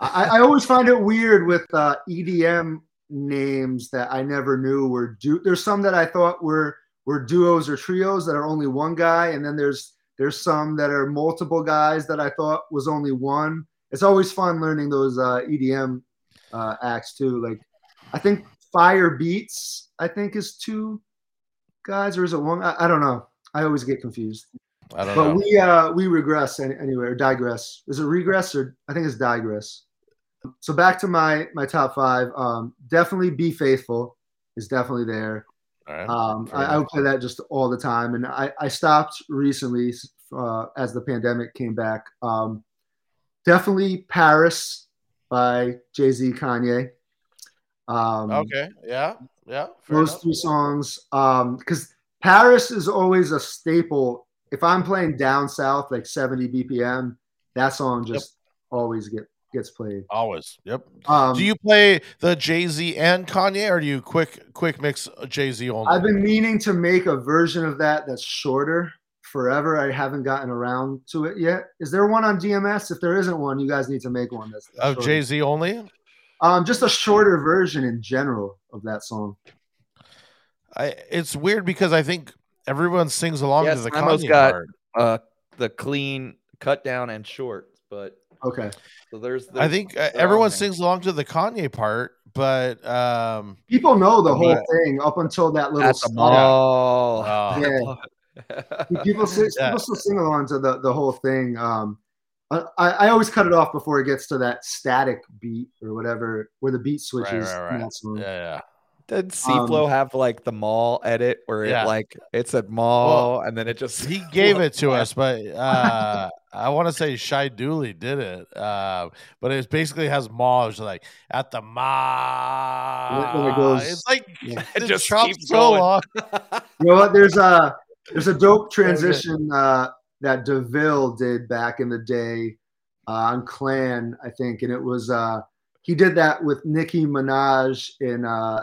I, I always find it weird with uh, EDM names that I never knew were du- There's some that I thought were were duos or trios that are only one guy, and then there's there's some that are multiple guys that I thought was only one. It's always fun learning those uh, EDM uh, acts too. Like I think Firebeatz, I think is two guys, or is it one? I, I don't know. I always get confused.
I don't
But
know.
we uh we regress any, anyway or digress. Is it regress or I think it's digress. So back to my my top five. Um, definitely be faithful is definitely there.
Right.
Um, I, I would play that just all the time, and I I stopped recently uh, as the pandemic came back. Um, definitely Paris by Jay Z Kanye. Um,
okay. Yeah. Yeah.
Those
enough.
three songs um because paris is always a staple if i'm playing down south like 70 bpm that song just always get gets played
Always. Yep.
um
do you play the Jay Z and Kanye, or do you quick quick mix Jay Z only?
i've been meaning to make a version of that that's shorter forever i haven't gotten around to it yet is there one on dms if there isn't one you guys need to make one that's, that's
of. Jay Z only.
um just a shorter version in general of that song
I, it's weird because I think everyone sings along
Yeah,
to the Kanye
got-
part.
Uh, the clean cut down and short, but
okay
so there's.
I think uh, everyone
there.
sings along to the Kanye part, but um,
people know the whole
Right.
thing up until that little
at the
spot.
mall.
uh,
Yeah. people sing,
Yeah.
people still sing along to the, the whole thing. Um, I, I always cut it off before it gets to that static beat or whatever, where the beat switches.
right,
in
right. yeah, yeah,
Did C-Flow have like the mall edit where
Yeah.
it like it said mall and then it just
He gave it to us, but uh, I want to say Shy Dooley did it. Uh, but it basically has Ma. It's like at the
mall. It goes-
it's like
yeah.
it
It
just
just keeps
so
going.
long.
You know what? There's a there's a dope transition uh, that Deville did back in the day uh, on Clan, I think, and it was uh, he did that with Nicki Minaj in uh,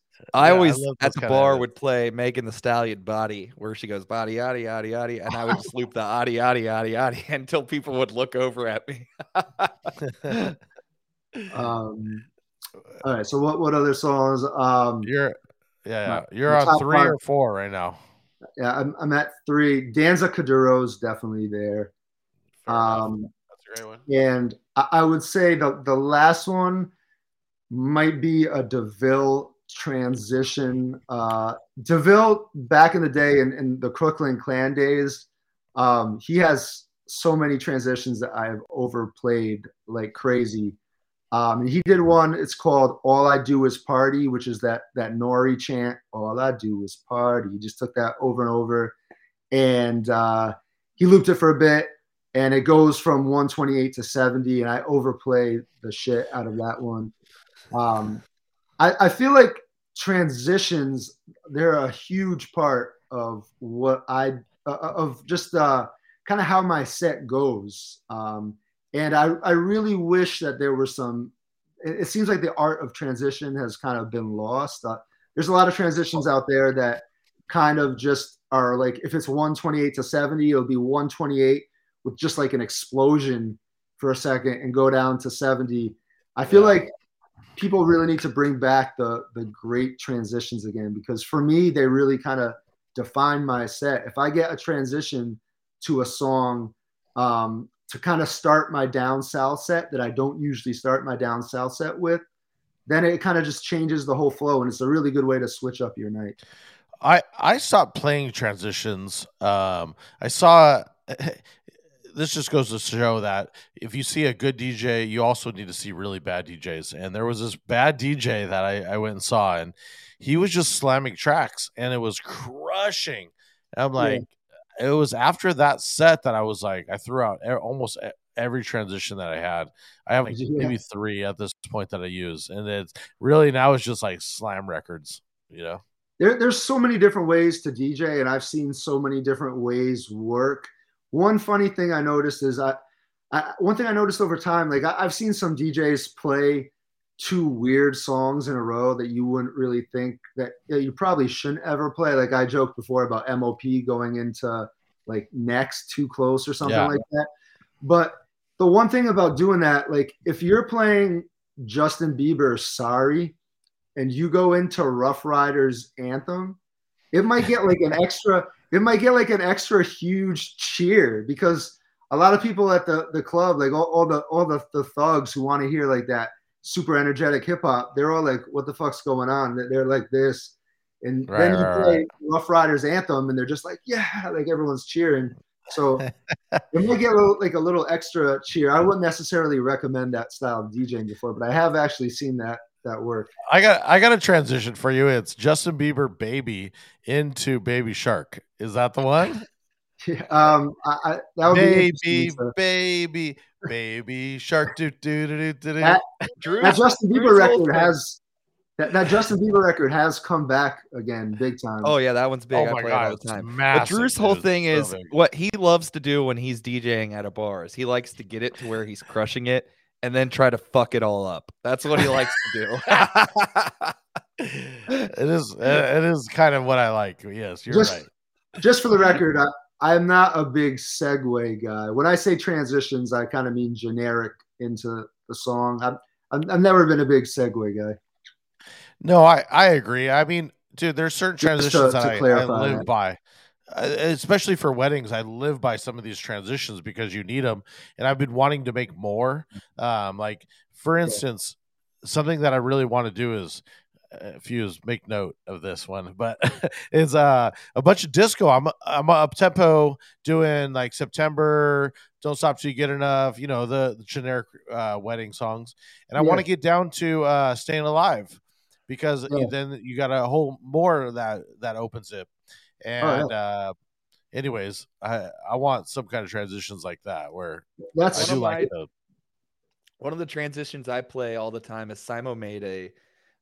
I
Yeah,
always
love
at the bar would play Megan Thee Stallion body where she goes body yaddy yaddy yaddy and I would just loop the yaddy yaddy yaddy yaddy until people would look over at me.
Um, all right, so what what other songs? Um,
You're yeah, yeah.
My-
you're on three
five.
or four right now.
yeah, I'm, I'm at three. Danza Kuduro's definitely there. Um,
That's a great one.
and I, I would say the the last one might be a Deville transition. Uh, Deville back in the day in, in the Crooklyn Clan days, um, he has so many transitions that I have overplayed like crazy. Um, he did one. It's called "All I Do Is Party," which is that that Nori chant. All I do is party. He just took that over and over, and uh, he looped it for a bit and it goes from 128 to 70 and i overplay the shit out of that one um, I, I feel like transitions they're a huge part of what i uh, of just uh, kind of how my set goes. Um, and I, I really wish that there were some it, it seems like the art of transition has kind of been lost. Uh, there's a lot of transitions out there that kind of just are like if it's 128 to 70 it'll be 128 with just like an explosion for a second and go down to 70 i feel
Yeah.
like people really need to bring back the the great transitions again because for me they really kind of define my set if i get a transition to a song um, to kind of start my down south set that i don't usually start my down south set with then it kind of just changes the whole flow and it's a really good way to switch up your night
I I stopped playing transitions. Um, I saw. This just goes to show that if you see a good DJ, you also need to see really bad DJs. And there was this bad DJ that I, I went and saw, and he was just slamming tracks, and it was crushing. And I'm
Yeah.
like, it was after that set that I was like, I threw out almost every transition that I had. I have
Yeah.
maybe three at this point that I use, and it's really now it's just like slam records, you know.
there, there's so many different ways to DJ, and I've seen so many different ways work. One funny thing I noticed is I, I one thing I noticed over time, like I, I've seen some DJs play two weird songs in a row that you wouldn't really think that, that you probably shouldn't ever play. Like I joked before about MOP going into like next too close or something
Yeah.
like that. But the one thing about doing that, like if you're playing Justin Bieber's Sorry and you go into Ruff Ryders Anthem, it might get like an extra, it might get like an extra huge cheer because a lot of people at the, the club, like all, all the all the, the thugs who want to hear like that super energetic hip hop, they're all like, what the fuck's going on? They're- like this. And
Right,
then you
right,
play Ruff Ryders Anthem and they're just like, yeah, like everyone's cheering. So it might get a little, like a little extra cheer. I wouldn't necessarily recommend that style of DJing before, but I have actually seen that that work.
I got I got a transition for you. It's Justin Bieber baby into Baby Shark. Is that the one?
Um, I, I, that would be
baby,
interesting to-
baby, baby shark. Do do do do do. do.
That-
Drew's,
that Justin Bieber
Drew's
record has that, that Justin Bieber record has come back again big time.
Oh yeah, that one's big.
oh
I
my
play it
god,
all
it's
the time. But Drew's whole
dude.
thing
So
is
big.
what he loves to do when he's DJing at a bar is he likes to get it to where he's crushing it and then try to fuck it all up. That's what he likes to do.
it is uh, it is kind of what I like. Yes, you're
Just-
right.
Just for the record, I, I'm not a big segue guy. When I say transitions, I kind of mean generic into the song. I'm, I'm, I've never been a big segue guy.
No, I I agree. I mean, dude, there's certain
Just to-
transitions
to
that I, I live
that.
by. Uh, especially for weddings, I live by some of these transitions because you need them, and I've been wanting to make more. Um, like for instance, something that I really want to do is. Uh, Fuse, make note of this one, but is uh a bunch of disco. I'm I'm up tempo doing like September, don't stop till you get enough. You know the, the generic uh, wedding songs, and I want to get down to uh, staying alive because
Yeah.
then you got a whole more that that opens it.
Oh, yeah.
And uh, anyways, I I want some kind of transitions like that where I do
of
like
my-
the
One of the transitions I play all the time is Simo made a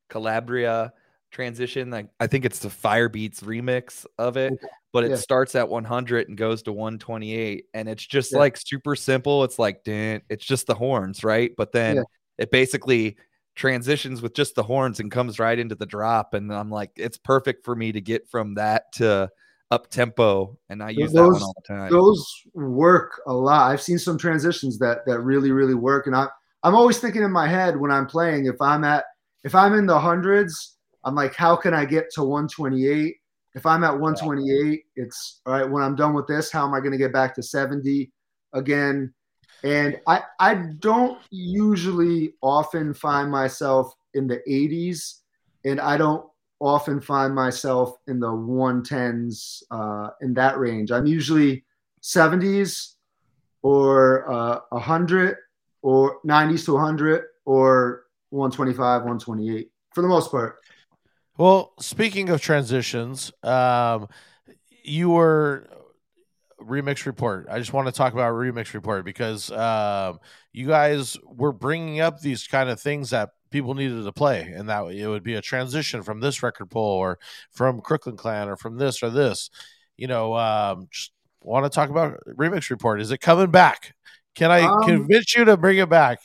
Calabria transition. Like I think it's the Firebeatz remix of it, but it
Yeah.
starts at 100 and goes to 128, and it's just
Yeah.
like super simple. It's like it's just the horns, right? But then
Yeah.
it basically transitions with just the horns and comes right into the drop, and I'm like, it's perfect for me to get from that to up tempo, and I use that one
those-
all the time.
those work a lot. I've seen some transitions that that really really work, and I I'm always thinking in my head when I'm playing if I'm at if I'm in the hundreds, I'm like, how can I get to 128? If I'm at 128, it's all right. When I'm done with this, how am I going to get back to 70 again? And I I don't usually often find myself in the 80s, and I don't often find myself in the 110s uh, in that range. I'm usually 70s or uh, 100 or 90s to 100 or 125, 128 for the most part.
Well, speaking of transitions, um, you were remix report. I just want to talk about remix report because um, you guys were bringing up these kind of things that people needed to play, and that it would be a transition from this record pool or from Crooklyn Clan or from this or this. You know, um, just want to talk about remix report. Is it coming back? Can I
Um,
convince you to bring it back?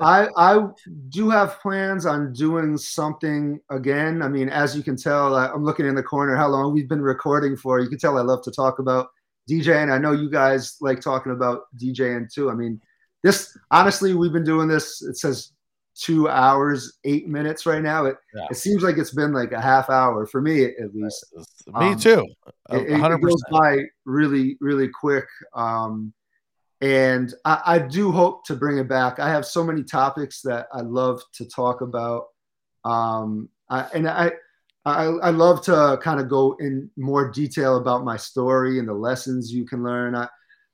I I do have plans on doing something again. I mean, as you can tell, I'm looking in the corner how long we've been recording for. You can tell I love to talk about DJing. I know you guys like talking about DJing too. I mean, this honestly, we've been doing this. It says two hours eight minutes right now. It
Yeah.
it seems like it's been like a half hour for me at least.
Me
um,
too. A
it, it- it goes by really really quick um and I, I do hope to bring it back i have so many topics that i love to talk about um I, and i I, I love to kind of go in more detail about my story and the lessons you can learn. I,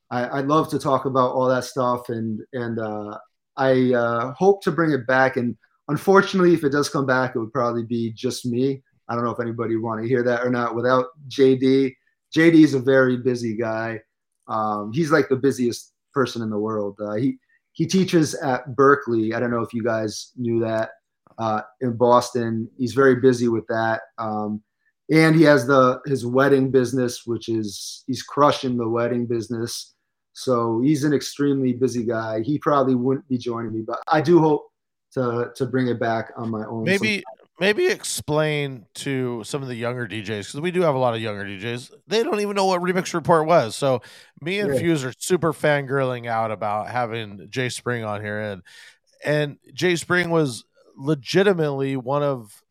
I, I love to talk about all that stuff, and and uh, I uh, hope to bring it back. And unfortunately, if it does come back, it would probably be just me. I don't know if anybody would want to hear that or not. Without JD, JD is a very busy guy. Um, he's like the busiest person in the world. Uh, he he teaches at Berklee. I don't know if you guys knew that uh, in Boston. He's very busy with that, um, and he has the his wedding business, which is he's crushing the wedding business. So he's an extremely busy guy. He probably wouldn't be joining me, but I do hope to to bring it back on my own.
maybe maybe explain to some of the younger DJs because we do have a lot of younger DJs. They don't even know what Remix Report was. So me and
Yeah.
Fuse are super fangirling out about having J Spring on here, and and J Spring was legitimately one of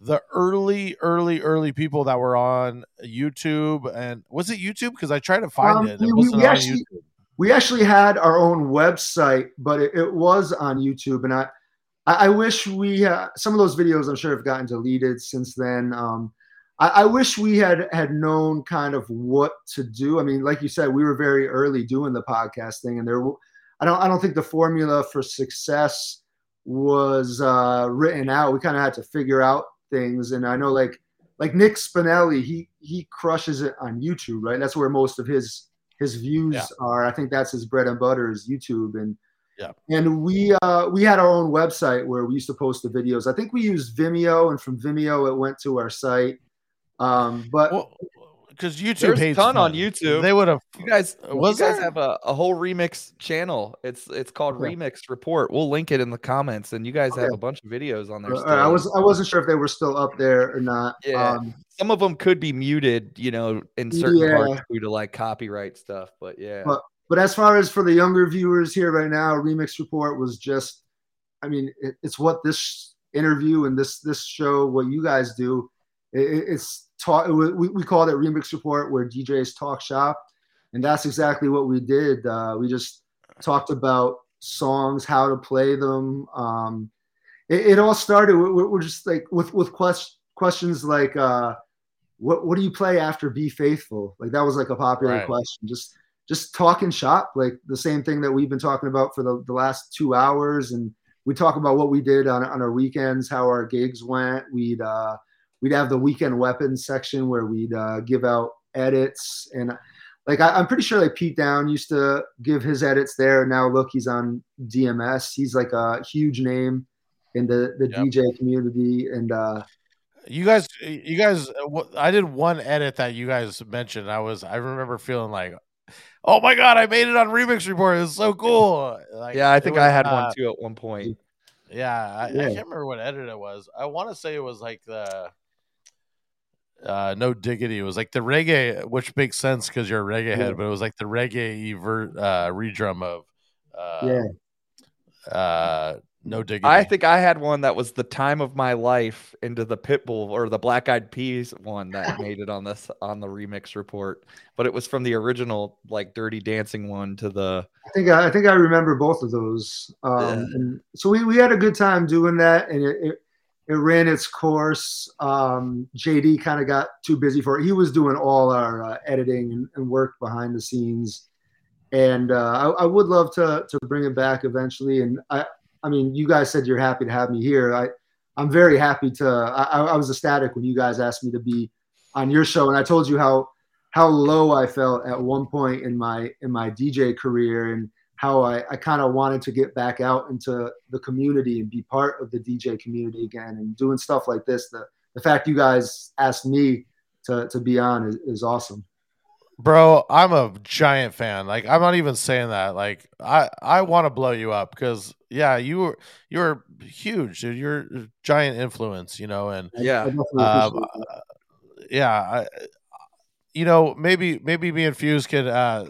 the early, early, early people that were on YouTube. And was it YouTube? Because I tried to find
Um,
it.
we-
It wasn't
we
on
actually-
YouTube.
we actually had our own website, but it, it was on YouTube, and I, I, I wish we uh, some of those videos I'm sure have gotten deleted since then. Um, I, I wish we had had known kind of what to do. I mean, like you said, we were very early doing the podcast thing, and there, I don't, I don't think the formula for success was uh, written out. We kind of had to figure out things, and I know like like Nick Spinelli, he he crushes it on YouTube, right? That's where most of his his views
Yeah.
are. I think that's his bread and butter is YouTube, and
Yeah.
and we uh, we had our own website where we used to post the videos. I think we used Vimeo, and from Vimeo it went to our site. Um, but
Well, because YouTube
There's a
hates
ton on. YouTube.
They would have.
You guys,
was
you guys
there?
have a, a whole remix channel. It's it's called
Okay.
Remix Report. We'll link it in the comments, and you guys have a bunch of videos on there.
uh,
Still.
I was I wasn't sure if they were still up there or not.
Yeah.
Um,
Some of them could be muted, you know, in certain
Yeah.
parts due to like copyright stuff. But yeah,
But- But as far as for the younger viewers here right now, Remix Report was just, I mean, it, it's what this interview and this this show, what you guys do, it, it- it's talk. We, we called it Remix Report, where DJs talk shop, and that's exactly what we did. Uh, we just talked about songs, how to play them. Um, it, it all started. We're, we're just like with with quest, questions like, uh, "What what do you play after Be Faithful?" Like that was like a popular
Right.
question. Just just talking shop, like the same thing that we've been talking about for the, the last two hours, and we talk about what we did on, on our weekends, how our gigs went. We'd uh, we'd have the weekend weapons section where we'd uh, give out edits and like I, I'm pretty sure like Pete Dowd used to give his edits there. Now look, he's on DMS. He's like a huge name in the the
Yep.
DJ community, and uh,
You guys, you guys, uh, I did one edit that you guys mentioned. I was, I remember feeling like, oh my god, I made it on Remix Report. It's so cool. Like,
Yeah, I think
was,
I had
uh,
one too at one point.
Yeah, I, I can't remember what edit it was. I want to say it was like the uh no diggity. It was like the reggae, which makes sense because you're a reggae
Yeah.
head, but it was like the reggae ver- uh redrum of uh
yeah,
uh no diggity.
I think I had one that was the time of my life into the Pitbull or the Black Eyed Peas one that made it on this on the remix report, but it was from the original like Dirty Dancing one to the
I think I, I think I remember both of those. Um,
Yeah.
and so we, we had a good time doing that, and it it, it ran its course. Um, JD kind of got too busy for it. He was doing all our uh, editing and, and work behind the scenes, and uh, I, I would love to to bring it back eventually. And I I mean, you guys said you're happy to have me here. I I'm very happy to. I I was ecstatic when you guys asked me to be on your show, and I told you how how low I felt at one point in my in my DJ career and how I, I kind of wanted to get back out into the community and be part of the DJ community again and doing stuff like this. The the fact you guys asked me to, to be on is, is awesome.
Bro, I'm a giant fan. Like I'm not even saying that. Like I I want to blow you up because yeah, you were you're huge, dude. You're a giant influence, you know, and
Yeah.
I definitely
um, yeah, I, you know, maybe maybe me and Fuse could uh,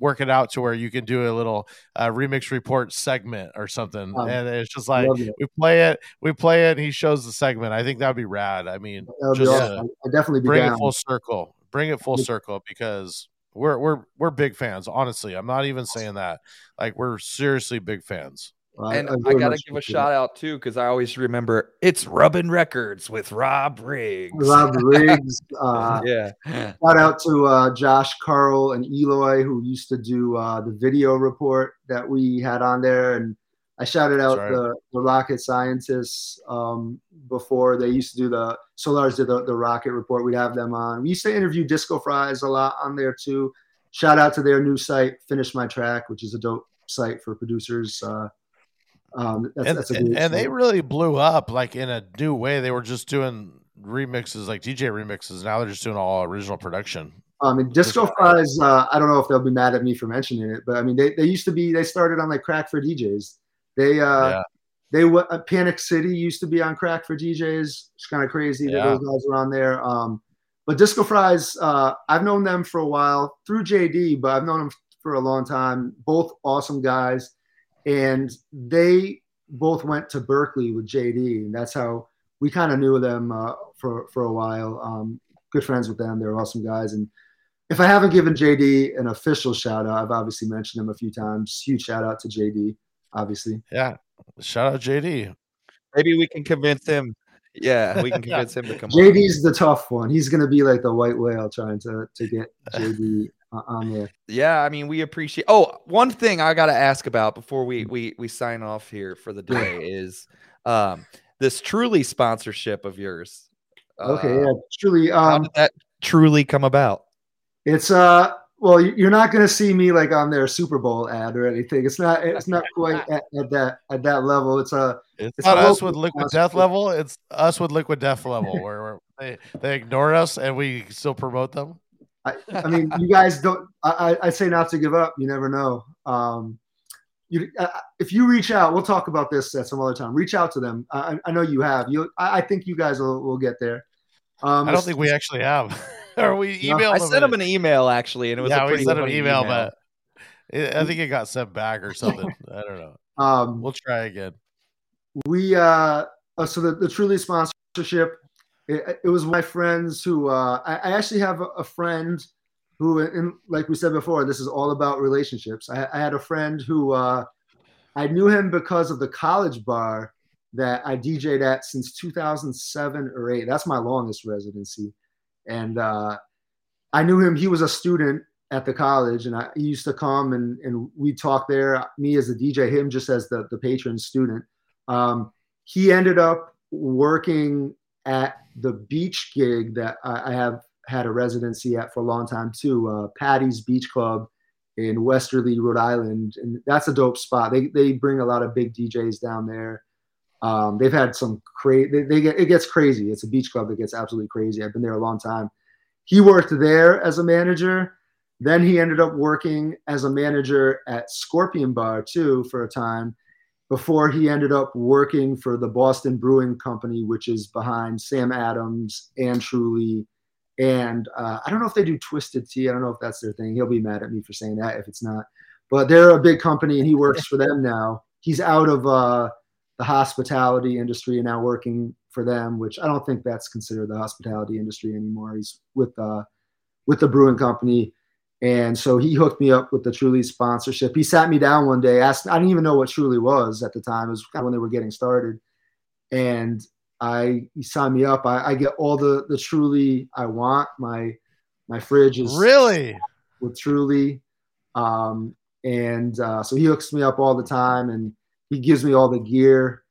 work it out to where you can do a little uh, remix report segment or something,
Um,
and it's just like
it.
we play it, we play it, and he shows the segment. I think that'd be rad. I mean, just
awesome.
uh,
definitely
bring
down.
it full circle, bring it full circle because we're we're we're big fans. Honestly, I'm not even saying that. Like we're seriously big fans.
I-
and
I
I, gotta give a shout out too because I always remember it's Rubbin Records with Rob Riggs.
Rob Riggs. Uh,
yeah,
Shout out to uh, Josh, Carl, and Eloy who used to do uh, the video report that we had on there, and I shouted out
right.
the, the rocket scientists um, before they used to do the Solars did the, the rocket report. We'd have them on. We used to interview Disco Fries a lot on there too. Shout out to their new site, Finish My Track, which is a dope site for producers. Uh, um, that's,
and
that's a
and, and they really blew up like in a new way. They were just doing remixes, like DJ remixes. Now they're just doing all original production.
Um, and Disco Fries, uh, I don't know if they'll be mad at me for mentioning it, but I mean, they, they used to be, they started on like Crack for DJs. They, uh,
yeah,
they were uh, Panic City used to be on Crack for DJs. It's kind of crazy that those guys were on there. Um, but Disco Fries, uh, I've known them for a while through JD, but I've known them for a long time. Both awesome guys, and they both went to Berklee with JD, and that's how we kind of knew them uh, for for a while. Um, good friends with them. They're awesome guys, and if I haven't given JD an official shout out, I've obviously mentioned him a few times. Huge shout out to JD, obviously.
yeah. Shout out JD.
maybe we can convince him. Yeah, we can convince him to come on.
JD's the tough one. He's going to be like the white whale trying to to get JD on there.
Yeah, I mean, we appreciate. Oh, one thing I got to ask about before we we we sign off here for the day is um this truly sponsorship of yours.
Okay,
Uh,
yeah, truly.
How
Um,
did that truly come about?
it's uh, well, you- you're not going to see me like on their Super Bowl ad or anything. It's not. It's not quite at, at that at that level. It's a.
It's,
It's
not
a
us with liquid
sponsor.
death level. It's us with liquid death level, where they they ignore us and we still promote them.
I, I mean, you guys don't. I, I I say not to give up. You never know. Um, you uh, if you reach out, we'll talk about this at some other time. Reach out to them. I, I- I know you have. You. I, I think you guys will, will get there. Um,
I don't think we actually have, or we
No,
I sent him
and-
an email actually, and it was
yeah,
a
we sent him an
funny
email, but it, I think it got sent back or something. I don't know.
Um,
We'll try again.
we uh uh, so the, the truly sponsorship it, it was my friends who uh, I, I actually have a, a friend who, and like we said before, this is all about relationships. I, I had a friend who uh, I knew him because of the college bar that I DJ'd at since 2007 or eight. That's my longest residency, and uh, I knew him. He was a student at the college, and I, he used to come and and we talk there. Me as the DJ, him just as the the patron student. Um, he ended up working at the beach gig that I, I have had a residency at for a long time too. Uh, Paddy's Beach Club in Westerly, Rhode Island, and that's a dope spot. They they bring a lot of big DJs down there. Um, they've had some crazy. They, they, get it gets crazy. It's a beach club that gets absolutely crazy. I've been there a long time. He worked there as a manager. Then he ended up working as a manager at Scorpion Bar too for a time before he ended up working for the Boston Brewing Company, which is behind Sam Adams and Truly. And uh, I don't know if they do Twisted Tea. I don't know if that's their thing. He'll be mad at me for saying that if it's not. But they're a big company and he works for them now. He's out of uh, the hospitality industry and now working for them, which I don't think that's considered the hospitality industry anymore. He's with uh, with the brewing company. And so he hooked me up with the Truly sponsorship. He sat me down one day, asked, I didn't even know what Truly was at the time. It was kind of when they were getting started. And I he signed me up. I, I get all the the Truly I want. My my fridge is
Really?
with Truly. Um, and uh, so he hooks me up all the time and he gives me all the gear.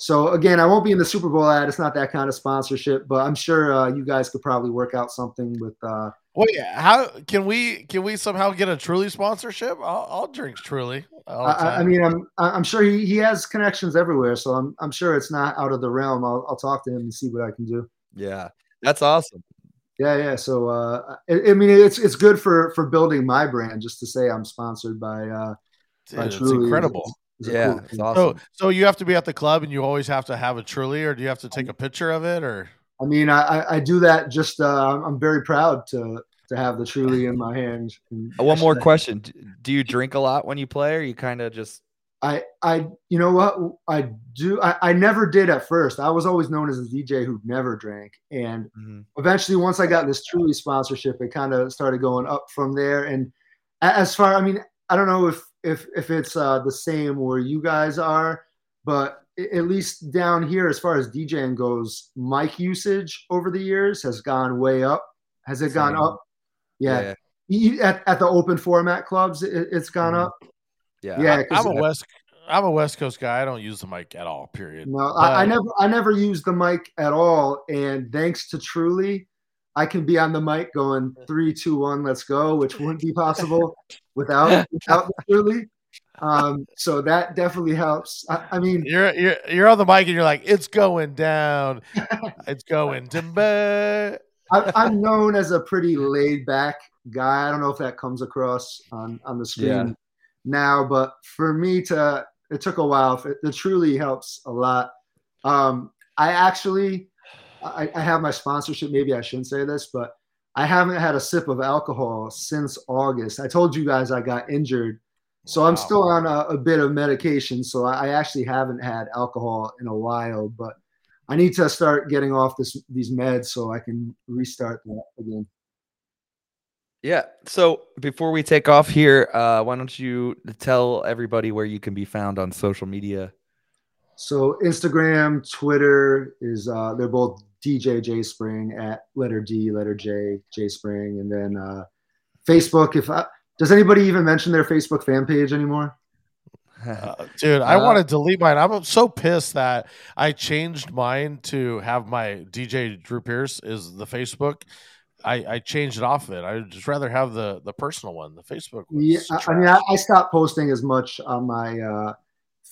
So again, I won't be in the Super Bowl ad. It's not that kind of sponsorship, but I'm sure uh, you guys could probably work out something with uh,
Wait, how can we can we somehow get a Truly sponsorship? I'll, I'll drink Truly.
I, I mean, I'm I'm sure he, he has connections everywhere, so I'm I'm sure it's not out of the realm. I'll I'll talk to him and see what I can do.
Yeah, that's awesome.
Yeah, yeah. So uh, I, I mean, it's it's good for for building my brand just to say I'm sponsored by. Uh,
Dude,
by
it's
Truly is-
incredible.
Is a
Yeah,
cool
it's awesome.
So, so you have to be at the club, and you always have to have a Truly, or do you have to take a picture of it, or?
I mean, I I- I do that just. Uh, I'm very proud to to have the Truly in my hands.
Uh, One more question: Do you drink a lot when you play, or you kind of just?
I, I, you know what? I do. I, I never did at first. I was always known as a DJ who never drank, and
Mhm.
eventually, once I got this Truly sponsorship, it kind of started going up from there. And as far, I mean, I don't know if if if it's uh, the same where you guys are, but at least down here, as far as DJing goes, mic usage over the years has gone way up. Has it gone
Same.
up? Yeah. You- At, at the open format clubs, it, it's gone
Mhm.
up.
yeah,
Yeah,
I,
'cause
I'm a West. I'm a West Coast guy. I don't use the mic at all. Period.
No, I, I never, I never used the mic at all. And thanks to Truly, I can be on the mic going three, two, one, let's go, which wouldn't be possible without without the Truly. Um, so that definitely helps. I, I mean,
You're you're you're on the mic, and you're like, "It's going down. it's going to bed."
I, I'm known as a pretty laid back guy. I don't know if that comes across on on the screen
Yeah.
now, but for me to, it took a while. It, it truly helps a lot. Um, I actually, I, I have my sponsorship. Maybe I shouldn't say this, but I haven't had a sip of alcohol since August. I told you guys I got injured. So I'm still on a, a bit of medication. So I, I actually haven't had alcohol in a while, but I need to start getting off this these meds so I can restart that again.
Yeah. So before we take off here, uh, why don't you tell everybody where you can be found on social media?
So Instagram, Twitter is uh, they're both DJ J Spring at letter D, letter J, J Spring, and then uh, Facebook. If I, does anybody even mention their Facebook fan page anymore?
Uh, dude, I
Uh,
want to delete mine. I'm so pissed that I changed mine to have my DJ Drew Pierce is the Facebook. I, I changed it off of it. I'd just rather have the the personal one. The Facebook. was
Yeah, I, I mean. I, I stopped posting as much on my uh,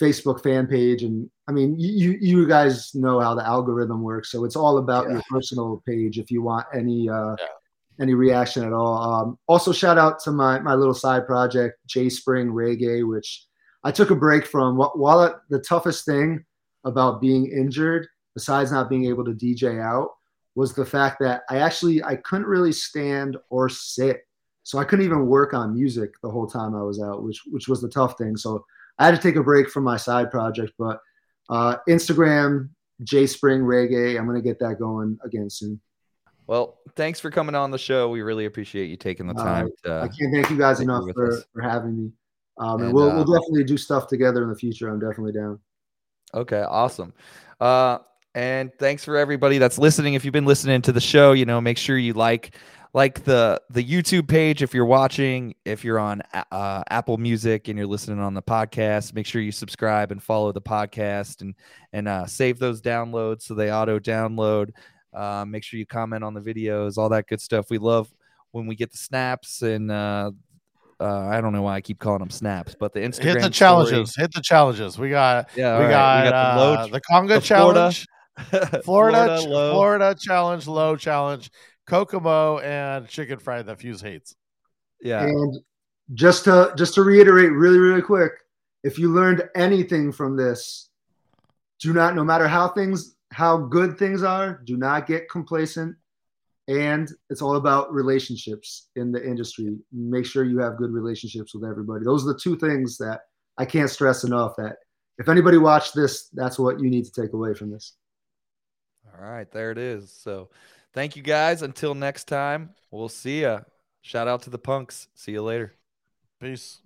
Facebook fan page, and I mean, you you guys know how the algorithm works, so it's all about your personal page. If you want any uh,
Yeah.
any reaction at all. Um, also, shout out to my my little side project, J Spring Reggae, which I took a break from. While it, the toughest thing about being injured, besides not being able to DJ out, was the fact that I actually I couldn't really stand or sit. So I couldn't even work on music the whole time I was out, which which was the tough thing. So I had to take a break from my side project. But uh, Instagram J Spring Reggae. I'm gonna get that going again soon.
Well, thanks for coming on the show. We really appreciate you taking the
Uh,
time
I can't thank you guys enough for,
us.
for having me. Um, and,
And,
we'll,
uh,
we'll definitely do stuff together in the future. I'm definitely down.
Okay, awesome. Uh, and thanks for everybody that's listening. If you've been listening to the show, you know, make sure you like like the the YouTube page if you're watching. If you're on uh, Apple Music and you're listening on the podcast, make sure you subscribe and follow the podcast and and uh, save those downloads so they auto download. Uh, make sure you comment on the videos, all that good stuff. We love when we get the snaps and. Uh, uh, I don't know why I keep calling them snaps, but the Instagram
Hit the
story-
challenges. Hit the challenges. We got
Yeah,
we,
all
got,
we got
uh,
the low
the Conga
the Florida-
challenge, Florida, ch-
low.
Florida challenge, low challenge, Kokomo, and chicken fried that Fuse hates.
Yeah.
And just to just to reiterate really really quick, if you learned anything from this, do not no matter how things how good things are, do not get complacent. And it's all about relationships in the industry. Make sure you have good relationships with everybody. Those are the two things that I can't stress enough that if anybody watched this, that's what you need to take away from this.
All right, there it is. So, thank you guys. Until next time, we'll see ya. Shout out to the punks. See you later.
Peace.